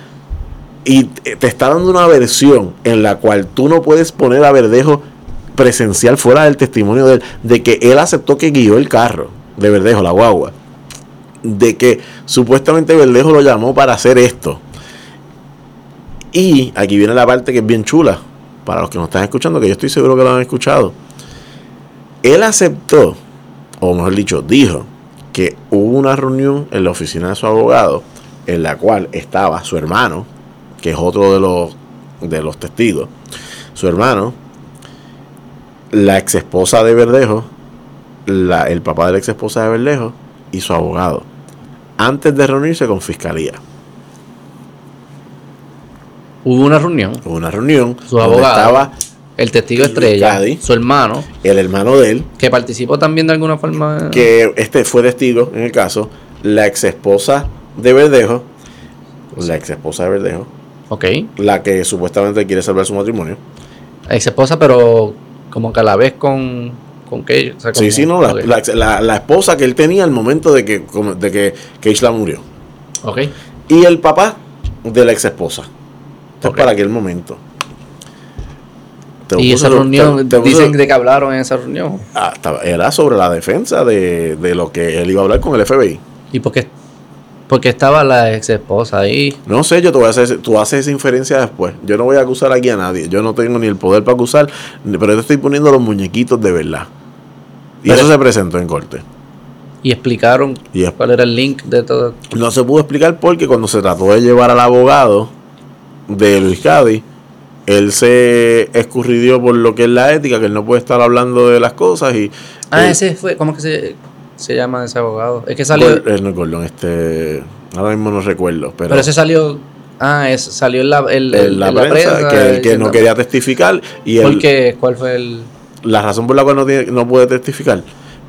y te te está dando una versión en la cual tú no puedes poner a Verdejo presencial fuera del testimonio de él, de que él aceptó que guió el carro de Verdejo, la guagua, de que supuestamente Verdejo lo llamó para hacer esto. Y aquí viene la parte que es bien chula, para los que nos están escuchando, que yo estoy seguro que lo han escuchado. Él aceptó, o mejor dicho, dijo que hubo una reunión en la oficina de su abogado en la cual estaba su hermano, que es otro de los, de los testigos, su hermano, la ex esposa de Verdejo, la- el papá de la ex esposa de Verdejo y su abogado, antes de reunirse con fiscalía. Hubo una reunión. Hubo una reunión Su donde abogado. estaba El testigo estrella, Cadi. su hermano, el hermano de él, que participó también de alguna forma. que este fue testigo en el caso, la ex esposa de Verdejo, la ex esposa de Verdejo, Ok. la que supuestamente quiere salvar su matrimonio. Ex esposa, pero como que a la vez con. ¿Con qué? O sea, Sí, sí, no, la, la- la- la esposa que él tenía al momento de que, de que Keishla murió. Ok. Y el papá de la ex esposa. Esto es Ok. para aquel momento. Te Y esa reunión, te- dicen de que hablaron en esa reunión. Ah, estaba- era sobre la defensa de, de lo que él iba a hablar con el FBI. ¿Y por qué? Porque estaba la ex esposa ahí. No sé, yo te voy a hacer, tú haces esa inferencia después. Yo no voy a acusar aquí a nadie. Yo no tengo ni el poder para acusar, pero yo te estoy poniendo los muñequitos de verdad. Y Pero- eso se presentó en corte. Y explicaron Y es- cuál era el link de todo. no se pudo explicar porque cuando se trató de llevar al abogado de Luis Cádiz, él se escurridió por lo que es la ética, que él no puede estar hablando de las cosas y... Ah, ese fue. ¿Cómo es que se, se llama ese abogado? Es que salió. Eh, no, Gordon, este... Ahora mismo no recuerdo, pero... pero ese salió. Ah, es, salió en la, el- en el- la, en prensa, que, no quería testificar y ¿Por qué? ¿Cuál fue el.? la razón por la cual no, tiene, no puede testificar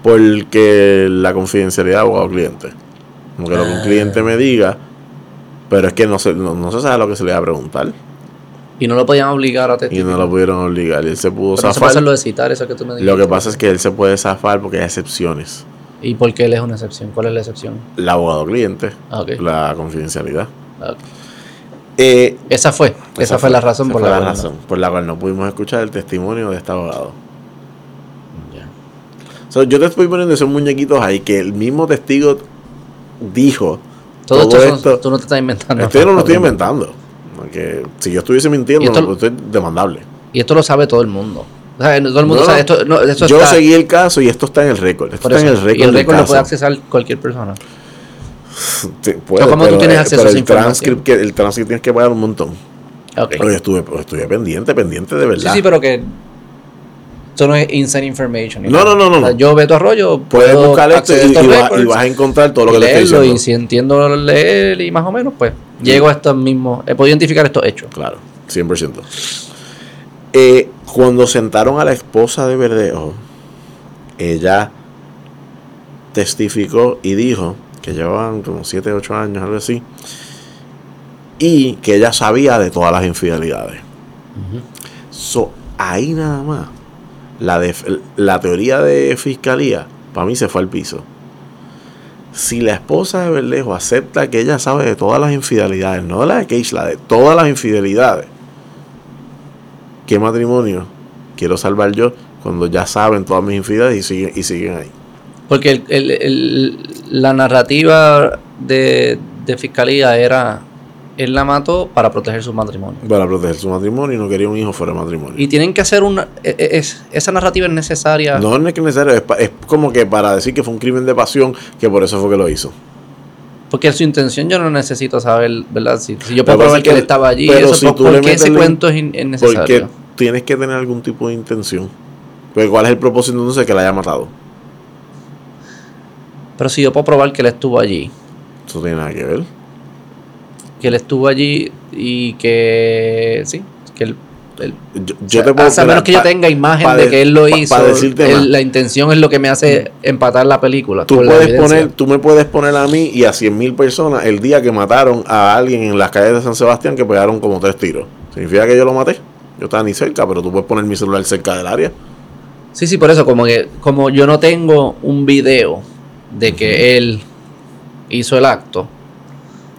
porque la confidencialidad de abogado cliente como que lo que un Ah. cliente me diga pero es que no se, no, no se sabe lo que se le va a preguntar Y no lo podían obligar a y testificar. no lo pudieron obligar y él se pudo Pero no se puede zafar hacer lo de citar, eso que tú me dijiste. lo que pasa es que él se puede zafar porque hay excepciones ¿Y por qué él es una excepción? ¿Cuál es la excepción? el abogado cliente Ah, ok. la confidencialidad Ah, ok. Eh, Esa fue. Esa, fue, la razón por la, la cual no. razón por la cual no pudimos escuchar el testimonio de este abogado Ya. So, yo te estoy poniendo esos muñequitos ahí que el mismo testigo dijo Todo, todo, esto, son- tú no te estás inventando. esto yo no lo estoy inventando. Porque si yo estuviese mintiendo, esto- no, esto es demandable. Y esto lo sabe todo el mundo. O sea, todo el mundo No, sabe no. esto. no, esto yo está- seguí el caso y esto está en el récord. Esto está en el récord. y el récord lo puede accesar cualquier persona. Sí, puede, ¿cómo tú tienes eh, acceso a pero esa el transcript, que, el transcript tienes que pagar un montón. Ok. Pero yo estuve, pues, estuve pendiente, pendiente de Sí, verdad. sí, pero que. Esto no es insane information. No, no, no, no, O sea, yo Beto Arroyo. Puedes puedo buscar esto y, a vas, records y vas a encontrar todo lo que te estoy diciendo. y si entiendo leer y más o menos, pues llego a estos mismos. He podido identificar estos hechos. Claro, 100%. Eh, cuando sentaron a la esposa de Verdejo, ella testificó y dijo que llevaban como 7, 8 años, algo así, y que ella sabía de todas las infidelidades. So, ahí nada más, la, la teoría de fiscalía, para mí se fue al piso. Si la esposa de Verdejo acepta que ella sabe de todas las infidelidades, no de la de Keishla, de todas las infidelidades, ¿qué matrimonio quiero salvar yo cuando ya saben todas mis infidelidades y siguen, y siguen ahí? Porque el- el- el- la narrativa de, de fiscalía era. Él la mató para proteger su matrimonio. Para proteger su matrimonio y no quería un hijo fuera de matrimonio. Y tienen que hacer una. e- e- Es, esa narrativa es necesaria. no es que necesario, es como que para decir que fue un crimen de pasión, que por eso fue que lo hizo. Porque su intención yo no necesito saber, ¿verdad? Si, si yo puedo probar que él estaba allí, pero eso, si ¿por, por qué ese cuento es in- Porque innecesario? tienes que tener algún tipo de intención. Porque ¿cuál es el propósito entonces que la haya matado? Pero si yo puedo probar que él estuvo allí, Eso tiene nada que ver. Que él estuvo allí y que. Sí, que él. Él- Yo, o yo sea, te puedo a menos que yo tenga imagen de que él lo hizo, pa la intención es lo que me hace empatar la película. Tú puedes poner, tú me puedes poner a mí y a 100 mil personas el día que mataron a alguien en las calles de San Sebastián que pegaron como tres tiros. ¿Significa que yo lo maté? Yo estaba ni cerca, pero tú puedes poner mi celular cerca del área. Sí, sí, por eso, como que como yo no tengo un video de que él hizo el acto,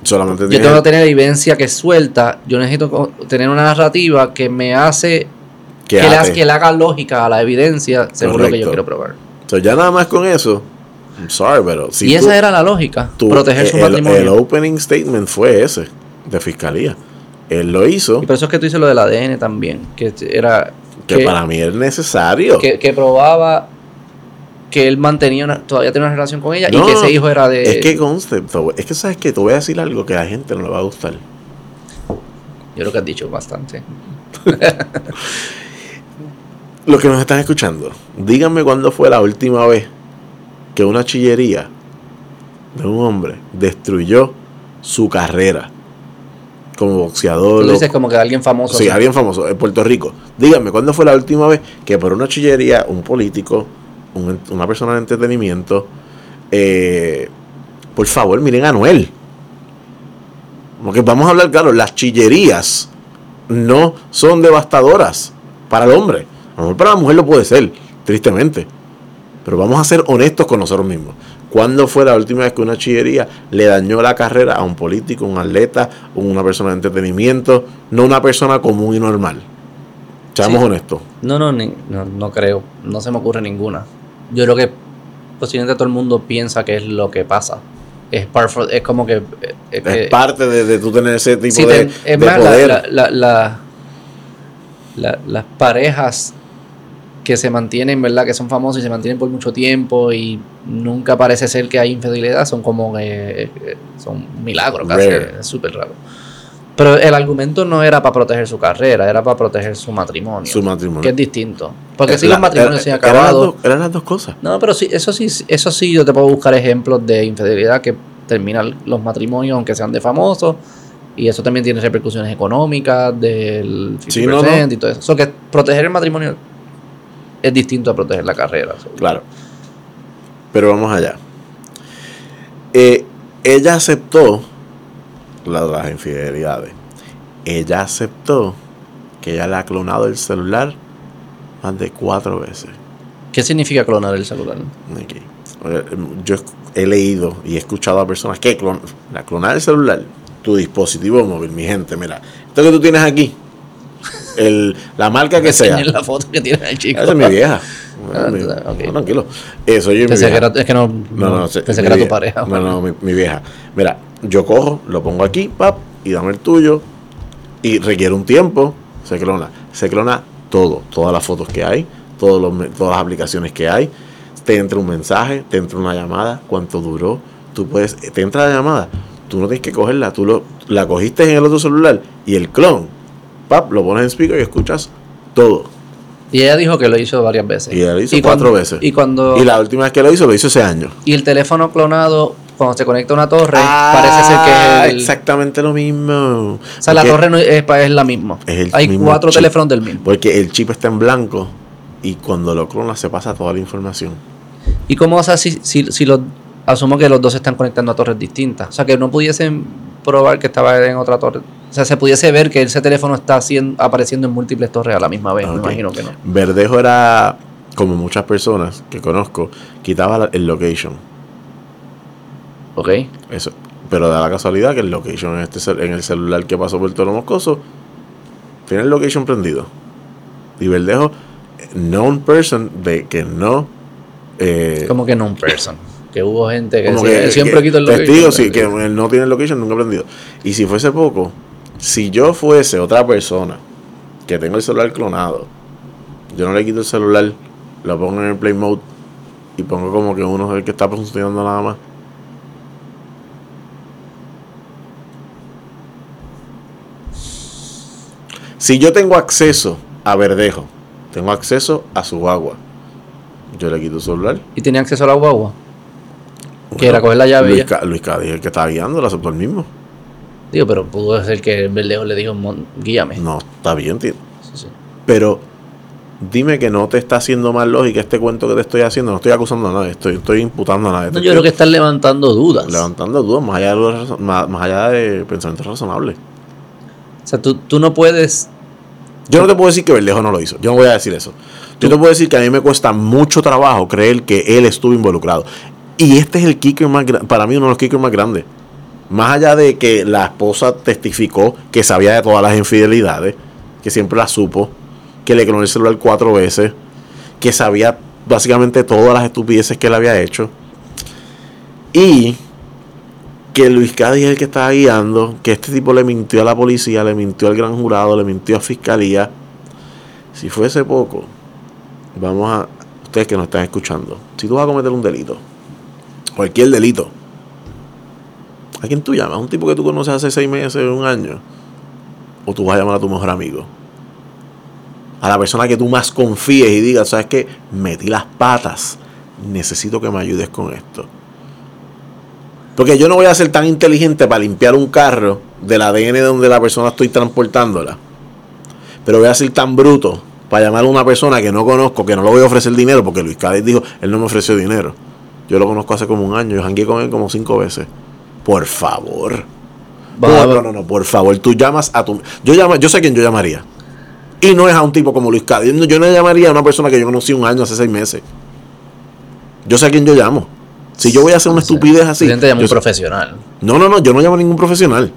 Solamente yo tengo que tener evidencia que suelta, yo necesito tener una narrativa que me hace que le, hace- que le haga lógica a la evidencia según lo que yo quiero probar. So, ya nada más con eso, I'm sorry, pero si y tú- esa era la lógica, tú- proteger su el, patrimonio. el opening statement fue ese, de fiscalía. Él lo hizo, y por eso es que tú dices lo del ADN también, que era que, que, para mí es necesario. que- que probaba que él mantenía una, todavía tenía una relación con ella No, y que ese hijo era de Es que voy- es que sabes que te voy a decir algo que a la gente no le va a gustar. yo creo que has dicho bastante. <laughs> Los que nos están escuchando, díganme cuándo fue la última vez que una chillería de un hombre destruyó su carrera como boxeador. Tú dices como que alguien famoso. Sí, así. alguien famoso en Puerto Rico. Díganme, ¿cuándo fue la última vez que por una chillería un político, un- una persona de entretenimiento, eh, por favor, miren a Anuel? Porque vamos a hablar claro, las chillerías no son devastadoras para el hombre. A lo mejor para la mujer lo puede ser, tristemente. Pero vamos a ser honestos con nosotros mismos. ¿Cuándo fue la última vez que una chillería le dañó la carrera a un político, un atleta, una persona de entretenimiento, no una persona común y normal? Seamos Sí. honestos. No, no, no, no creo. No se me ocurre ninguna. Yo creo que posiblemente todo el mundo piensa que es lo que pasa. Es, for- es como que... eh, Es, que- es parte de, de tú tener ese tipo sí, de, ten- es de más, la- poder. la- la- la- la- las parejas que se mantienen, ¿verdad? Que son famosas y se mantienen por mucho tiempo y nunca parece ser que hay infidelidad, son como que eh, son milagros casi, es súper raro. Pero el argumento no era para proteger su carrera, era para proteger su matrimonio. su matrimonio. Que es distinto. Porque si La- los matrimonios era- se han acabado. Eran las dos cosas. No, pero sí, eso sí, eso sí, yo te puedo buscar ejemplos de infidelidad que terminan los matrimonios, aunque sean de famosos. Y eso también tiene repercusiones económicas del 50% Sí, no, no. y todo eso. So que proteger el matrimonio es distinto a proteger la carrera. So, Claro. Pero vamos allá. Eh, ella aceptó la- las infidelidades. Ella aceptó que ella le ha clonado el celular más de cuatro veces. ¿Qué significa clonar el celular? Yo he leído y he escuchado a personas que clon- la clonar el celular, tu dispositivo móvil, mi gente, mira, esto que tú tienes aquí, el, la marca que <laughs> sea, la foto que tiene el chico. esa es mi vieja. Ah, Mi- ok. no, tranquilo. Eso yo mi Pensé que era, es que no, No, no, pensé mi que era tu pareja. No, no, mi, mi vieja. Mira, yo cojo, lo pongo aquí, pap, y dame el tuyo. Y requiere un tiempo, se clona. Se clona todo, todas las fotos que hay, todos los todas las aplicaciones que hay. Te entra un mensaje, te entra una llamada, cuánto duró. Tú puedes, te entra la llamada, tú no tienes que cogerla, tú lo, la cogiste en el otro celular y el clon, pap, lo pones en speaker y escuchas todo. Y ella dijo que lo hizo varias veces. Y ella lo hizo cuatro veces. Y cuando. Y la última vez que lo hizo, lo hizo ese año. Y el teléfono clonado, cuando se conecta a una torre, parece ser que Ah, es el- exactamente lo mismo. O sea, la torre no es, la misma. Es el Hay mismo cuatro chip. teléfonos del mismo. Porque el chip está en blanco y cuando lo clona se pasa toda la información. ¿Y cómo o sea, si, si, si los, asumo que los dos se están conectando a torres distintas? O sea, que no pudiesen probar que estaba en otra torre. O sea, se pudiese ver que ese teléfono está haciendo, apareciendo en múltiples torres a la misma vez. Me imagino que no. Verdejo era, como muchas personas que conozco, quitaba el location. ¿Ok? Eso. Pero da la casualidad que el location en, este en el celular que pasó por todo lo moscoso tiene el location prendido. Y Verdejo, known person de que no. eh, Como que no un person. Que hubo gente que, Como decía, que, "Él siempre que quito el location". Testigo, sí, que no tiene el location, nunca ha aprendido. Y si fuese poco, si yo fuese otra persona que tengo el celular clonado, yo no le quito el celular, lo pongo en el play mode y pongo como que uno es el que está funcionando nada más. Si yo tengo acceso a Verdejo, tengo acceso a su agua, yo le quito el celular. Y tenía acceso a la guagua. que era coger la llave. Luis. Ca- Luis Cádiz, el que estaba guiando, lo aceptó el mismo. Digo, pero pudo ser que el verdejo le dijo, "Mon- guíame. No, está bien, tío. Sí, sí. Pero dime que no te está haciendo más lógica este cuento que te estoy haciendo. No estoy acusando a nadie, estoy, estoy imputando a nadie. No, yo creo que están levantando dudas. levantando dudas más allá de, más allá de pensamientos razonables. O sea, tú, tú no puedes. Yo no te puedo decir que Verdejo no lo hizo. Yo no voy a decir eso. Yo te puedo decir que a mí me cuesta mucho trabajo creer que él estuvo involucrado. Y este es el kicker más grande, para mí uno de los kickers más grandes. Más allá de que la esposa testificó que sabía de todas las infidelidades, que siempre las supo, que le clonó el celular cuatro veces, que sabía básicamente todas las estupideces que él había hecho. Y que Luis Cádiz es el que estaba guiando, que este tipo le mintió a la policía, le mintió al gran jurado, le mintió a fiscalía. Si fuese poco, vamos a, ustedes que nos están escuchando, si tú vas a cometer un delito, cualquier delito, ¿a quién tú llamas? ¿A un tipo que tú conoces hace seis meses, un año? ¿O tú vas a llamar a tu mejor amigo? A la persona que tú más confíes y digas, ¿sabes qué? Metí las patas, necesito que me ayudes con esto. Porque yo no voy a ser tan inteligente para limpiar un carro del ADN de donde la persona estoy transportándola. Pero voy a ser tan bruto para llamar a una persona que no conozco, que no le voy a ofrecer dinero, porque Luis Cádiz dijo, él no me ofreció dinero. Yo lo conozco hace como un año, yo jangué con él como cinco veces. Por favor. No, no, no, no, por favor, tú llamas a tu... Yo, llamo, yo sé quién yo llamaría. Y no es a un tipo como Luis Cádiz. Yo no llamaría a una persona que yo conocí un año, hace seis meses. Yo sé a quién yo llamo. Si yo voy a hacer una estupidez así... Yo un sé- profesional. no, no, no, yo no llamo a ningún profesional.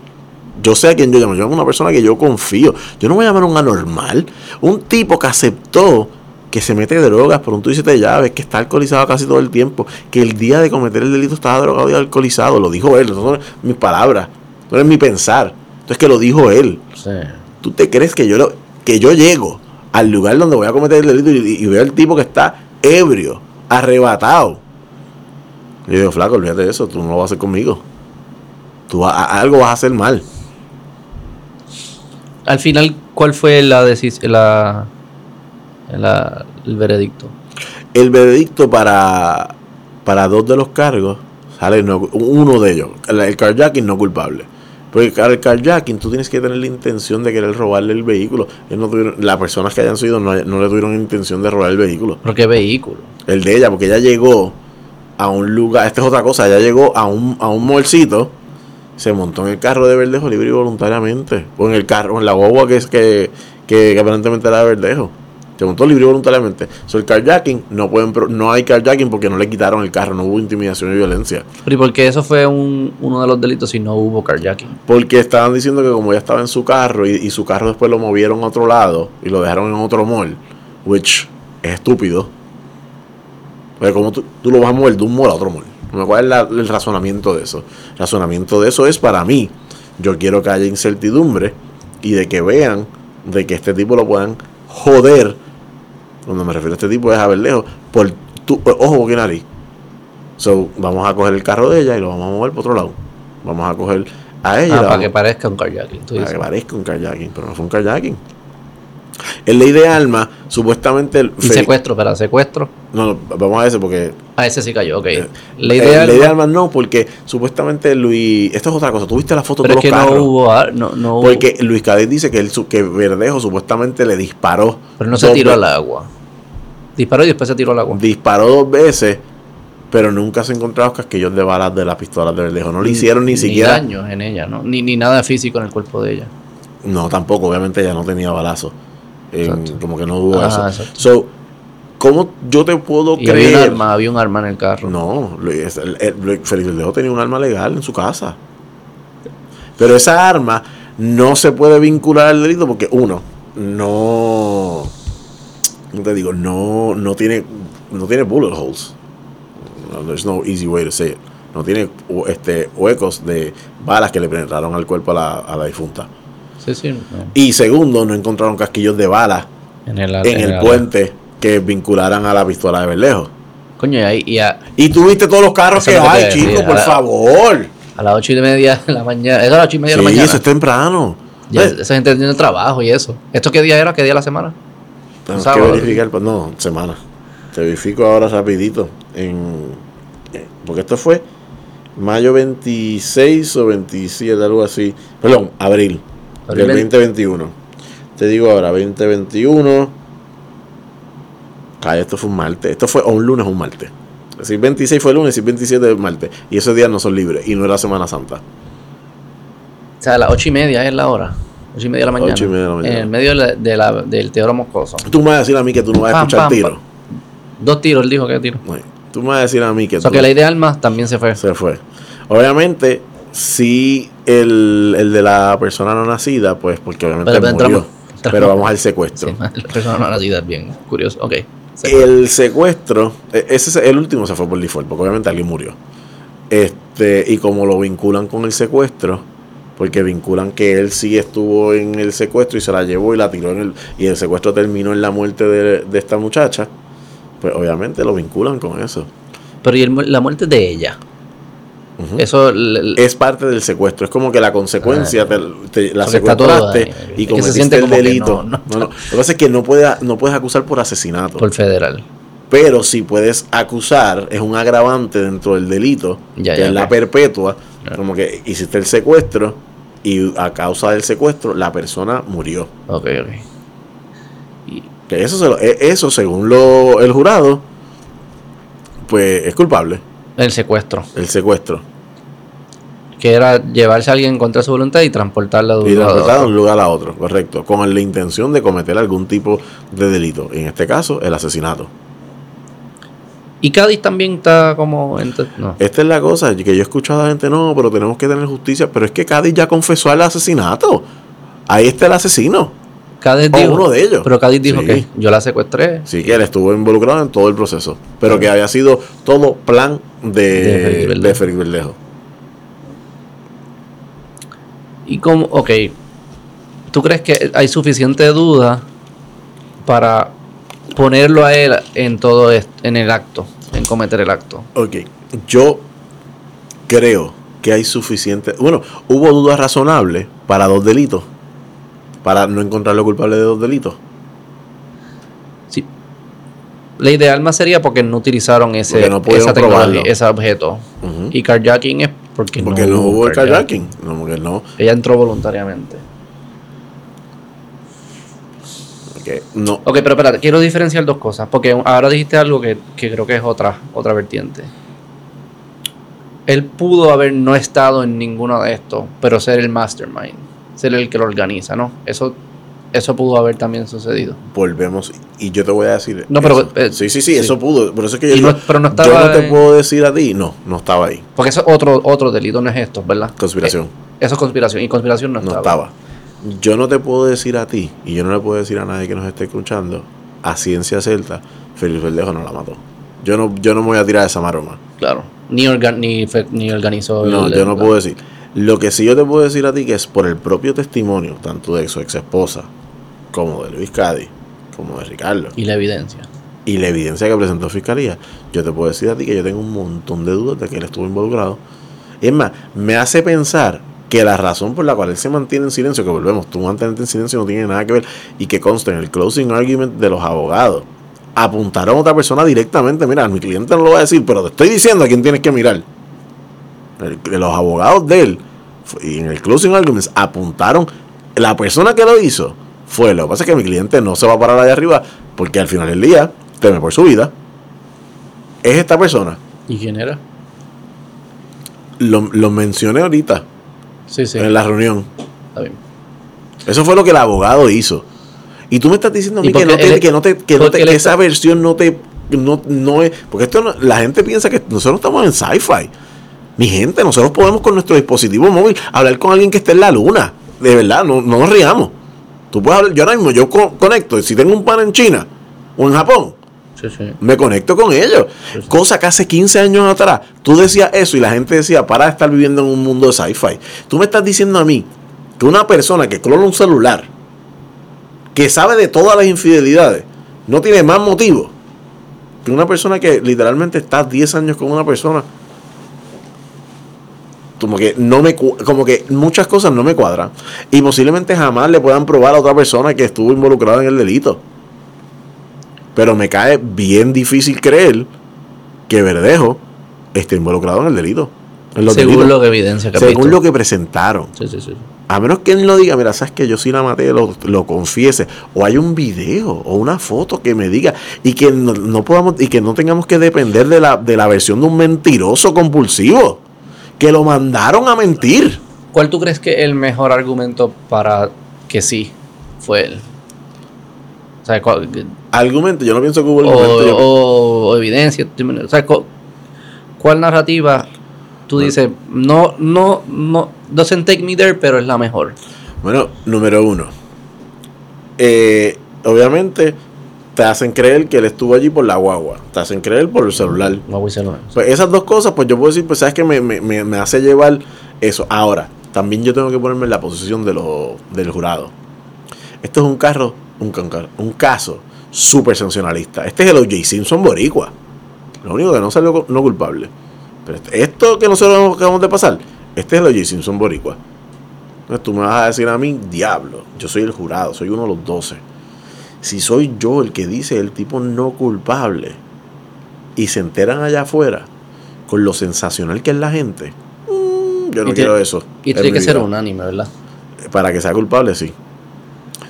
Yo sé a quién yo llamo. Yo llamo a una persona que yo confío. Yo no voy a llamar a un anormal. Un tipo que aceptó que se mete drogas por un tuit de llaves, que está alcoholizado casi todo el tiempo, que el día de cometer el delito estaba drogado y alcoholizado. Lo dijo él. No son mis palabras. No es mi pensar. Entonces que lo dijo él. Sí. ¿Tú te crees que yo lo, que yo llego al lugar donde voy a cometer el delito y, y veo al tipo que está ebrio, arrebatado? Y yo digo, flaco, olvídate de eso, tú no lo vas a hacer conmigo. Tú va- a- algo vas a hacer mal. Al final, ¿cuál fue la decisión, la, la- el veredicto? El veredicto para, para dos de los cargos sale no- uno de ellos, el, el carjacking no culpable. Porque el carjacking tú tienes que tener la intención de querer robarle el vehículo. No tuvieron- las personas que hayan sido no, no le tuvieron intención de robar el vehículo. ¿Pero qué vehículo? El de ella, porque ella llegó a un lugar, esta es otra cosa, ella llegó a un, a un molcito, se montó en el carro de Verdejo libre y voluntariamente, o en el carro, en la guagua que es que, que, que aparentemente era de Verdejo. Se montó libre y voluntariamente. So, el carjacking, no pueden pro- no hay carjacking porque no le quitaron el carro, no hubo intimidación y violencia. Pero ¿y por qué eso fue un- uno de los delitos si no hubo carjacking? Porque estaban diciendo que como ella estaba en su carro y, y su carro después lo movieron a otro lado y lo dejaron en otro mall, which es estúpido. Pero como tú, tú lo vas a mover de un mall a otro mall. ¿Cuál es la- el razonamiento de eso? El razonamiento de eso es para mí. Yo quiero que haya incertidumbre y de que vean de que este tipo lo puedan joder. Cuando me refiero a este tipo es a Verdejo. Por tu, ojo, que nariz. So, vamos a coger el carro de ella y lo vamos a mover para otro lado. Vamos a coger a ella. y Ah, para que parezca un carjacking. tú para dices. que parezca un kayaking, pero no fue un kayaking. En ley de armas, supuestamente. el Y secuestro, para secuestro. No, no, vamos a ese porque. Ah, ese sí cayó, ok. eh, Ley eh, armas, armas no, porque supuestamente Luis. Esto es otra cosa. Tuviste la foto pero de es los que no carros. hubo, ar- no, no hubo- porque Luis Cádiz dice que, él, su- que Verdejo supuestamente le disparó. pero no se tiró al agua. Disparó y después se tiró al agua. Disparó dos veces, pero nunca se encontraron casquillos de balas de las pistolas de Verdejo. No le hicieron ni, siquiera. daños en ella, ¿no? Ni, ni nada físico en el cuerpo de ella. No, tampoco, obviamente ella no tenía balazo. En- Exacto. como que no hubo Ah, eso. exacto. So, ¿cómo yo te puedo Y había un creer? arma, había un arma en el carro. No, Luis- el- el- Luis Félix Verdejo tenía un arma legal en su casa. Pero esa arma no se puede vincular al delito porque, uno, no. ¿Cómo te digo? No, no tiene no tiene bullet holes. No, there's no easy way to say it. No tiene este, huecos de balas que le penetraron al cuerpo a la, a la difunta. Sí, sí. no. Y segundo, no encontraron casquillos de balas En el, en el puente que vincularan a la pistola de Berlejo. Coño, y, ahí- y a, Y tuviste todos los carros que hay, chicos, por favor. a las ocho y media de la mañana. Eso a las ocho y media de la Sí, mañana. eso es temprano. Ya, Eh, esa gente tiene trabajo y eso. ¿Esto qué día era? ¿Qué día de la semana? Tenemos que verificar, pues no, semana. Te verifico ahora rapidito. En, eh, porque esto fue Mayo 26 o 27, algo así. Perdón, abril, Abril del 20. 2021. Te digo ahora, 2021. Esto fue un martes. Esto fue o un lunes o un martes. Es decir, 26 fue lunes y 27 es martes. Y esos días no son libres. Y no era Semana Santa. O sea, a las ocho y media es la hora. Ocho y media de la mañana. Ocho y media de la mañana. En el medio de la- de la- del Teodoro Moscoso. Tú me vas a decir a mí que tú no vas a Pam, escuchar pam, tiro. pam. Dos tiros, él dijo que tiro. Bueno, Tú me vas a decir a mí que O sea, tú que la idea de armas también se fue. se fue. Obviamente, si el, el de la persona no nacida, pues porque obviamente Pero, pero murió. entramos- entramos. Pero vamos al secuestro. Sí, <laughs> la persona no nacida es bien curioso. Ok. El secuestro, e- ese es el último se fue por default, porque obviamente alguien murió. Este, y como lo vinculan con el secuestro, porque vinculan que él sí estuvo en el secuestro y se la llevó y la tiró en el. y el secuestro terminó en la muerte de, de esta muchacha, pues obviamente lo vinculan con eso. Pero y el la muerte de ella. Eso. es parte del secuestro. Es como que la consecuencia te, te- la secuestraste y se cometiste el delito. no, no. No, no. Lo que pasa es que no, puede, no puedes acusar por asesinato. por federal. Pero si puedes acusar, es un agravante dentro del delito, Ya, que ya, es la perpetua. Como que hiciste el secuestro y a causa del secuestro la persona murió. Ok, ok. Y, Que eso, se lo- e- eso según lo, el jurado, pues es culpable, el secuestro. el secuestro. Que era llevarse a alguien contra su voluntad y transportarla de un Y lado a transportado de un lugar a otro, correcto. Con la intención de cometer algún tipo de delito. En este caso, el asesinato. Y Cádiz también está como. no. Esta es la cosa, que yo he escuchado a la gente, no, pero tenemos que tener justicia. Pero es que Cádiz ya confesó al asesinato. Ahí está el asesino. Cádiz O dijo. uno de ellos. Pero Cádiz dijo Sí. que yo la secuestré. Sí, que él estuvo involucrado en todo el proceso. Pero que había sido todo plan De de, Félix Verdejo. de Félix Verdejo. Y como, ok, ¿tú crees que hay suficiente duda para ponerlo a él en todo esto, en el acto, en cometer el acto? Ok, yo creo que hay suficiente. Bueno, hubo dudas razonables para dos delitos. Para no encontrarlo culpable de dos delitos. Sí. La ideal más sería porque no utilizaron ese, no esa tecnología, ese objeto. Y carjacking es porque, Porque no, hubo el carjacking. No, porque no. Ella entró voluntariamente. porque no. Ok, pero espérate, quiero diferenciar dos cosas. Porque ahora dijiste algo que, que creo que es otra, otra vertiente. Él pudo haber no estado en ninguno de estos, pero ser el mastermind, ser el que lo organiza, ¿no? Eso, eso pudo haber también sucedido. Volvemos. Y yo te voy a decir. No, pero, eh, sí, sí, sí, sí. eso pudo. Por eso es que yo no- pero no yo no estaba te puedo decir a ti. No, no estaba ahí. Porque eso es otro, otro delito, no es esto, ¿verdad? Conspiración. Eh, eso es conspiración. Y conspiración no, no estaba. estaba. Yo no te puedo decir a ti, y yo no le puedo decir a nadie que nos esté escuchando, a ciencia celta, Félix Verdejo no la mató. Yo no, yo no me voy a tirar esa maroma. Claro. Ni, ni, ni organizó. No, el- yo no el- puedo decir. Lo que sí yo te puedo decir a ti que es por el propio testimonio, tanto de su ex esposa, como de Luis Cádiz, como de Ricardo, Y la evidencia. y la evidencia que presentó Fiscalía, yo te puedo decir a ti que yo tengo un montón de dudas de que él estuvo involucrado. Es más, me hace pensar que la razón por la cual él se mantiene en silencio, que volvemos, tú mantenerte en silencio no tiene nada que ver, y que consta en el closing argument de los abogados, apuntaron a otra persona directamente, mira, mi cliente no lo va a decir, pero te estoy diciendo a quién tienes que mirar. Los abogados de él, y en el closing arguments, apuntaron, la persona que lo hizo fue, lo que pasa es que mi cliente no se va a parar allá arriba, porque al final del día, teme por su vida, es esta persona. ¿Y quién era? Lo, lo mencioné ahorita Sí, sí. en la reunión. Está bien. Eso fue lo que el abogado hizo. Y tú me estás diciendo a ¿Y mí que no te, que no te, que no te- está- esa versión no te no, no es. Porque esto no- la gente piensa que nosotros estamos en sci-fi. Mi gente, nosotros podemos con nuestro dispositivo móvil hablar con alguien que esté en la luna. De verdad, no, no nos riamos. Tú puedes hablar, yo ahora mismo yo co- conecto, si tengo un pan en China o en Japón, Sí, sí. me conecto con ellos. Sí. Cosa que hace 15 años atrás tú decías eso y la gente decía, para de estar viviendo en un mundo de sci-fi. Tú me estás diciendo a mí que una persona que clona un celular, que sabe de todas las infidelidades, no tiene más motivo que una persona que literalmente está 10 años con una persona. Como que no me como que muchas cosas no me cuadran y posiblemente jamás le puedan probar a otra persona que estuvo involucrada en el delito. Pero me cae bien difícil creer que Verdejo esté involucrado en el delito. en los Según delitos, lo que evidencia que según lo que presentaron. Sí, sí, sí. A menos que él lo diga, mira, sabes que yo sí la maté, lo, lo confiese, o hay un video o una foto que me diga, y que no, no podamos, y que no tengamos que depender de la, de la versión de un mentiroso compulsivo, que lo mandaron a mentir. ¿Cuál tú crees que es el mejor argumento para que sí fue él? O sea, cuál- Argumento, yo no pienso que hubo argumento. o- o evidencia. O sea, cu- ¿cuál narrativa tú dices, no, no, no, doesn't take me there, pero es la mejor? Bueno, número uno. Eh, obviamente te hacen creer que él estuvo allí por la guagua. Te hacen creer por el celular. No voy a decirlo. Pues esas dos cosas, pues yo puedo decir, pues sabes que me, me, me, hace llevar eso. Ahora, también yo tengo que ponerme en la posición de lo, del jurado. Esto es un carro, un, un caso súper sensacionalista. Este es el O.J. Simpson boricua. Lo único que no salió no culpable. Pero este- esto que nosotros acabamos de pasar, este es el O.J. Simpson boricua. Entonces tú me vas a decir a mí, diablo, yo soy el jurado, soy uno de los doce. Si soy yo el que dice el tipo no culpable y se enteran allá afuera con lo sensacional que es la gente, mm, yo no Y quiero eso. Y en tiene que ser vida. unánime, ¿verdad? Para que sea culpable, sí.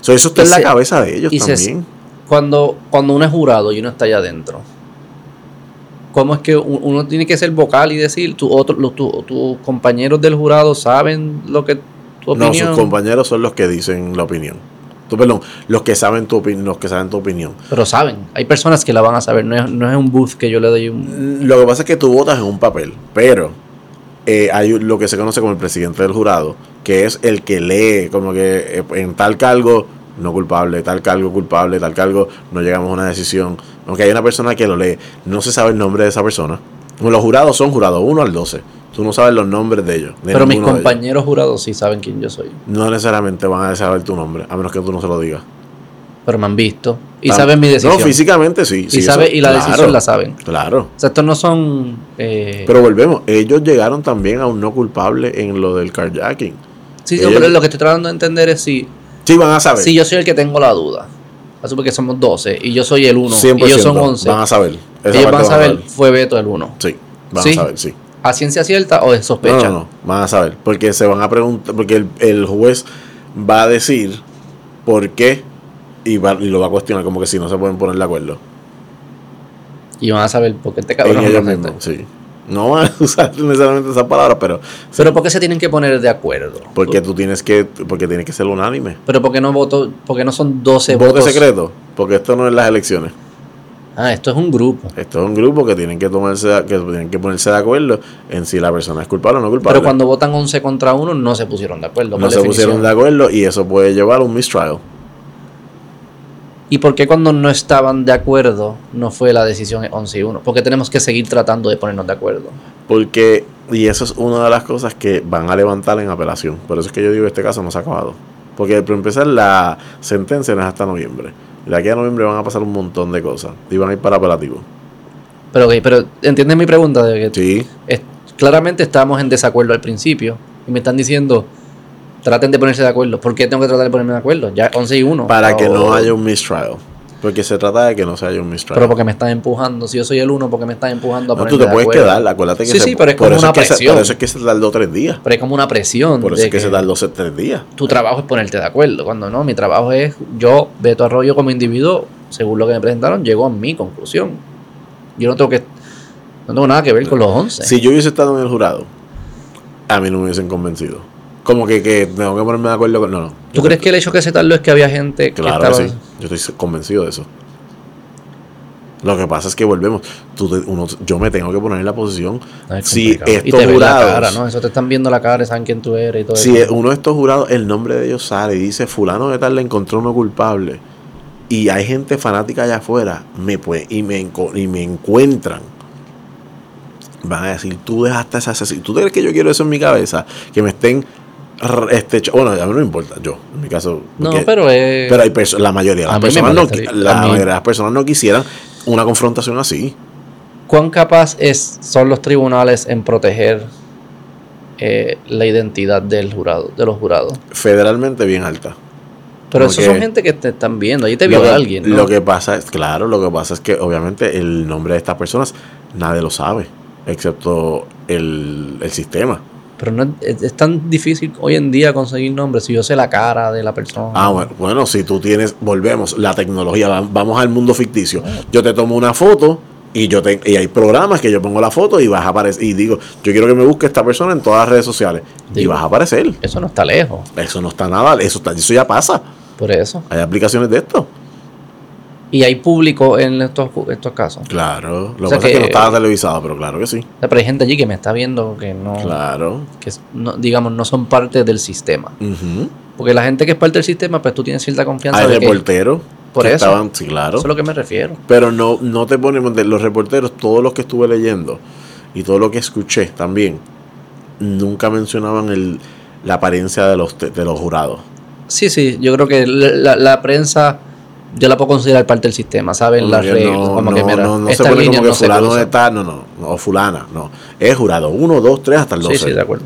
So, eso está Y en la se- cabeza de ellos y se- también. Cuando, cuando uno es jurado y uno está allá adentro, ¿cómo es que uno tiene que ser vocal y decir, tu otro, los- tu- tus compañeros del jurado saben lo que tu No, opinión? sus compañeros son los que dicen la opinión. Tú, perdón, los que saben tu opinión, los que saben tu opinión. Pero saben, hay personas que la van a saber, no es, no es un booth que yo le doy un... Lo que pasa es que tú votas en un papel, pero eh, hay lo que se conoce como el presidente del jurado, que es el que lee como que eh, en tal cargo no culpable, tal cargo culpable, tal cargo no llegamos a una decisión. Aunque hay una persona que lo lee, no se sabe el nombre de esa persona. Los jurados son jurados 1 al 12. Tú no sabes los nombres de ellos. de Pero mis compañeros jurados sí saben quién yo soy. No necesariamente van a saber tu nombre, a menos que tú no se lo digas. Pero me han visto y saben mi decisión. No, físicamente sí. sí, y, sabe, eso- y la claro, decisión la saben. Claro. O sea, estos no son... eh, Pero volvemos, ellos llegaron también a un no culpable en lo del carjacking. sí, no, ellos- pero lo que estoy tratando de entender es si, Sí, van a saber. si yo soy el que tengo la duda. Asume que somos 12 y yo soy el 1 y 100% ellos son 11. Van a saber. Esa ellos van a saber, fue Beto el 1. Sí, van Sí. a saber, sí. ¿A ciencia cierta o de sospecha? no, no, van a saber. Porque se van a preguntar, porque el, el juez va a decir por qué y, va- y lo va a cuestionar, como que si no se pueden poner de acuerdo. Y van a saber por qué este En cabrón ellos mismos, sí. No van a <laughs> usar necesariamente esas palabras, pero Pero ¿por qué se tienen que poner de acuerdo? porque tú tienes que, porque tiene que ser unánime. Pero ¿por qué no voto? Porque no son 12 Voto votos. secreto, porque esto no es las elecciones. Ah, esto es un grupo. Esto es un grupo que tienen que tomarse, que tienen que ponerse de acuerdo en si la persona es culpable o no culpable. Pero cuando votan 11 contra 1 no se pusieron de acuerdo. no se definición. pusieron de acuerdo y eso puede llevar a un mistrial. ¿Y por qué cuando no estaban de acuerdo no fue la decisión 11 y 1? Porque tenemos que seguir tratando de ponernos de acuerdo. Porque, y eso es una de las cosas que van a levantar en apelación. Por eso es que yo digo que este caso no se ha acabado. Porque por empezar la sentencia no es hasta noviembre. De aquí a noviembre van a pasar un montón de cosas. Y van a ir para apelativo. Pero, ok, pero ¿entiendes mi pregunta? De que Sí. es- claramente estábamos en desacuerdo al principio. Y me están diciendo, traten de ponerse de acuerdo. ¿Por qué tengo que tratar de ponerme de acuerdo? Ya 11 y 1. Para que no haya un mistrial. Porque se trata de que no se haya un mistrial. Pero porque me están empujando. Si yo soy el 1, porque me están empujando a no, tú te de puedes quedar. Acuérdate que Sí, se- sí, pero es como una que se- presión. por eso es que se tardó tres días. Pero hay como una presión. Por eso es que, se tardó tres días. tu trabajo es ponerte de acuerdo. Cuando no, mi trabajo es, yo, Beto Arroyo como individuo, según lo que me presentaron, llegó a mi conclusión. Yo no tengo que, no tengo nada que ver con los 11. Si yo hubiese estado en el jurado, a mí no me hubiesen convencido. Como que, que tengo que ponerme de acuerdo con. No, no. ¿Tú crees que el hecho que se tardó es que había gente que estaba... que sí. Yo estoy convencido de eso. Lo que pasa es que volvemos. Tú te- uno, yo me tengo que poner en la posición. Es si y estos te ven la jurados. cara, ¿no? Eso te están viendo la cara, saben quién tú eres y todo Si eso. uno de estos jurados, el nombre de ellos sale y dice: Fulano de tal le encontró uno culpable. Y hay gente fanática allá afuera. Me puede, y, me, y me encuentran. Van a decir: Tú dejaste ese asesino. ¿Tú crees que yo quiero eso en mi cabeza? Que me estén. Este, bueno, a mí no me importa. Yo, en mi caso. no, pero es... Pero hay la mayoría de A las personas no, la mayoría de las personas no quisieran una confrontación así. ¿Cuán capaz es, son los tribunales en proteger eh, la identidad del jurado, de los jurados? Federalmente bien alta. Pero eso son gente que te están viendo. Ahí te vio que, alguien. ¿no? Lo que pasa es, claro, lo que pasa es que obviamente el nombre de estas personas nadie lo sabe. excepto el, el sistema. Pero no es, es tan difícil hoy en día conseguir nombres si yo sé la cara de la persona. Ah, bueno, bueno, si tú tienes, volvemos, la tecnología, va- vamos al mundo ficticio. Yo te tomo una foto y yo te, y hay programas que yo pongo la foto y vas a aparecer y digo, yo quiero que me busque esta persona en todas las redes sociales y vas a aparecer. Eso no está lejos. Eso no está nada, eso está, eso ya pasa. Por eso. Hay aplicaciones de esto. Y hay público en estos, estos casos. Claro, lo O sea que pasa es que no estaba televisado, pero claro que sí. Pero hay gente allí que me está viendo que no, Claro. que no- digamos, no son parte del sistema. Porque la gente que es parte del sistema, pues tú tienes cierta confianza Hay de reporteros Por eso. estaban, sí, claro. Eso es a lo que me refiero. Pero no, no te ponemos de los reporteros, todos los que estuve leyendo y todo lo que escuché también, nunca mencionaban el, la apariencia de los, de los jurados. Sí, sí, yo creo que la, la- la prensa yo la puedo considerar parte del sistema, ¿saben? Las reglas, no, como no, que mira, no, no se pone como que no fulano está, no, no, no, o fulana, no. Es jurado 1, 2, 3 hasta el 12. Sí, sí, de acuerdo.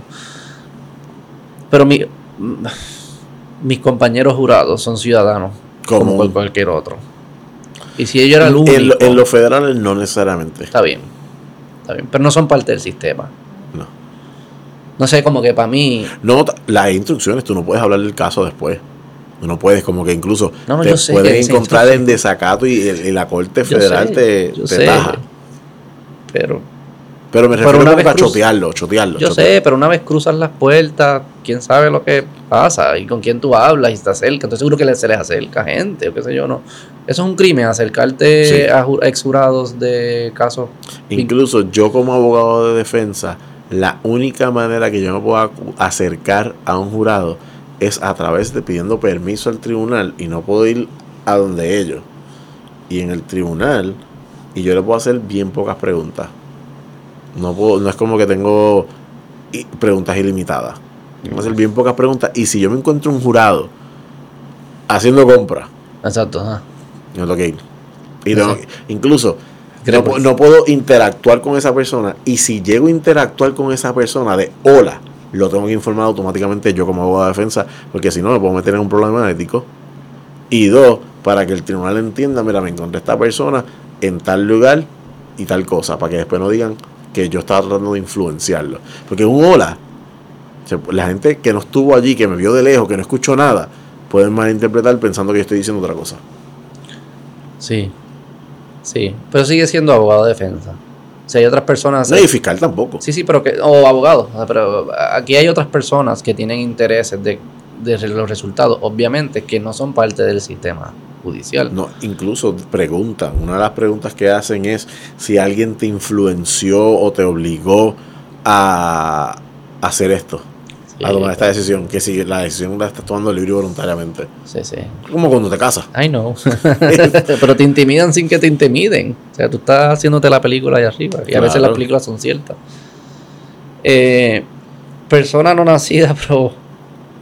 Pero mi, mis compañeros jurados son ciudadanos, como, Como cual- cualquier otro. Y si ellos eran el único, en, lo- en los federales no necesariamente. está bien, está bien, pero no son parte del sistema. No. No sé, como que para mí, No, las instrucciones, tú no puedes hablar del caso después. No puedes, como que incluso No, no, te yo sé que puedes dicen encontrar en desacato y, y la Corte yo Federal sé, te, yo te sé, taja. pero Pero me Pero refiero una vez a cruz- chotearlo, chotearlo. Yo chotearlo. sé, pero una vez cruzas las puertas, quién sabe lo que pasa y con quién tú hablas y estás cerca. Estoy seguro que se les acerca gente o qué sé yo, no. Eso es un crimen, acercarte Sí. a ex jurados de casos. Incluso yo como abogado de defensa, la única manera que yo me puedo acu- acercar a un jurado es a través de pidiendo permiso al tribunal y no puedo ir a donde ellos. Y en el tribunal, y yo le puedo hacer bien pocas preguntas. No, puedo, no es como que tengo preguntas ilimitadas. Puedo hacer bien pocas preguntas. Y si yo me encuentro un jurado haciendo compra, Exacto. no tengo que ir. Y tengo- incluso no, que- no puedo interactuar con esa persona. Y si llego a interactuar con esa persona de hola, lo tengo que informar automáticamente yo como abogado de defensa, porque si no me puedo meter en un problema ético. Y dos, para que el tribunal entienda, mira, me encontré esta persona en tal lugar y tal cosa, para que después no digan que yo estaba tratando de influenciarlo. Porque un hola, la gente que no estuvo allí, que me vio de lejos, que no escuchó nada, pueden malinterpretar pensando que yo estoy diciendo otra cosa. Sí. Sí. Pero sigue siendo abogado de defensa. Si hay otras personas. No, y fiscal tampoco. Sí, sí, pero que. O abogado. o sea, Pero aquí hay otras personas que tienen intereses de, de los resultados, obviamente, que no son parte del sistema judicial. No, incluso preguntan, una de las preguntas que hacen es si alguien te influenció o te obligó a hacer esto. A tomar esta decisión, que si la decisión la estás tomando libre y voluntariamente. Sí, sí. Como cuando te casas. I know. <laughs> <laughs> Pero te intimidan sin que te intimiden. O sea, tú estás haciéndote la película ahí arriba. Y a veces las películas son ciertas. Eh, persona no nacida, <laughs> pero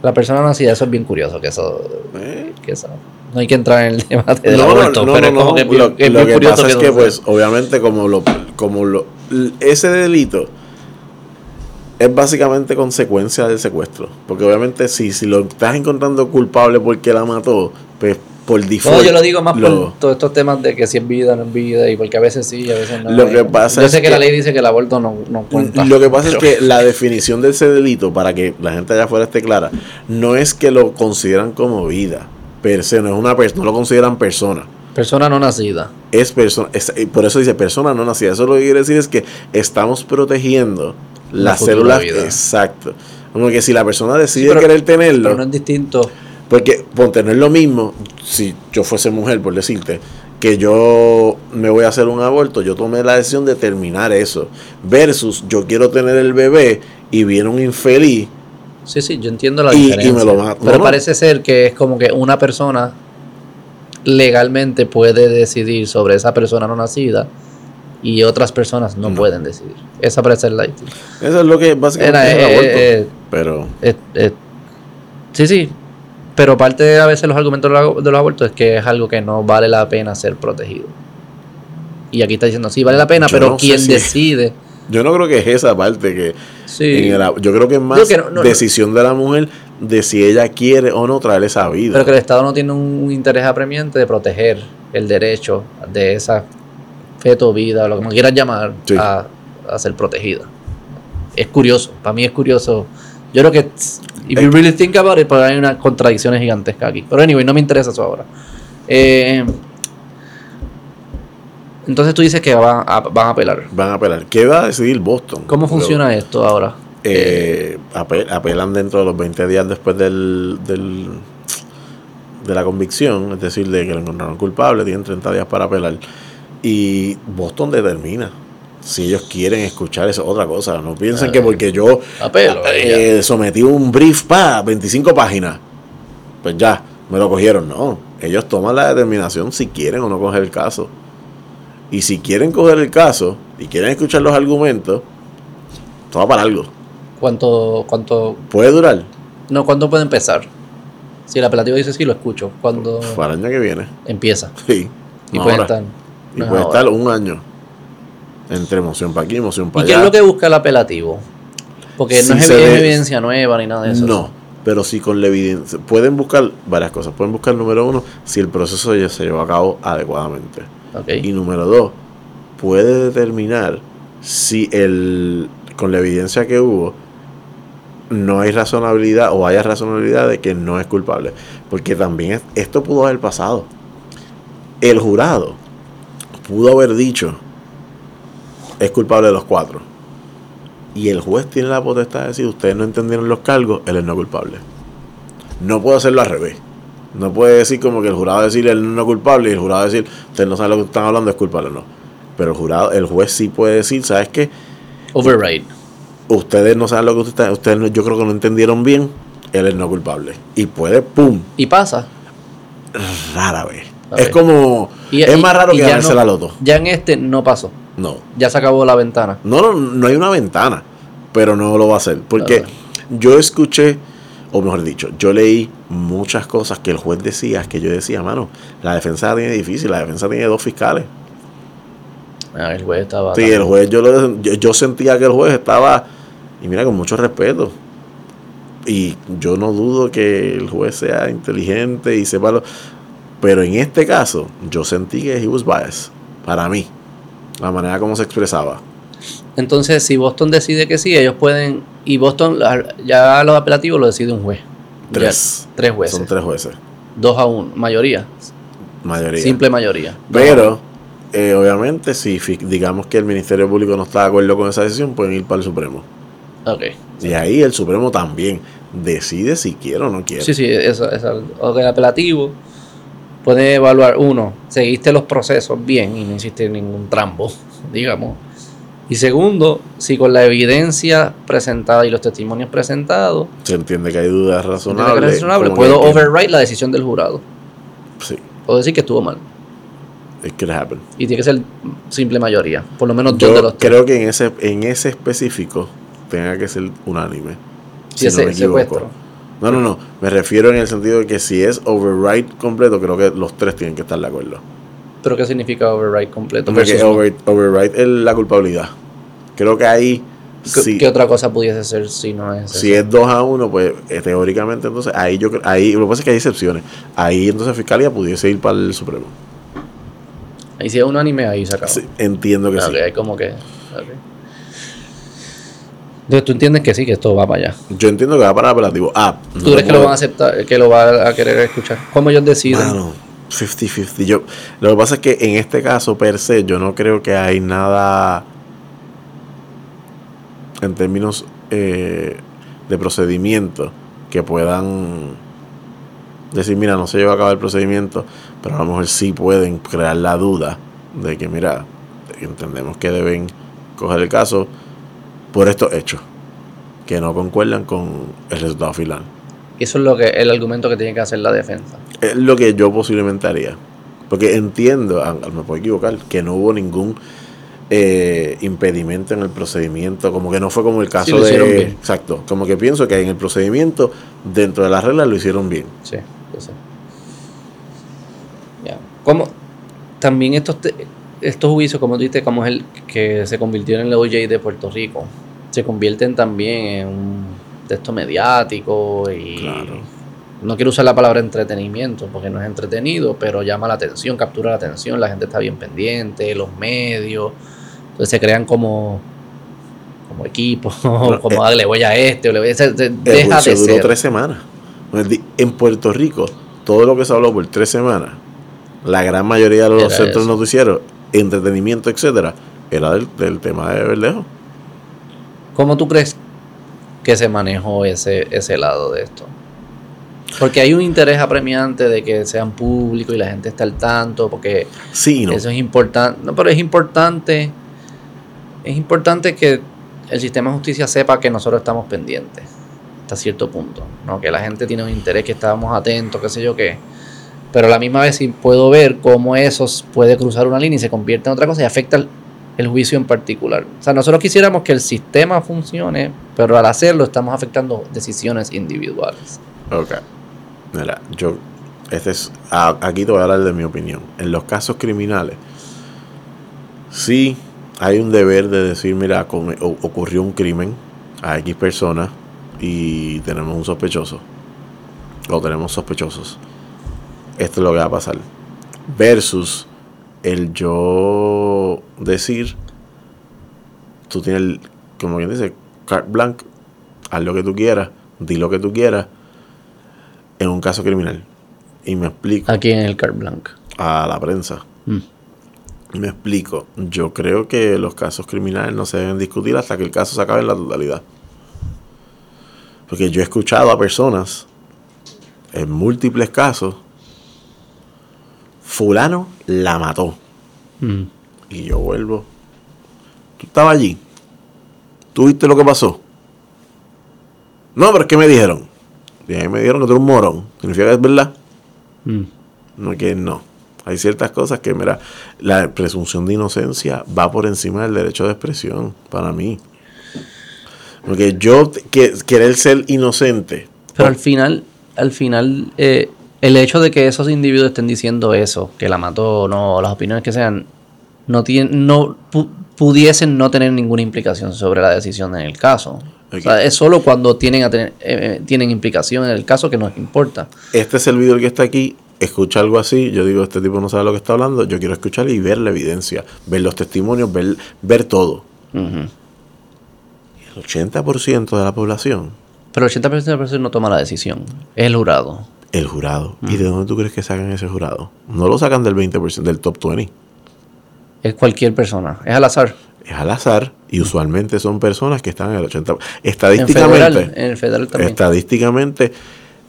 la persona nacida, eso es bien curioso. Que eso. Eh, Que eso no hay que entrar en el debate del No, no, aborto, no, pero no, es como que es Lo, es lo que pasa es eso que, pues, obviamente, como lo, como lo, ese delito es básicamente consecuencia del secuestro. Porque obviamente, si, si lo estás encontrando culpable porque la mató, pues por default. No, yo lo digo más lo- por todos estos temas de que si es vida o no es vida, y porque a veces sí y a veces no. Lo que pasa yo es sé que, que- la ley dice que el aborto no, no cuenta. Lo que pasa es que la definición de ese delito, para que la gente allá afuera esté clara, no es que lo consideran como vida, per se, no es una no lo consideran persona. Persona no nacida. Es persona, es- por eso dice persona no nacida. Eso lo que quiere decir es que estamos protegiendo las células. vida. Exacto. Como que si la persona decide Sí, pero- querer tenerlo, Pero no es distinto. porque ponte, no es lo mismo si yo fuese mujer, por decirte, que yo me voy a hacer un aborto, yo tomé la decisión de terminar eso, versus yo quiero tener el bebé y viene un infeliz Sí, sí, yo entiendo la Y- y diferencia. me lo mato. Pero No, no. parece ser que es como que una persona legalmente puede decidir sobre esa persona no nacida y otras personas no, No. pueden decidir. Esa parece ser la Eso es lo que básicamente Era, es el eh, eh, pero eh, eh, sí, sí. Pero parte de a veces los argumentos de los, abortos es que es algo que no vale la pena ser protegido. Y aquí está diciendo, sí, vale la pena, Yo pero no quien si- decide. <laughs> yo no creo que es esa parte que Sí. en el yo creo que es más que no- decisión de la mujer de si ella quiere o no traer esa vida. Pero que el Estado no tiene un interés apremiante de proteger el derecho de esa feto vida, lo que quieras llamar, Sí. a, a ser protegida. Es curioso, para mí es curioso. Yo creo que, if you really think about it, pues hay una contradicción gigantesca aquí. Pero anyway, no me interesa eso ahora. Eh, entonces tú dices que van a, van a apelar. Van a apelar. ¿Qué va a decidir Boston? ¿Cómo funciona esto ahora? Eh, ape- apelan dentro de los 20 días después del, del- de la convicción, es decir, de que lo encontraron culpable, tienen 30 días para apelar. Y Boston determina si ellos quieren escuchar esa otra cosa. No piensen que porque yo Apelo, eh, sometí un brief para 25 páginas, pues ya, me lo cogieron. No, ellos toman la determinación si quieren o no coger el caso. Y si quieren coger el caso y quieren escuchar los argumentos, toma para algo. ¿Cuánto, cuánto, Puede durar no, ¿cuándo puede empezar? Si el apelativo dice sí, lo escucho. ¿Cuándo para el año que viene. empieza? Sí. Y no puede ahora. estar. Y no puede ahora. estar un año. Entre emoción para aquí, emoción ¿Y para qué es allá. lo que busca el apelativo? Porque no Si es evidencia nueva ni nada de eso. No, pero sí con la evidencia. Pueden buscar varias cosas. Pueden buscar, número uno, si el proceso ya se llevó a cabo adecuadamente. Ok. Y número dos, puede determinar si el con la evidencia que hubo no hay razonabilidad o haya razonabilidad de que no es culpable. Porque también es- esto pudo haber pasado. El jurado pudo haber dicho es culpable de los cuatro. Y el juez tiene la potestad de decir ustedes no entendieron los cargos, él es no culpable. No puede hacerlo al revés. No puede decir como que el jurado decir él no es culpable y el jurado decir ustedes no saben lo que están hablando, es culpable. No. Pero el jurado, el juez sí puede decir, ¿sabes qué? Override. Ustedes no saben lo que ustedes están, ustedes no- yo creo que no entendieron bien, él es no culpable. Y puede, ¡pum! Y pasa. Rara vez. Es como, Y- es y- más raro que ganarse no- la loto. Ya en este no pasó. No. Ya se acabó la ventana. No, no, no hay una ventana, pero no lo va a hacer. Porque yo escuché, o mejor dicho, yo leí muchas cosas que el juez decía, que yo decía, mano, la defensa la tiene difícil, la defensa tiene dos fiscales. Ah, el juez estaba. Sí, el juez, yo, lo- yo, yo sentía que el juez estaba, y mira, con mucho respeto. Y yo no dudo que el juez sea inteligente y sepa lo... Pero en este caso, yo sentí que he was biased, para mí, la manera como se expresaba. Entonces, si Boston decide que sí, ellos pueden. Y Boston, ya los apelativos lo decide un juez. Tres. Ya, tres jueces. Son tres jueces, Dos a uno. Mayoría. mayoría. Simple mayoría. Pero, eh, obviamente, si digamos que el Ministerio Público no está de acuerdo con esa decisión, pueden ir para el Supremo. Ok. Y ahí el Supremo también decide si quiere o no quiere. Sí, sí, eso, eso. El apelativo puede evaluar, uno, seguiste los procesos bien y no hiciste ningún trambo, <laughs> digamos. Y segundo, si con la evidencia presentada y los testimonios presentados, Se entiende que hay dudas razonables. razonable, puedo override la decisión del jurado. Sí, Puedo decir que estuvo mal. it could happen. Y tiene que ser simple mayoría. Por lo menos dos de Yo los tres. creo que en ese, en ese específico tenga que ser unánime. Si no ese me equivoco. secuestro. No, no, no. Me refiero en el sentido de que si es override completo, creo que los tres tienen que estar de acuerdo. ¿Pero qué significa override completo? Porque over- override es la culpabilidad. Creo que ahí, ¿Qué, si, qué otra cosa pudiese ser si no es si eso? es 2 a 1, pues eh, teóricamente entonces ahí yo creo- ahí lo que pasa es que hay excepciones. Ahí entonces Fiscalía pudiese ir para el Supremo. Y si es unánime, ahí se. Sí, entiendo que Ok, sí. hay como que. ok. Entonces tú entiendes que sí, que esto va para allá. Yo entiendo que va para apelativo. Ah, ¿Tú no crees que lo van a aceptar, que lo va a querer escuchar? ¿Cómo ellos deciden? Mano, 50-50. Yo, lo que pasa es que en este caso, per se, yo no creo que hay nada en términos eh, de procedimiento que puedan decir, mira, no se lleva a cabo el procedimiento, pero a lo mejor sí pueden crear la duda de que, mira, entendemos que deben coger el caso por estos hechos que no concuerdan con el resultado final. Eso es lo que el argumento que tiene que hacer la defensa. Es lo que yo posiblemente haría. Porque entiendo, a- me puedo equivocar, que no hubo ningún eh, impedimento en el procedimiento. Como que no fue como el caso hicieron de. bien. Exacto. Como que pienso que en el procedimiento, dentro de las reglas, lo hicieron bien. Sí, yo sé. Ya. ¿Cómo? También estos, estos juicios, como dices, como es el que se convirtió en el OJ de Puerto Rico, se convierten también en un texto mediático y Claro. no quiero usar la palabra entretenimiento porque no es entretenido, pero llama la atención, captura la atención, la gente está bien pendiente, los medios, entonces se crean como como equipo, <laughs> como eh, darle huella a este, o le voy a El deja de duró ser. tres semanas. En Puerto Rico, todo lo que se habló por tres semanas, la gran mayoría de los Era centros eso. noticieros, entretenimiento, etcétera, era del, del tema de Verdejo. ¿Cómo tú crees que se manejó ese, ese lado de esto? Porque hay un interés apremiante de que sean públicos y la gente esté al tanto, porque Sí no. eso es importante. No, pero es importante, es importante que el sistema de justicia sepa que nosotros estamos pendientes hasta cierto punto, ¿no? Que la gente tiene un interés, que estábamos atentos, qué sé yo qué. Pero a la misma vez sí puedo ver cómo eso puede cruzar una línea y se convierte en otra cosa y afecta el, juicio en particular. O sea, nosotros quisiéramos que el sistema funcione, pero al hacerlo estamos afectando decisiones individuales. Ok. Mira, yo. Este es, aquí te voy a hablar de mi opinión. En los casos criminales, sí hay un deber de decir: mira, ocurrió un crimen a X personas y tenemos un sospechoso. O tenemos sospechosos. Esto es lo que va a pasar. Versus el yo decir: tú tienes, el- como quien dice, carte blanc, haz lo que tú quieras, di lo que tú quieras en un caso criminal. Y me explico Aquí en el carte blanc. a la prensa. Mm. Me explico. Yo creo que los casos criminales no se deben discutir hasta que el caso se acabe en la totalidad. Porque yo he escuchado a personas en múltiples casos. Fulano la mató. Mm. Y yo vuelvo. ¿Tú estabas allí? ¿Tú viste lo que pasó? No, pero es que me dijeron. Y me dijeron que tú eres un morón. ¿Significa que es verdad? Mm. No, que no. Hay ciertas cosas que, mira, la presunción de inocencia va por encima del derecho de expresión, para mí. Porque yo, que, querer ser inocente. Pero al final, al final, eh, el hecho de que esos individuos estén diciendo eso, que la mató o no, las opiniones que sean, no tienen, no pu- pudiesen no tener ninguna implicación sobre la decisión en el caso. O sea, Ok. es solo cuando tienen, a tener, eh, eh, tienen implicación en el caso que nos importa. Este servidor que está aquí escucha algo así, yo digo, este tipo no sabe lo que está hablando, yo quiero escuchar y ver la evidencia, ver los testimonios, ver, ver todo. Ujú. El 80% de la población, Pero el 80% de las personas no toma la decisión. Es el jurado. El jurado. ¿Y de dónde tú crees que sacan ese jurado? No lo sacan del 20%, del top 20. Es cualquier persona. Es al azar. Es al azar y usualmente son personas que están en el 80%. En Estadísticamente, federal, en el federal también. estadísticamente,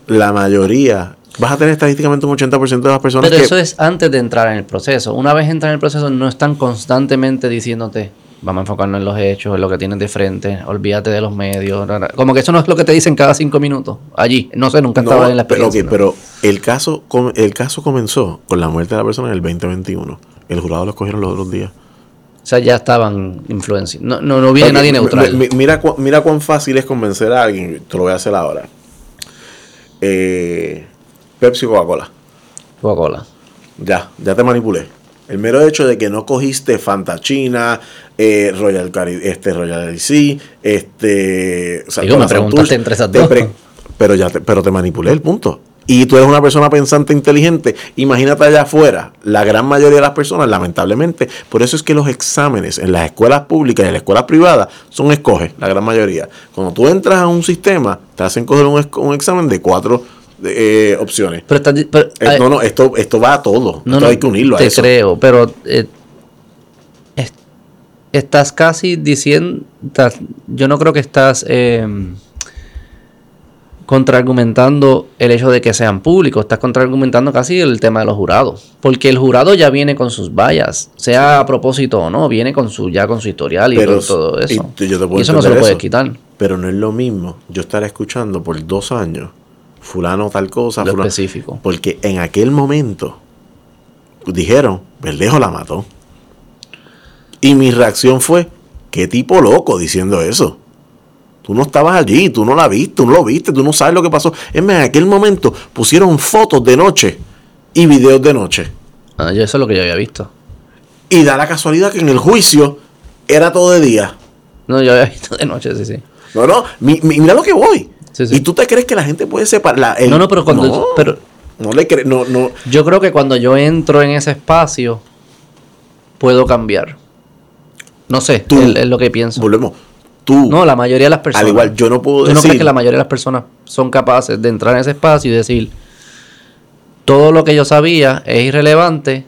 la mayoría, vas a tener estadísticamente un 80% de las personas Pero que... eso es antes de entrar en el proceso. Una vez entran en el proceso, no están constantemente diciéndote, vamos a enfocarnos en los hechos, en lo que tienes de frente, olvídate de los medios. ra, ra". Como que eso no es lo que te dicen cada cinco minutos. Allí, no sé, nunca No, estaba en la pero, experiencia. ok, ¿no? pero el caso, el caso comenzó con la muerte de la persona en el 2021. El jurado lo escogieron los otros días. O sea, ya estaban influenciados. No, no, no viene nadie neutral. mi- mira, mira cuán fácil es convencer a alguien. Te lo voy a hacer ahora. Eh, Pepsi o Coca-Cola. Coca-Cola. Ya, ya te manipulé. El mero hecho de que no cogiste Fanta China, eh, Royal Cari este Royal LC, este. o sea, Digo, me preguntaste entre esas dos. pero ya te, pero te manipulé el punto. Y tú eres una persona pensante inteligente. Imagínate allá afuera. La gran mayoría de las personas, lamentablemente, por eso es que los exámenes en las escuelas públicas y en las escuelas privadas son escoge, la gran mayoría. Cuando tú entras a un sistema, te hacen coger un, un examen de cuatro eh, opciones. Pero, pero, Eh, no, no, esto, esto va a todo. no, esto no, hay que unirlo a te eso. creo, pero eh, es- estás casi diciendo, estás- yo no creo que estás eh, contraargumentando el hecho de que sean públicos, estás contraargumentando casi el tema de los jurados, porque el jurado ya viene con sus vallas, sea a propósito o no, viene con su ya con su historial y Pero todo eso. tú- yo te puedo Y eso no se lo puedes eso. quitar. Pero no es lo mismo yo estar escuchando por dos años, fulano tal cosa, Lo fulano. específico. Porque en aquel momento dijeron, Verdejo la mató. Y mi reacción fue, qué tipo loco diciendo eso. Tú no estabas allí, tú no la viste, tú no lo viste, tú no sabes lo que pasó. Es más, en aquel momento pusieron fotos de noche y videos de noche. Ah, yo eso es lo que yo había visto. Y da la casualidad que en el juicio era todo de día. No, yo había <laughs> visto de noche, sí, sí. No, no, mi- mi- mira lo que voy. Sí, sí. ¿Y tú te crees que la gente puede separar? la- el- No, no, pero cuando- No, pero- no le crees, no, no. Yo creo que cuando yo entro en ese espacio, puedo cambiar. No sé, Tú- es, es lo que pienso. Volvemos. tú. No, la mayoría de las personas. Al igual, yo no puedo ¿Tú no decir. crees que la mayoría de las personas son capaces de entrar en ese espacio y decir, todo lo que yo sabía es irrelevante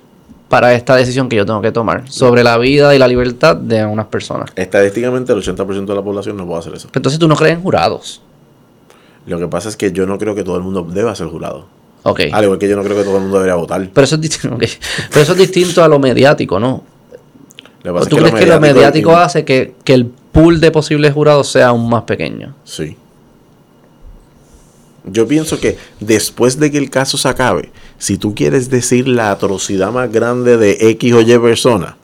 para esta decisión que yo tengo que tomar sobre la vida y la libertad de unas personas? Estadísticamente, el 80% de la población no puede hacer eso. Entonces tú no crees en jurados. Lo que pasa es que yo no creo que todo el mundo deba ser jurado. Ok. Al igual que yo no creo que todo el mundo debería votar. Pero eso es distinto. <laughs> Pero eso es distinto a lo mediático, ¿no? Lo que ¿O pasa es ¿Tú crees que lo mediático hace que, que el pool de posibles jurados sea aún más pequeño? Sí. Yo pienso que después de que el caso se acabe, si tú quieres decir la atrocidad más grande de X o Y persona,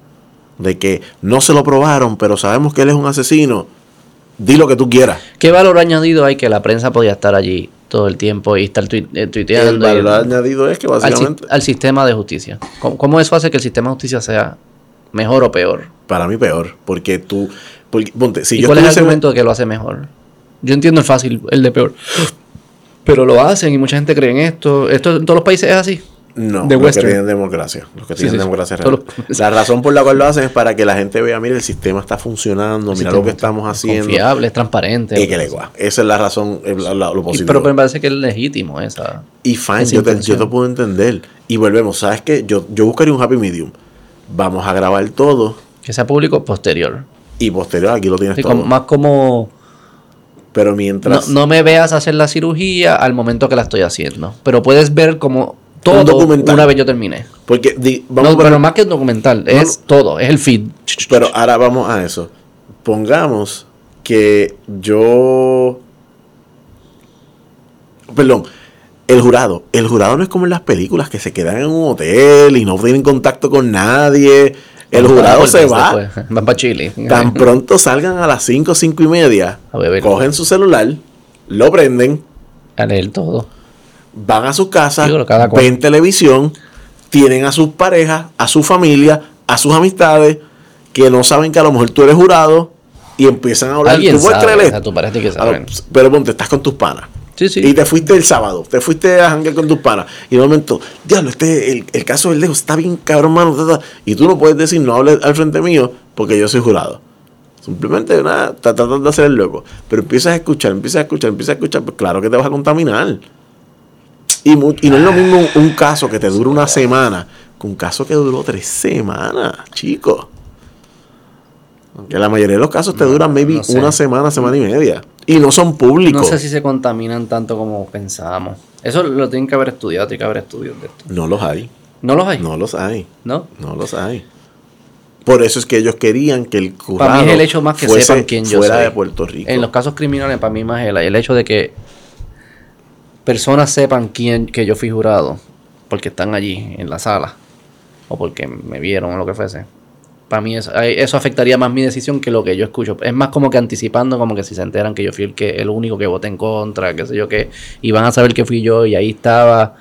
de que no se lo probaron, pero sabemos que él es un asesino, di lo que tú quieras. ¿Qué valor añadido hay que la prensa podía estar allí todo el tiempo y estar tui- eh, El tuiteando y- valor añadido es que básicamente, al sistema de justicia? ¿Cómo, cómo eso hace que el sistema de justicia sea mejor o peor? para mí peor, porque tú, porque, ponte, si ¿Y yo cuál es el argumento de que lo hace mejor? Yo entiendo el fácil, el de peor. Pero lo hacen y mucha gente cree en esto. ¿Esto en todos los países es así? No, de los Western. que tienen democracia. Los que tienen sí, sí. democracia real. los- La razón por la cual lo hacen es para que la gente vea, mira, el sistema está funcionando, El mira lo que estamos haciendo. Confiable, es transparente. Y que le guá. Esa es la razón, eh, la- la- lo Y- positivo. pero me parece que es legítimo esa. Y fine, esa yo te, yo te puedo entender. Y volvemos, ¿sabes qué? Yo, yo buscaría un happy medium. Vamos a grabar todo Que sea público posterior. y posterior aquí lo tienes Sí, todo. como- más como. Pero No, mientras... no me veas hacer la cirugía al momento que la estoy haciendo. Pero puedes ver como todo documental. una vez yo terminé. Porque di- No, vamos a pero más que un documental, es todo, es el feed. Pero ahora vamos a eso. Pongamos que yo... Perdón. El jurado. El jurado no es como en las películas que se quedan en un hotel y no tienen contacto con nadie. El jurado se Después, va. <laughs> Van para Chile. Tan pronto salgan a las 5, 5 y media, A cogen su celular, lo prenden, A leer todo. Van a su casa, ven televisión, tienen a sus parejas, a su familia, a sus amistades, que no saben que a lo mejor tú eres jurado y empiezan a hablar. Alguien ¿Tú sabe, creer esto? tú parece que saben. Pero ponte, estás con tus panas. Sí, sí. Y te fuiste el sábado, te fuiste a janguear con tus panas. Y de momento, diablo, este, el, el caso del dejo está bien cabrón, mano. ta, ta". Y tú no puedes decir, no hables al frente mío, porque yo soy jurado. Simplemente, nada, tratando de hacer el loco. Pero empiezas a escuchar, empiezas a escuchar, empiezas a escuchar, pues claro que te vas a contaminar. Y, no es lo mismo un, caso que te dura una semana que un caso que duró tres semanas, chicos. Que la mayoría de los casos te duran maybe no sé. una semana, semana y media. Y no son públicos. No sé si se contaminan tanto como pensamos. Eso lo tienen que haber estudiado, tiene que haber estudios de esto. No los hay. ¿No los hay? No los hay. ¿No? No los hay. Por eso es que ellos querían que el jurado Para mí es el hecho más que fuese sepan quién yo fuera soy. de Puerto Rico. En los casos criminales, para mí más el, el hecho de que personas sepan quién que yo fui jurado, porque están allí en la sala, o porque me vieron o lo que fuese. Para mí eso, eso afectaría más mi decisión que lo que yo escucho. Es más como que anticipando, como que si se enteran que yo fui el, que, el único que voté en contra, qué sé yo qué, y van a saber que fui yo, y ahí estaba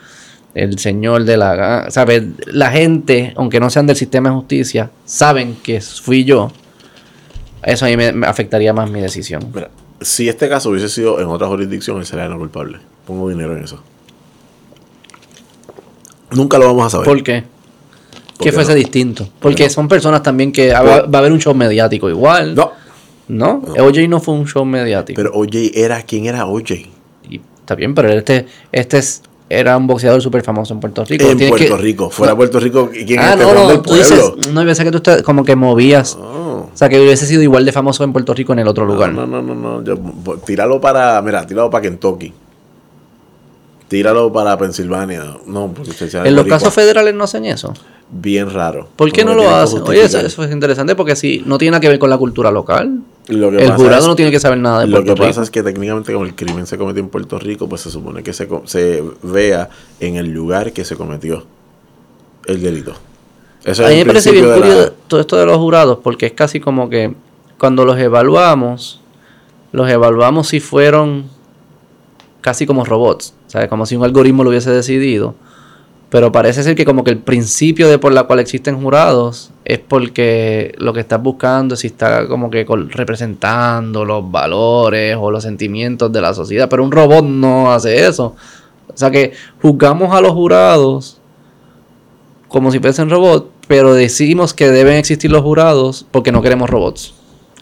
el señor de la... ¿Sabes? La gente, aunque no sean del sistema de justicia, saben que fui yo. Eso a mí me, afectaría más mi decisión. Si este caso hubiese sido en otra jurisdicción, sería no culpable. Pongo dinero en eso. Nunca lo vamos a saber. ¿Por qué? ¿Por Que qué fuese no? distinto. ¿Por qué Porque son personas también que va, va a haber un show mediático igual. No. ¿No? OJ no fue un show mediático. Pero OJ era. ¿Quién era OJ? Y está bien, pero este, este es- era un boxeador súper famoso en Puerto Rico. En Puerto que- Rico. Fuera No. Puerto Rico. ¿Quién Ah, es no, no, del tú dices, no, yo pensé que tú estás como que movías. No. O sea, que hubiese sido igual de famoso en Puerto Rico en el otro lugar. No, no, no, no. Yo- bo- tíralo para. Mira, tíralo para Kentucky. Tíralo para Pensilvania. No, porque sea En los casos federales no hacen eso. Bien raro. ¿Por qué no lo hacen? Oye, eso, es interesante porque si no tiene nada que ver con la cultura local. Lo que El jurado es- no tiene que saber nada de Lo Puerto que pasa es que técnicamente como el crimen se cometió en Puerto Rico, pues se supone que se, se vea en el lugar que se cometió el delito. Eso A mí me parece bien la- curioso todo esto de los jurados, porque es casi como que cuando los evaluamos, los evaluamos si fueron casi como robots, ¿sabes? Como si un algoritmo lo hubiese decidido. Pero parece ser que como que el principio de por la cual existen jurados es porque lo que estás buscando es si está como que representando los valores o los sentimientos de la sociedad. Pero un robot no hace eso. O sea que juzgamos a los jurados como si fuesen robots, pero decimos que deben existir los jurados porque no queremos robots.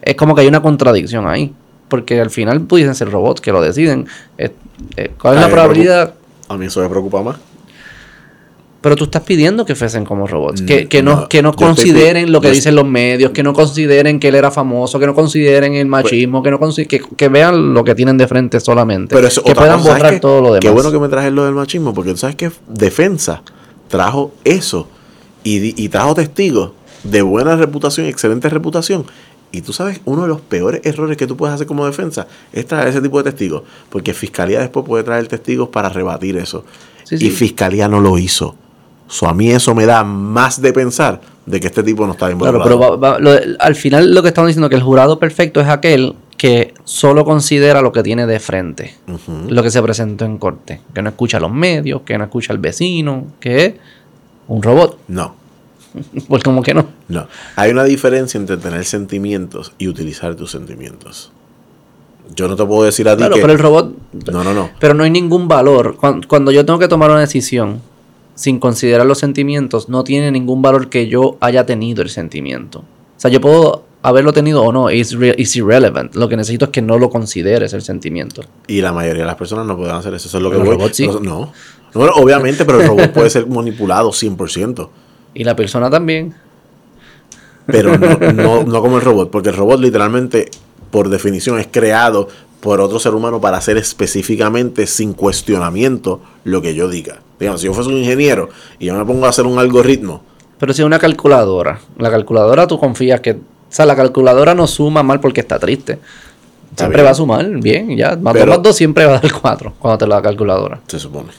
Es como que hay una contradicción ahí. Porque al final pudiesen ser robots que lo deciden. Eh, eh, ¿Cuál es la probabilidad? A mí eso me preocupa más. Pero tú estás pidiendo que fuesen como robots. Que, que no, que no consideren lo que dicen los medios, que no consideren que él era famoso, que no consideren el pues machismo, que no que, que, vean lo que tienen de frente solamente. Pero que puedan borrar todo lo demás. Qué bueno que me traje lo del machismo, porque tú sabes que Defensa trajo eso y, y trajo testigos de buena reputación, excelente reputación. Y tú sabes, uno de los peores errores que tú puedes hacer como defensa es traer ese tipo de testigos, porque Fiscalía después puede traer testigos para rebatir eso. Y Fiscalía no lo hizo. So, a mí eso me da más de pensar de que este tipo no está involucrado. Claro, pero al final lo que estamos diciendo es que el jurado perfecto es aquel que solo considera lo que tiene de frente, lo que se presentó en corte, que no escucha a los medios, que no escucha al vecino, que es un robot. No. <laughs> pues como que no. No. Hay una diferencia entre tener sentimientos y utilizar tus sentimientos. Yo no te puedo decir a ti claro, pero el robot... No, no, no. Pero no hay ningún valor. cuando yo tengo que tomar una decisión sin considerar los sentimientos, no tiene ningún valor que yo haya tenido el sentimiento. O sea, yo puedo haberlo tenido o no, es irrelevant. Lo que necesito es que no lo consideres el sentimiento. Y la mayoría de las personas no pueden hacer eso. Eso es lo que robot sí. No, no, obviamente, pero el robot puede ser <laughs> manipulado 100%. Y la persona también. Pero no, <laughs> no, no como el robot, porque el robot literalmente, por definición, es creado por otro ser humano para hacer específicamente sin cuestionamiento lo que yo diga. Digamos, si yo fuese un ingeniero y yo me pongo a hacer un algoritmo. Pero si es una calculadora, la calculadora tú confías que. O sea, la calculadora no suma mal porque está triste. Siempre va a sumar, bien, ya. Más dos siempre va a dar cuatro cuando te lo da calculadora. Se supone.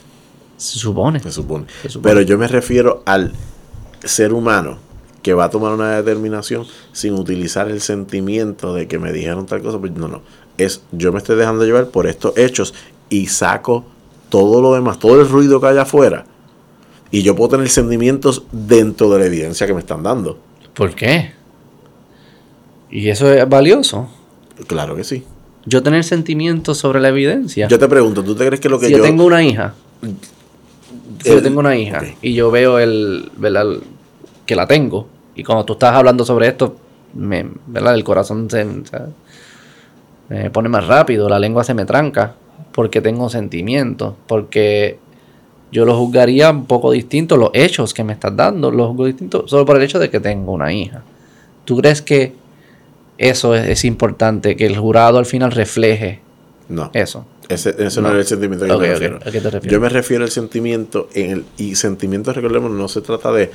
Se supone. Se supone. Pero yo me refiero al ser humano que va a tomar una determinación sin utilizar el sentimiento de que me dijeron tal cosa. Pues no, no es yo me estoy dejando llevar por estos hechos y saco todo lo demás, todo el ruido que hay afuera. Y yo puedo tener sentimientos dentro de la evidencia que me están dando. ¿Por qué? ¿Y eso es valioso? Claro que sí. Yo tener sentimientos sobre la evidencia. Yo te pregunto, ¿tú te crees que lo que si yo... tengo una hija. Si yo tengo una hija y yo veo el. Que la tengo. Y cuando tú estás hablando sobre esto, me, ¿verdad? El corazón se, me pone más rápido, la lengua se me tranca, porque tengo sentimientos, porque yo lo juzgaría un poco distinto, los hechos que me estás dando, los juzgo distinto solo por el hecho de que tengo una hija. ¿Tú crees que eso es, importante, que el jurado al final refleje no. eso? Ese, no. es el sentimiento que me refiero. ¿A qué te refieres? Yo me refiero al sentimiento, en el, y sentimiento, recordemos, no se trata de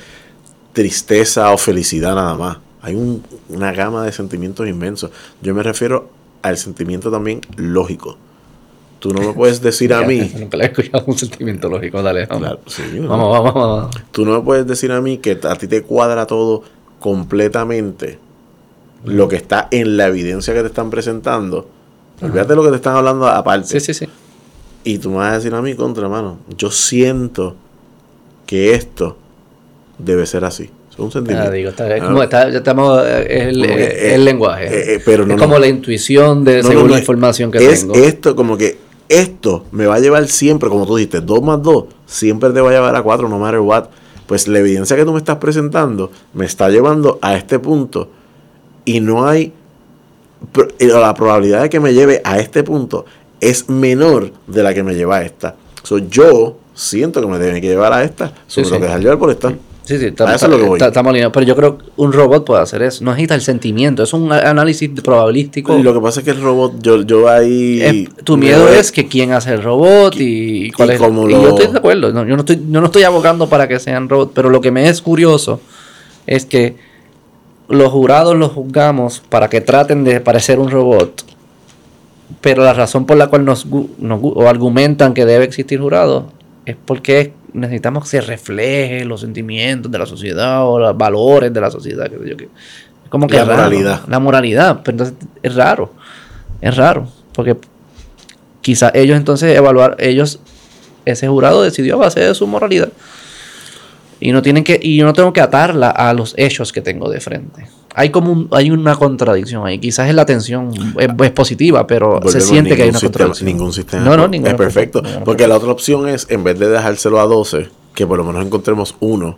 tristeza o felicidad nada más. Hay una gama de sentimientos inmensos. Yo me refiero al sentimiento también lógico. Tú no me puedes decir a <laughs> mí. Nunca le he escuchado un sentimiento lógico, dale. Vamos. vamos, vamos, vamos, Tú no me puedes decir a mí que a ti te cuadra todo completamente lo que está en la evidencia que te están presentando. Olvídate lo que te están hablando aparte. Sí, sí, sí. Y tú me vas a decir a mí, contra mano, yo siento que esto debe ser así un sentimiento. digo, está, es como está, ya estamos, el, el, lenguaje. es como la intuición de según la información que es Esto, como que esto me va a llevar siempre, como tú dijiste, 2 más 2, siempre te va a llevar a 4, no matter what. Pues la evidencia que tú me estás presentando me está llevando a este punto y no hay. La probabilidad de que me lleve a este punto es menor de la que me lleva a esta. So, yo siento que me deben que llevar a esta, solo sí, que dejar llevar por esta. Sí, sí, estamos Pero yo creo que un robot puede hacer eso. No necesita el sentimiento, es un análisis probabilístico. Y lo que pasa es que el robot, yo, yo ahí. tu miedo es que quién hace el robot y, cuál es. Y yo estoy de acuerdo. yo, no estoy, yo no estoy abogando para que sean robots, pero lo que me es curioso es que los jurados los juzgamos para que traten de parecer un robot. Pero la razón por la cual nos, nos o argumentan que debe existir jurado es porque necesitamos que se refleje los sentimientos de la sociedad o los valores de la sociedad. como que la moralidad. La moralidad. Pero entonces es raro. Es raro. Porque quizá ellos entonces evaluar, ellos, ese jurado decidió a base de su moralidad. Y no tienen que, y yo no tengo que atarla a los hechos que tengo de frente. Hay como hay una contradicción ahí. Quizás es la tensión es, positiva, pero se siente que hay una contradicción. Ningún sistema no, no, es perfecto. porque la otra opción es, en vez de dejárselo a 12, que por lo menos encontremos uno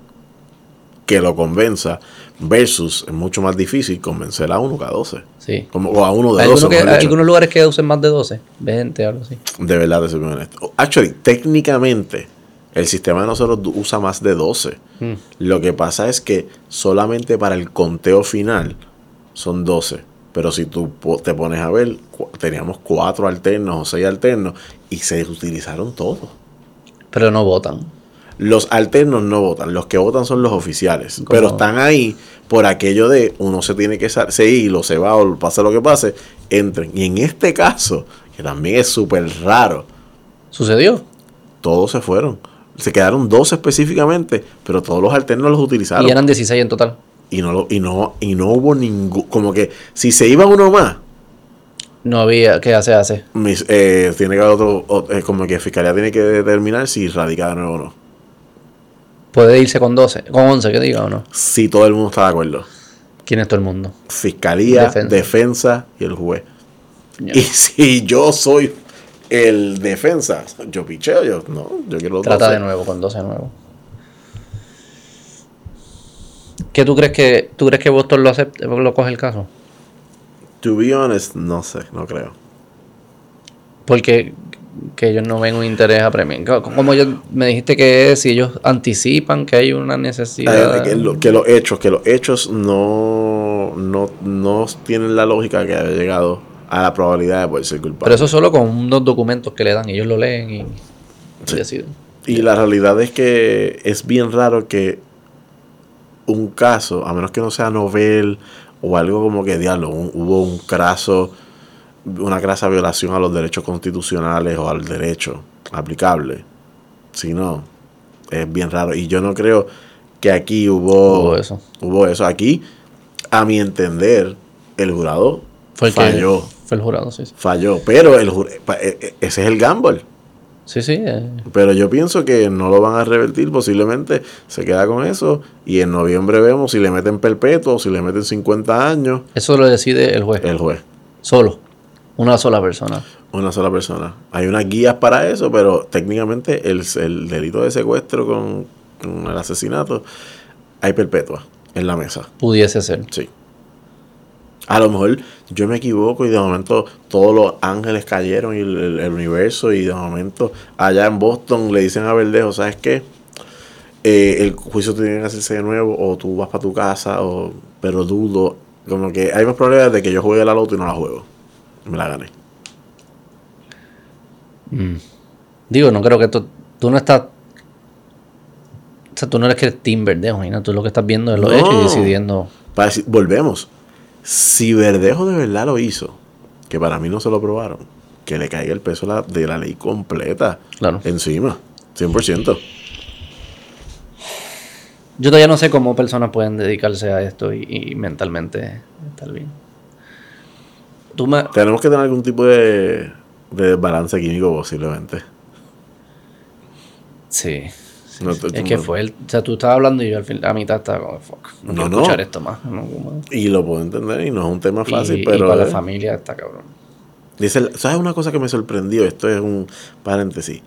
que lo convenza versus es mucho más difícil convencer a uno que a 12. Sí. Como, o a uno de Hay 12. algunos, que- algunos lugares que usen más de 12, 20, algo así. De verdad, te soy muy honesto. Actually, técnicamente, el sistema de nosotros usa más de 12. Mm. Lo que pasa es que solamente para el conteo final son 12. Pero si tú te pones a ver, teníamos cuatro alternos o seis alternos y se utilizaron todos. Pero no votan. Los alternos no votan, los que votan son los oficiales. ¿Cómo? Pero están ahí por aquello de uno se tiene que seguir, o se va o pase lo que pase, entren. Y en este caso, que también es súper raro, ¿Sucedió? todos se fueron. Se quedaron 12 específicamente, pero todos los alternos los utilizaron. Y eran 16 en total. Y no, lo- y no, y no hubo ningún, como que si se iba uno más, No había, ¿qué hace? mis- eh, tiene que haber otro, eh, como que Fiscalía tiene que determinar si radica de nuevo o no. Puede irse con 12, con 11, que diga o no. Si todo el mundo está de acuerdo. ¿Quién es todo el mundo? Fiscalía, Defensa. defensa, y el juez. Y si yo soy el defensa, yo picheo, yo no, yo quiero Trata 12. de nuevo, con 12 de nuevo. ¿Qué tú crees que tú crees que Boston lo acepte, lo coge el caso? To be honest, no sé, no creo. Porque que ellos no ven un interés apremiante. Como yo, me dijiste que es, si ellos anticipan que hay una necesidad. Eh, que, lo- que los hechos, que los hechos no, no, no tienen la lógica que haya llegado a la probabilidad de poder ser culpable. Pero eso solo con unos documentos que le dan, ellos lo leen y, y Sí. deciden. Y la realidad es que es bien raro que un caso, a menos que no sea novel o algo como que diablo, un- hubo un craso, una grasa violación a los derechos constitucionales o al derecho aplicable. Si no, es bien raro. Y yo no creo que aquí hubo, Hubo eso. hubo eso. Aquí, a mi entender, el jurado Fue que- falló. Fue el jurado, sí. Sí, Falló. Pero el e- e- ese es el gamble. sí. sí, eh, Pero yo pienso que no lo van a revertir, posiblemente se queda con eso y en noviembre vemos si le meten perpetuo si le meten 50 años eso lo decide el juez. el juez, Solo. Una sola persona. una sola persona. Hay unas guías para eso, pero técnicamente el, el delito de secuestro con, con el asesinato hay perpetua en la mesa, Pudiese ser. sí. A lo mejor yo me equivoco y de momento todos los ángeles cayeron y el, universo y de momento allá en Boston le dicen a Verdejo, ¿sabes qué? Eh, el juicio tiene que hacerse de nuevo o tú vas para tu casa, o, pero dudo. Como que hay más probabilidades de que yo juegue la loto y no la juego. Me la gané. Mm. Digo, no creo que tú, tú no estás. O sea, tú no eres que eres Tim Verdejo, ¿no? Tú lo que estás viendo es los No. hechos y decidiendo. Para decir- volvemos. Si Verdejo de verdad lo hizo, que para mí no se lo probaron, que le caiga el peso de la, de la ley completa Claro. encima. 100%. Yo todavía no sé cómo personas pueden dedicarse a esto y, y mentalmente estar bien. Tú me. Tenemos que tener algún tipo de, de balance químico posiblemente. Sí. No, tú- es que no- fue el, O sea, tú estabas hablando y yo al fin, a mitad estaba como, fuck. No, No, escuchar esto más. Y lo puedo entender y no es un tema fácil, y, y pero... para la familia está cabrón. Dice, ¿sabes una cosa que me sorprendió? Esto es un paréntesis.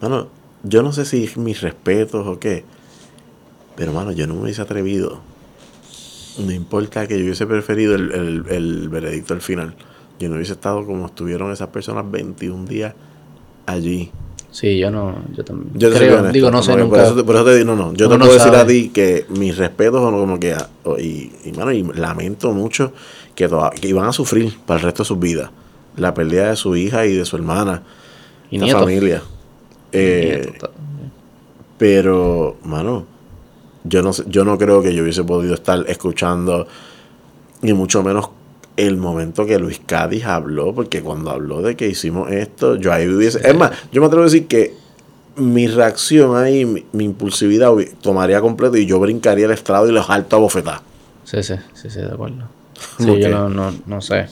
Mano, yo no sé si mis respetos o qué, pero mano, yo no me hubiese atrevido. No importa que yo hubiese preferido el, el- el veredicto al final. Yo no hubiese estado como estuvieron esas personas 21 días allí. Sí, yo no. Yo también. Yo te soy creo, honesto, digo, no sé nunca. Por eso, te- por eso te digo, no, no. Yo te puedo decir a ti que mis respetos o no como que. Y, y, mano, y lamento mucho que, toda- que iban a sufrir para el resto de sus vidas. La pérdida de su hija y de su hermana. Y la familia. Eh, pero, mano, yo no yo no creo que yo hubiese podido estar escuchando, ni mucho menos el momento que Luis Cádiz habló, porque cuando habló de que hicimos esto, yo ahí hubiese. Es más, yo me atrevo a decir que mi reacción ahí, mi, mi impulsividad tomaría completo y yo brincaría el estrado y le salto a bofetar. Sí, sí, sí, sí, de acuerdo. ¿Cómo <laughs> Sí, yo no, no, no sé.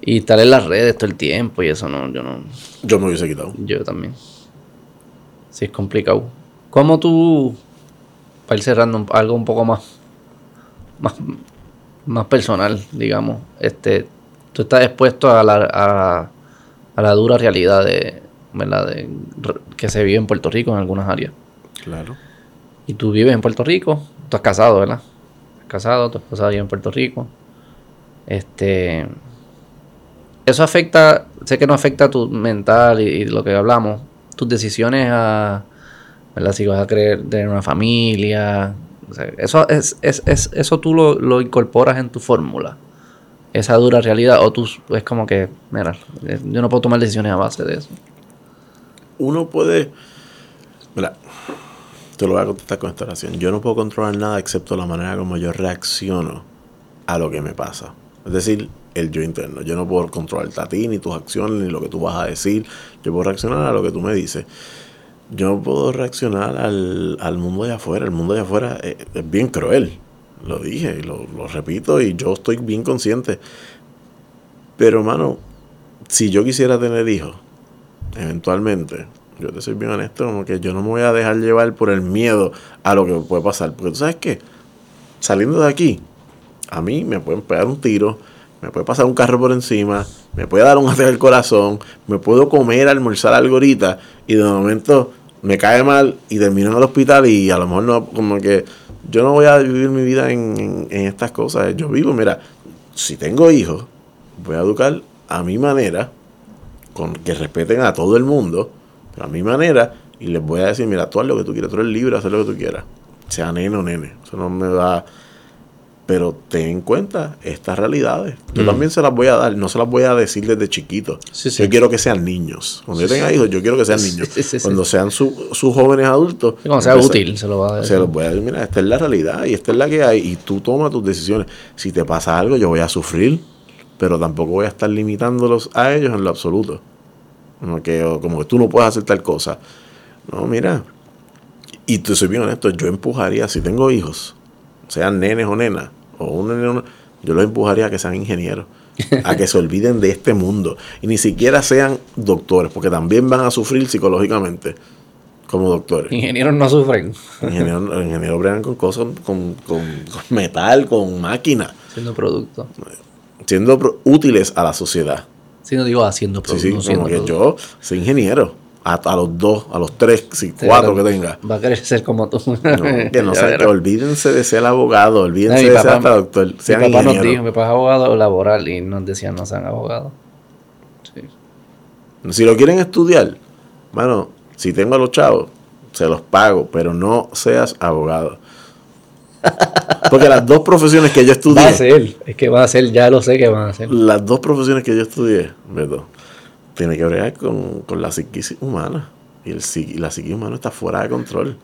Y estar en las redes todo el tiempo y eso no, yo no, Yo me hubiese quitado. yo también. Sí, es complicado. ¿Cómo tú, para ir cerrando algo un poco más, más, más personal, digamos, este, tú estás expuesto a la, a, a la dura realidad de, ¿verdad? de, que se vive en Puerto Rico en algunas áreas. Claro. y tú vives en Puerto Rico, tú has casado, ¿verdad? Has casado, tu esposa vive en Puerto Rico. Este. Eso afecta, sé que no afecta tu mental y, lo que hablamos, tus decisiones a, ¿verdad? Si vas a querer tener una familia. Eso, es, es, es, eso tú lo, lo incorporas en tu fórmula esa dura realidad o tú es como que, mira, yo no puedo tomar decisiones a base de eso. Uno puede, mira, te lo voy a contestar con esta oración. Yo no puedo controlar nada excepto la manera como yo reacciono a lo que me pasa. Es decir, el yo interno. Yo no puedo controlarte a ti, ni tus acciones, ni lo que tú vas a decir. Yo puedo reaccionar a lo que tú me dices. Yo no puedo reaccionar al, al mundo de afuera. El mundo de afuera es bien cruel. Lo dije y lo, repito y yo estoy bien consciente. Pero, hermano, si yo quisiera tener hijos, eventualmente, yo te soy bien honesto, como que yo no me voy a dejar llevar por el miedo a lo que puede pasar. Porque tú sabes qué, saliendo de aquí, a mí me pueden pegar un tiro, me puede pasar un carro por encima, me puede dar un ataque al corazón, me puedo comer, almorzar algo ahorita y de momento me cae mal y termino en el hospital y a lo mejor no, como que yo no voy a vivir mi vida en, estas cosas. Yo vivo, mira, si tengo hijos, voy a educar a mi manera, con que respeten a todo el mundo, pero a mi manera, y les voy a decir, mira, tú haz lo que tú quieras, tú eres libre, haz lo que tú quieras, sea nene o nene. Eso no me da pero ten en cuenta estas realidades. Yo mm. también se las voy a dar, no se las voy a decir desde chiquito. Yo quiero que sean niños. Cuando yo tenga hijos, yo quiero que sean niños. Cuando sean sus jóvenes adultos. cuando sea útil, se lo va a decir. Se los voy a decir, mira, esta es la realidad y esta es la que hay. Y tú tomas tus decisiones. Si te pasa algo, yo voy a sufrir, pero tampoco voy a estar limitándolos a ellos en lo absoluto. Como que, como que tú no puedes hacer tal cosa. No, mira. Y te soy bien honesto, yo empujaría, si tengo hijos, sean nenes o nenas, yo los empujaría a que sean ingenieros, a que se olviden de este mundo y ni siquiera sean doctores, porque también van a sufrir psicológicamente como doctores. Ingenieros no sufren. Ingenieros, ingenieros bregan con cosas, con, metal, con máquina. Siendo producto. Siendo útiles a la sociedad. Si no digo haciendo producto. Sí, sí, yo soy ingeniero a, los dos, a los tres, si cuatro que tenga. Va a querer ser como tú. que <laughs> no sé, que olvídense de ser abogado, olvídense de ser doctor. Sean mi papá nos dijo, mi papá es abogado laboral y nos decían no sean abogados. Si lo quieren estudiar, bueno, si tengo a los chavos, se los pago, pero no seas abogado. <laughs> Porque las dos profesiones que yo estudié. Va a ser, es que va a ser, ya lo sé que van a ser. Las dos profesiones que yo estudié, ¿verdad? Tiene que bregar con, la psiquis humana. Y, el, la psiquis humana está fuera de control.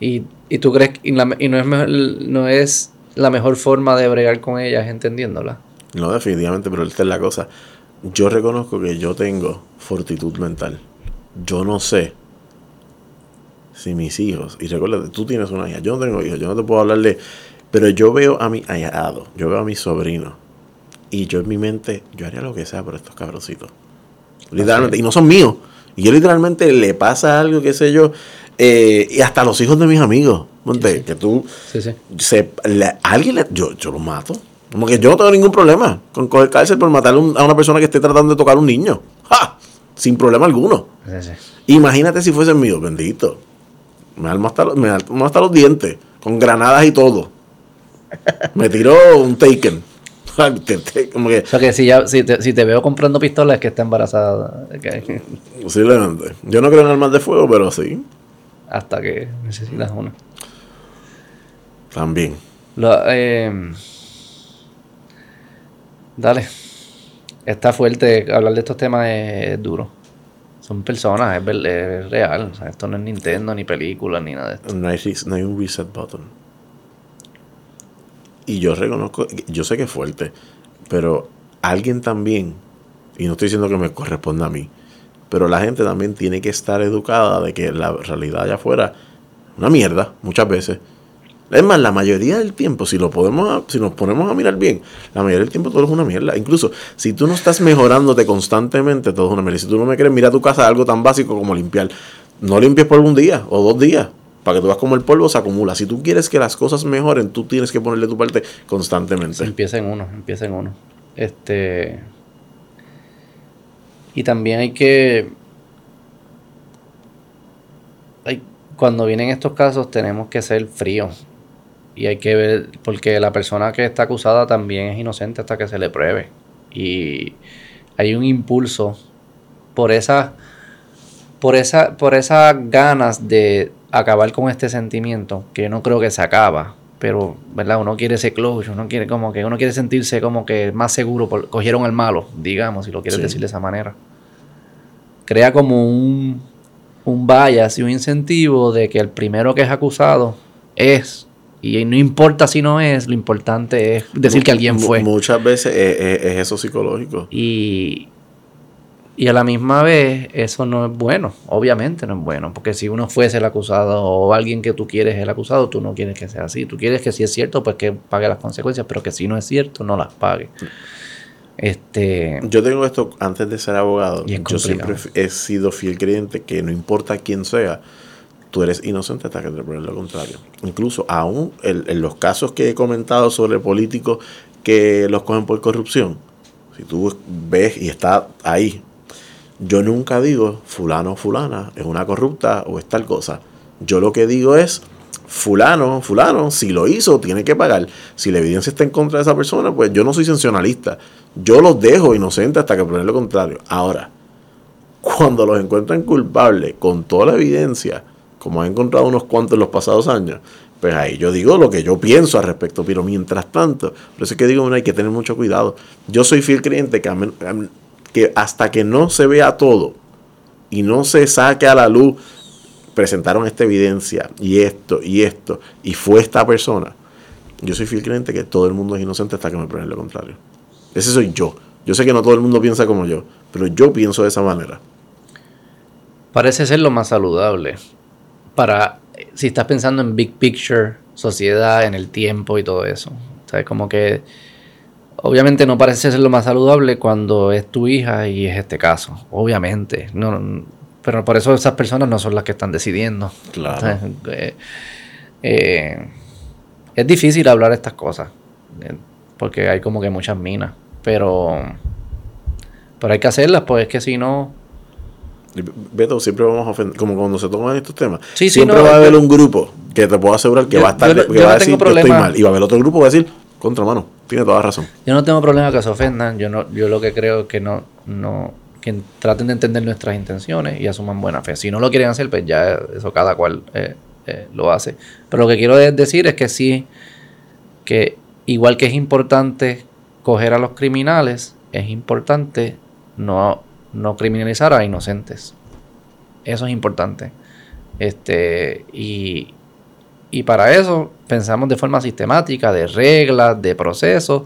¿Y, tú crees que y no, es no es la mejor forma de bregar con ellas entendiéndola? No, definitivamente, pero esta es la cosa. Yo reconozco que yo tengo fortitud mental. Yo no sé si mis hijos, y recuerda, tú tienes una hija, yo no tengo hijos, yo no te puedo hablar de, pero yo veo a mi ahijado, yo veo a mi sobrino, y yo en mi mente, yo haría lo que sea por estos cabroncitos. Literalmente. Y no son míos. Y yo literalmente le pasa algo, qué sé yo. Eh, y hasta los hijos de mis amigos. Monte, que tú. Se, alguien le, yo, yo los mato. Como que yo no tengo ningún problema con coger cárcel por matar a una persona que esté tratando de tocar a un niño. ¡Ja! Sin problema alguno. Imagínate si fuesen míos, bendito. Me armo hasta, me hasta los dientes, con granadas y todo. <laughs> Me tiró un taken. O sea que si, ya, si, te, si te veo comprando pistolas es que está embarazada. <laughs> Posiblemente. Yo no creo en armas de fuego, pero sí. Hasta que necesitas una. También. Em, dale. Está fuerte. Hablar de estos temas es, duro. Son personas, es, es real. O sea, esto no es Nintendo, ni película, ni nada de esto. No hay, no hay un reset button. Y yo reconozco, yo sé que es fuerte, pero alguien también, y no estoy diciendo que me corresponda a mí, pero la gente también tiene que estar educada de que la realidad allá afuera una mierda muchas veces. Es más, la mayoría del tiempo, si lo podemos, si nos ponemos a mirar bien, la mayoría del tiempo todo es una mierda. Incluso si tú no estás mejorándote constantemente, todo es una mierda. Si tú no me quieres, mira tu casa algo tan básico como limpiar. No limpies por un día o dos días. Para que tú veas como el polvo se acumula. Si tú quieres que las cosas mejoren, tú tienes que ponerle tu parte constantemente. empieza en uno, empieza en uno. Este. Y también hay que. Hay, cuando vienen estos casos tenemos que ser fríos. Y hay que ver, porque la persona que está acusada también es inocente hasta que se le pruebe. Y hay un impulso por esa, por esa, por esas ganas de acabar con este sentimiento, que yo no creo que se acaba, pero verdad uno quiere ese closure uno quiere como que uno quiere sentirse como que más seguro por, cogieron al malo digamos si lo quieres decir de esa manera crea como un un bias y un incentivo de que el primero que es acusado es y no importa si no es, lo importante es decir que alguien fue. Muchas veces es, eso psicológico. Y, y a la misma vez, eso no es bueno. Obviamente no es bueno. Porque si uno fuese el acusado o alguien que tú quieres el acusado, tú no quieres que sea así. Tú quieres que si es cierto, pues que pague las consecuencias. Pero que si no es cierto, no las pague. Este, yo tengo esto antes de ser abogado. Yo siempre he sido fiel creyente que no importa quién sea, tú eres inocente hasta que te prueben lo contrario. Incluso aún en, los casos que he comentado sobre políticos que los cogen por corrupción, si tú ves y está ahí, yo nunca digo fulano fulana es una corrupta o es tal cosa. Yo lo que digo es fulano, fulano, si lo hizo, tiene que pagar. Si la evidencia está en contra de esa persona, pues yo no soy sancionalista. Yo los dejo inocentes hasta que prueben lo contrario. Ahora, cuando los encuentran culpables con toda la evidencia, como he encontrado unos cuantos en los pasados años, pues ahí yo digo lo que yo pienso al respecto, pero mientras tanto, por eso es que digo, hay que tener mucho cuidado. Yo soy fiel creyente que, que hasta que no se vea todo y no se saque a la luz, presentaron esta evidencia y esto y esto, y fue esta persona, yo soy fiel creyente que todo el mundo es inocente hasta que me prueben lo contrario. Ese soy yo. Yo sé que no todo el mundo piensa como yo, pero yo pienso de esa manera. Parece ser lo más saludable para si estás pensando en big picture, sociedad, en el tiempo y todo eso. ¿Sabes? Como que obviamente no parece ser lo más saludable cuando es tu hija y es este caso. Obviamente. No, pero por eso esas personas no son las que están decidiendo. Claro. Eh, eh, es difícil hablar estas cosas. Eh, porque hay como que muchas minas. Pero, pero hay que hacerlas, pues es que si no... Beto, siempre vamos a ofender, como cuando se toman estos temas. siempre va a haber un grupo que te puedo asegurar que va a estar, que va a decir estoy mal. Y va a haber otro grupo que va a decir, contra mano, tiene toda razón. Yo no tengo problema que se ofendan, yo no, yo lo que creo es que no, no, que traten de entender nuestras intenciones y asuman buena fe. Si no lo quieren hacer, pues ya eso cada cual eh, eh, lo hace. Pero lo que quiero decir es que sí, que igual que es importante coger a los criminales, es importante no, no criminalizar a inocentes. Eso es importante. Este, y, y para eso pensamos de forma sistemática, de reglas, de procesos,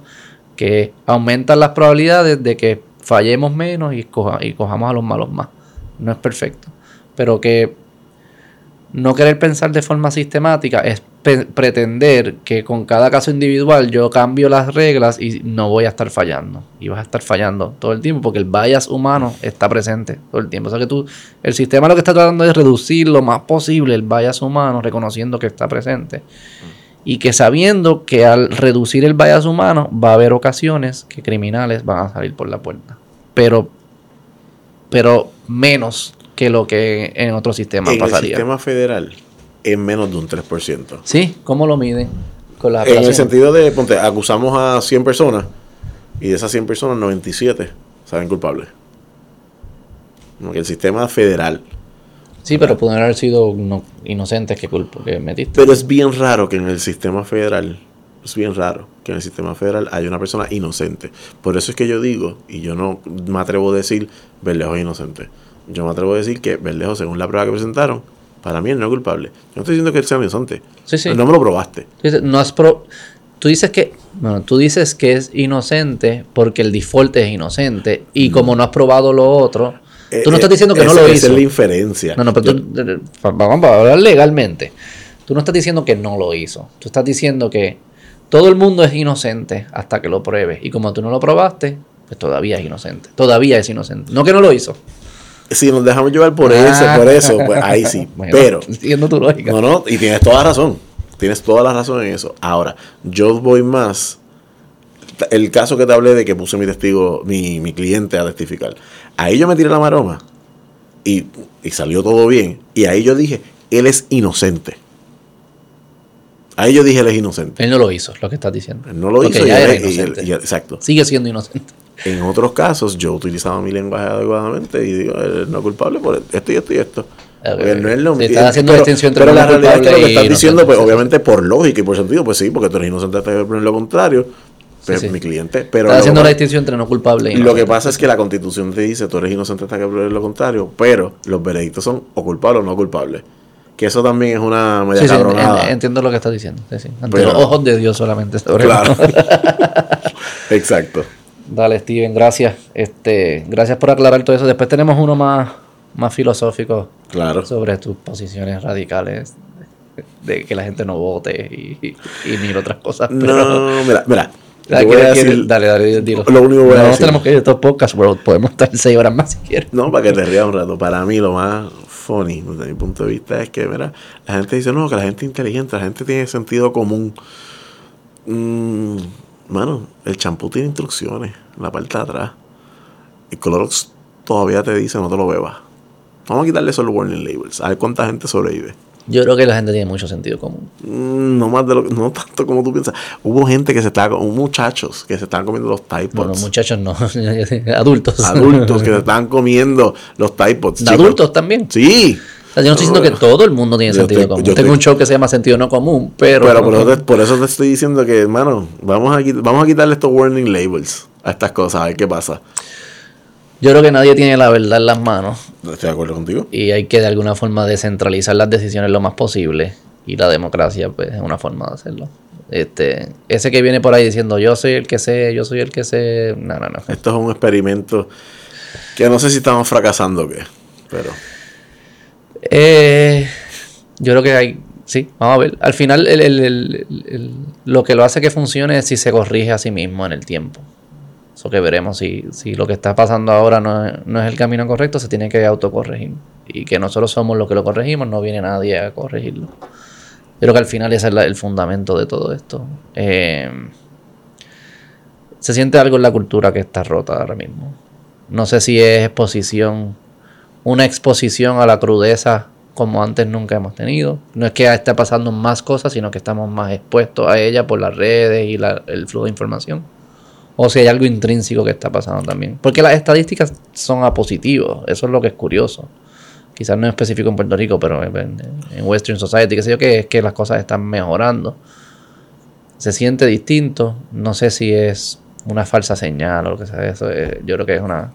que aumentan las probabilidades de que fallemos menos y, cojamos a los malos más. No es perfecto. Pero que no querer pensar de forma sistemática es pretender que con cada caso individual yo cambio las reglas y no voy a estar fallando. Y vas a estar fallando todo el tiempo porque el bias humano está presente todo el tiempo. O sea que tú, el sistema lo que está tratando es reducir lo más posible el bias humano, reconociendo que está presente. Y que sabiendo que al reducir el bias humano va a haber ocasiones que criminales van a salir por la puerta. Pero, pero menos que lo que en otro sistema pasaría. En el sistema federal en menos de un 3%. Sí, ¿cómo lo miden? Con en el sentido de, ponte, acusamos a 100 personas y de esas 100 personas, 97 saben culpables. El sistema federal. Sí, pero pueden haber sido inocentes que, que metiste. Pero es bien raro que en el sistema federal, es bien raro que en el sistema federal haya una persona inocente. Por eso es que yo digo, y yo no me atrevo a decir, Verdejo es inocente. Yo me atrevo a decir que Verdejo, según la prueba que presentaron, para mí él no es culpable. Yo no estoy diciendo que él sea inocente. Sí, sí. No me lo probaste. No has Tú dices que, bueno, tú dices que es inocente porque el default es inocente y como no has probado lo otro, eh, tú no estás diciendo que eh, no lo hizo. Esa es la inferencia. No, no, pero tú, vamos a hablar legalmente. Tú no estás diciendo que no lo hizo. Tú estás diciendo que todo el mundo es inocente hasta que lo pruebes. Y como tú no lo probaste, pues todavía es inocente. Todavía es inocente. No que no lo hizo si nos dejamos llevar por eso, por eso, pues ahí sí. <laughs> Pero. Entiendo tu lógica. No, no, y tienes toda la razón. Tienes toda la razón en eso. Ahora, yo voy más. El caso que te hablé de que puse mi testigo, mi, mi cliente a testificar. Ahí yo me tiré la maroma y, y salió todo bien. Y ahí yo dije, él es inocente. A ellos dije él es inocente. Él no lo hizo, lo que estás diciendo. Él no lo Porque hizo y ya él- era y él- inocente. y él- exacto. Sigue siendo inocente. En otros casos, yo utilizaba mi lenguaje adecuadamente y digo, él es no culpable por esto y esto y esto. Porque no es lo Te estás haciendo pero, distinción entre pero no la realidad es que lo que estás diciendo, pues obviamente por lógica y por sentido, pues sí, porque tú eres inocente hasta que lo contrario. Pues sí. mi cliente. Pero Estás haciendo la distinción entre no culpable y lo que pasa es que la constitución te dice, tú eres inocente hasta que prueben lo contrario, pero los veredictos son o culpable o no culpable. Que eso también es una media Sí, sí, cabronada. en- entiendo lo que estás diciendo. Ante Pero- los ojos de Dios solamente. sobre Claro. <laughs> Exacto. Dale, Steven, gracias. Este, gracias por aclarar todo eso. Después tenemos uno más, más filosófico Claro. sobre tus posiciones radicales de que la gente no vote y, y, y mil otras cosas. Pero, No, mira, mira. Te voy a ¿quieres- decir- quieres? dale, dale, dilo. Lo único que voy a no decir. tenemos que ir a estos podcasts, world. Podemos estar seis horas más si quieres. No, para que te rías un rato. Para mí lo más funny, desde mi punto de vista, es que, mira, la gente dice, no, que la gente es inteligente, la gente tiene sentido común. Mm, mano, el champú tiene instrucciones en la parte de atrás. El Clorox todavía te dice no te lo bebas. Vamos a quitarle esos warning labels. A ver cuánta gente sobrevive. Yo creo que la gente tiene mucho sentido común. Mm, no más de lo no tanto como tú piensas. Hubo gente que se estaba, hubo muchachos que se estaban comiendo los Tide Pods. muchachos no, <laughs> adultos. adultos que se estaban comiendo los Tide Pods. Adultos también. Sí. Sea, yo no estoy diciendo que todo el mundo tiene Yo sentido estoy- común. yo Tengo estoy- un show que se llama Sentido No Común, pero... Pero por eso, te, por eso te estoy diciendo que, hermano, vamos a, vamos a quitarle estos warning labels a estas cosas, a ver qué pasa. Yo creo que nadie tiene la verdad en las manos Estoy de acuerdo contigo. y hay que de alguna forma descentralizar las decisiones lo más posible y la democracia pues es una forma de hacerlo. Este, ese que viene por ahí diciendo yo soy el que sé, yo soy el que sé, no, no, no. Esto es un experimento que no sé si estamos fracasando o qué, pero Eh, yo creo que hay, sí, vamos a ver. Al final el- el- el- lo que lo hace que funcione es si se corrige a sí mismo en el tiempo. Eso que veremos, si, si lo que está pasando ahora no es, no es el camino correcto, se tiene que autocorregir. Y que nosotros somos los que lo corregimos, no viene nadie a corregirlo. Creo que al final ese es la- el fundamento de todo esto. Eh, se siente algo en la cultura que está rota ahora mismo. No sé si es exposición, una exposición a la crudeza como antes nunca hemos tenido. No es que esté pasando más cosas, sino que estamos más expuestos a ella por las redes y el flujo de información. O si hay algo intrínseco que está pasando también. Porque las estadísticas son a positivo. Eso es lo que es curioso. Quizás no es específico en Puerto Rico, pero en, Western Society, qué sé yo, que es que las cosas están mejorando. Se siente distinto. No sé si es una falsa señal o lo que sea. Eso es- yo creo que es una...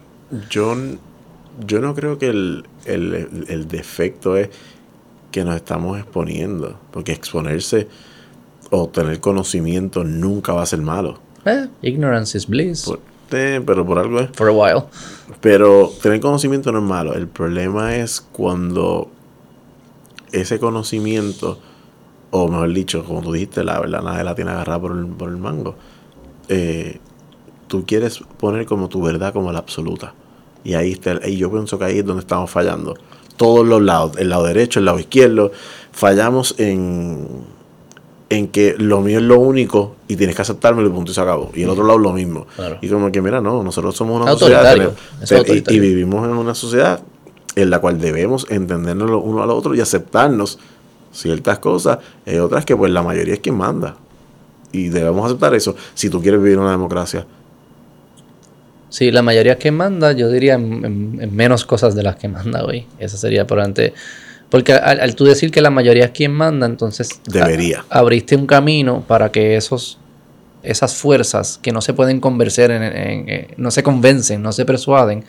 yo no creo que el, el- el- defecto es que nos estamos exponiendo, porque exponerse o tener conocimiento nunca va a ser malo. Eh, ignorance is bliss. Por- eh, pero por algo es. For a while. Pero tener conocimiento no es malo. El problema es cuando ese conocimiento, o mejor dicho, como tú dijiste, la verdad nadie la tiene agarrada por el, por el mango. eh, tú quieres poner como tu verdad como la absoluta. Y ahí está, el- y yo pienso que ahí es donde estamos fallando. Todos los lados, el lado derecho, el lado izquierdo, fallamos en, en que lo mío es lo único y tienes que aceptármelo y punto y se acabó. Y el otro lado lo mismo. Claro. Y como que, mira, no, nosotros somos una sociedad. tenemos- y- y vivimos en una sociedad en la cual debemos entendernos uno al otro y aceptarnos ciertas cosas. Hay otras que pues la mayoría es quien manda. Y debemos aceptar eso si tú quieres vivir en una democracia. Sí, la mayoría que manda, yo diría en, en- en menos cosas de las que manda hoy. Eso sería probablemente. Porque al, al tú decir que la mayoría es quien manda, entonces. Debería. a- abriste un camino para que esos. Esas fuerzas que no se pueden convencer, en, no se convencen, no se persuaden,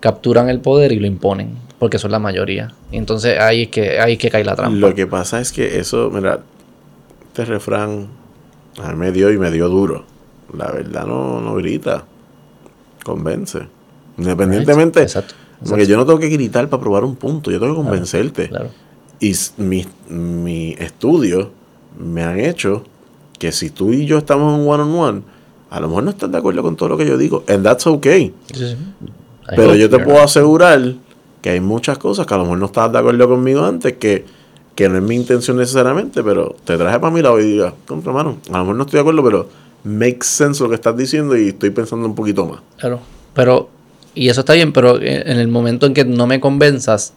capturan el poder y lo imponen, porque son la mayoría. Y entonces ahí es que, ahí es que cae la trampa. Lo que pasa es que eso, mira, este refrán a mí me dio y me dio duro. La verdad no, no grita, convence. Independientemente, Exacto. porque yo no tengo que gritar para probar un punto, yo tengo que convencerte. Claro. Y mis mi estudios me han hecho que si tú y yo estamos en one on one, a lo mejor no estás de acuerdo con todo lo que yo digo, and that's okay. Sí, Pero yo te puedo not. asegurar que hay muchas cosas que a lo mejor no estabas de acuerdo conmigo antes, que, que no es mi intención necesariamente, pero te traje para mi lado y digas, contra mano, a lo mejor no estoy de acuerdo, pero makes sense lo que estás diciendo y estoy pensando un poquito más. Claro. Pero, y eso está bien, pero en el momento en que no me convenzas,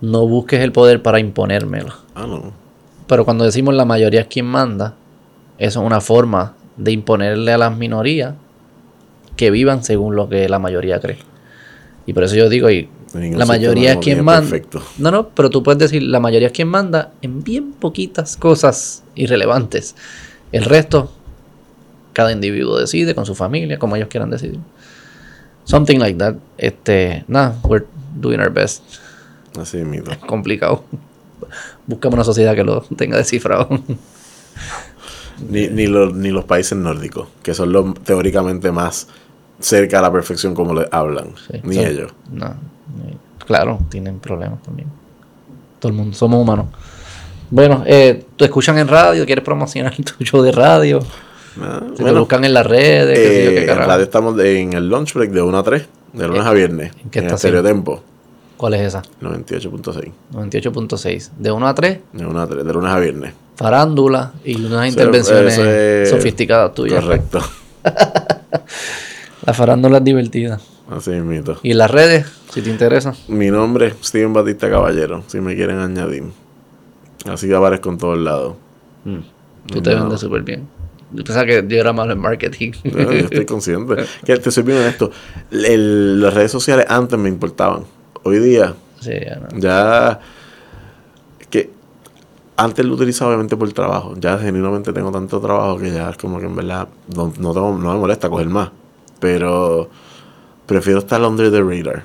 no busques el poder para imponérmelo. Ah, no. Pero cuando decimos la mayoría es quien manda, eso es una forma de imponerle a las minorías que vivan según lo que la mayoría cree. Y por eso yo digo, y la mayoría es quien manda. perfecto. No, no, pero tú puedes decir, la mayoría es quien manda en bien poquitas cosas irrelevantes. El resto, cada individuo decide con su familia, como ellos quieran decidir. Something like that. Este, nada, we're doing our best. Así mismo. <laughs> Complicado. Buscamos una sociedad que lo tenga descifrado. Ni, ni, los, ni los países nórdicos, que son los teóricamente más cerca a la perfección como le hablan. Sí, ni son- ellos. No, claro, tienen problemas también. Todo el mundo, somos humanos. Bueno, eh, tú escuchan en radio, quieres promocionar <laughs> tu show de radio, Ah, si te bueno, buscan en las redes, qué sé yo, eh, qué en carajo. radio estamos en el lunch break de 1 a 3, de lunes a viernes. ¿en qué en estación? Estereotempo, ¿Cuál es esa? 98.6. 98.6. De 1 a 3, De 1 a 3, de lunes a viernes. farándula y unas intervenciones es- sofisticadas tuyas. Correcto. <laughs> La farándula es divertida. Así mismo. Y en las redes, si te interesa. Mi nombre es Steven Batista Caballero, si me quieren añadir. Así aparezco en todos lados. Tú te vendes súper bien. Yo pensaba que yo era malo en marketing. No, <laughs> yo estoy consciente. Que te soy bien honesto. El- las redes sociales antes me importaban. Hoy día, sí, ya no. ya. que antes lo utilizaba obviamente por trabajo. Ya genuinamente tengo tanto trabajo que ya es como que en verdad no, no, tengo- no me molesta coger más. Pero prefiero estar under the radar.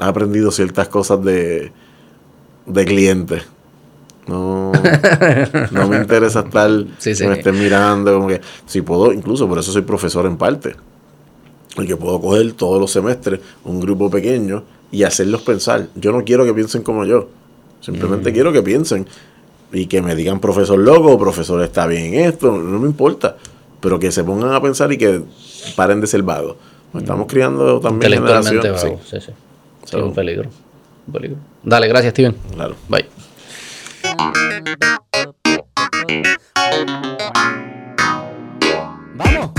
He aprendido ciertas cosas de, de clientes. No, <laughs> no me interesa estar Sí, me estén mirando, como que si puedo, incluso por eso soy profesor en parte. Y que puedo coger todos los semestres un grupo pequeño y hacerlos pensar. Yo no quiero que piensen como yo. Simplemente Mm. quiero que piensen y que me digan profesor loco, profesor está bien en esto, no me importa. Pero que se pongan a pensar y que paren de ser vagos. Nos estamos criando también Intelectualmente generación. vago. Sí, sí. Sí, So- un peligro. Un peligro. Dale, gracias, Steven. Claro. Bye. ¡Vamos!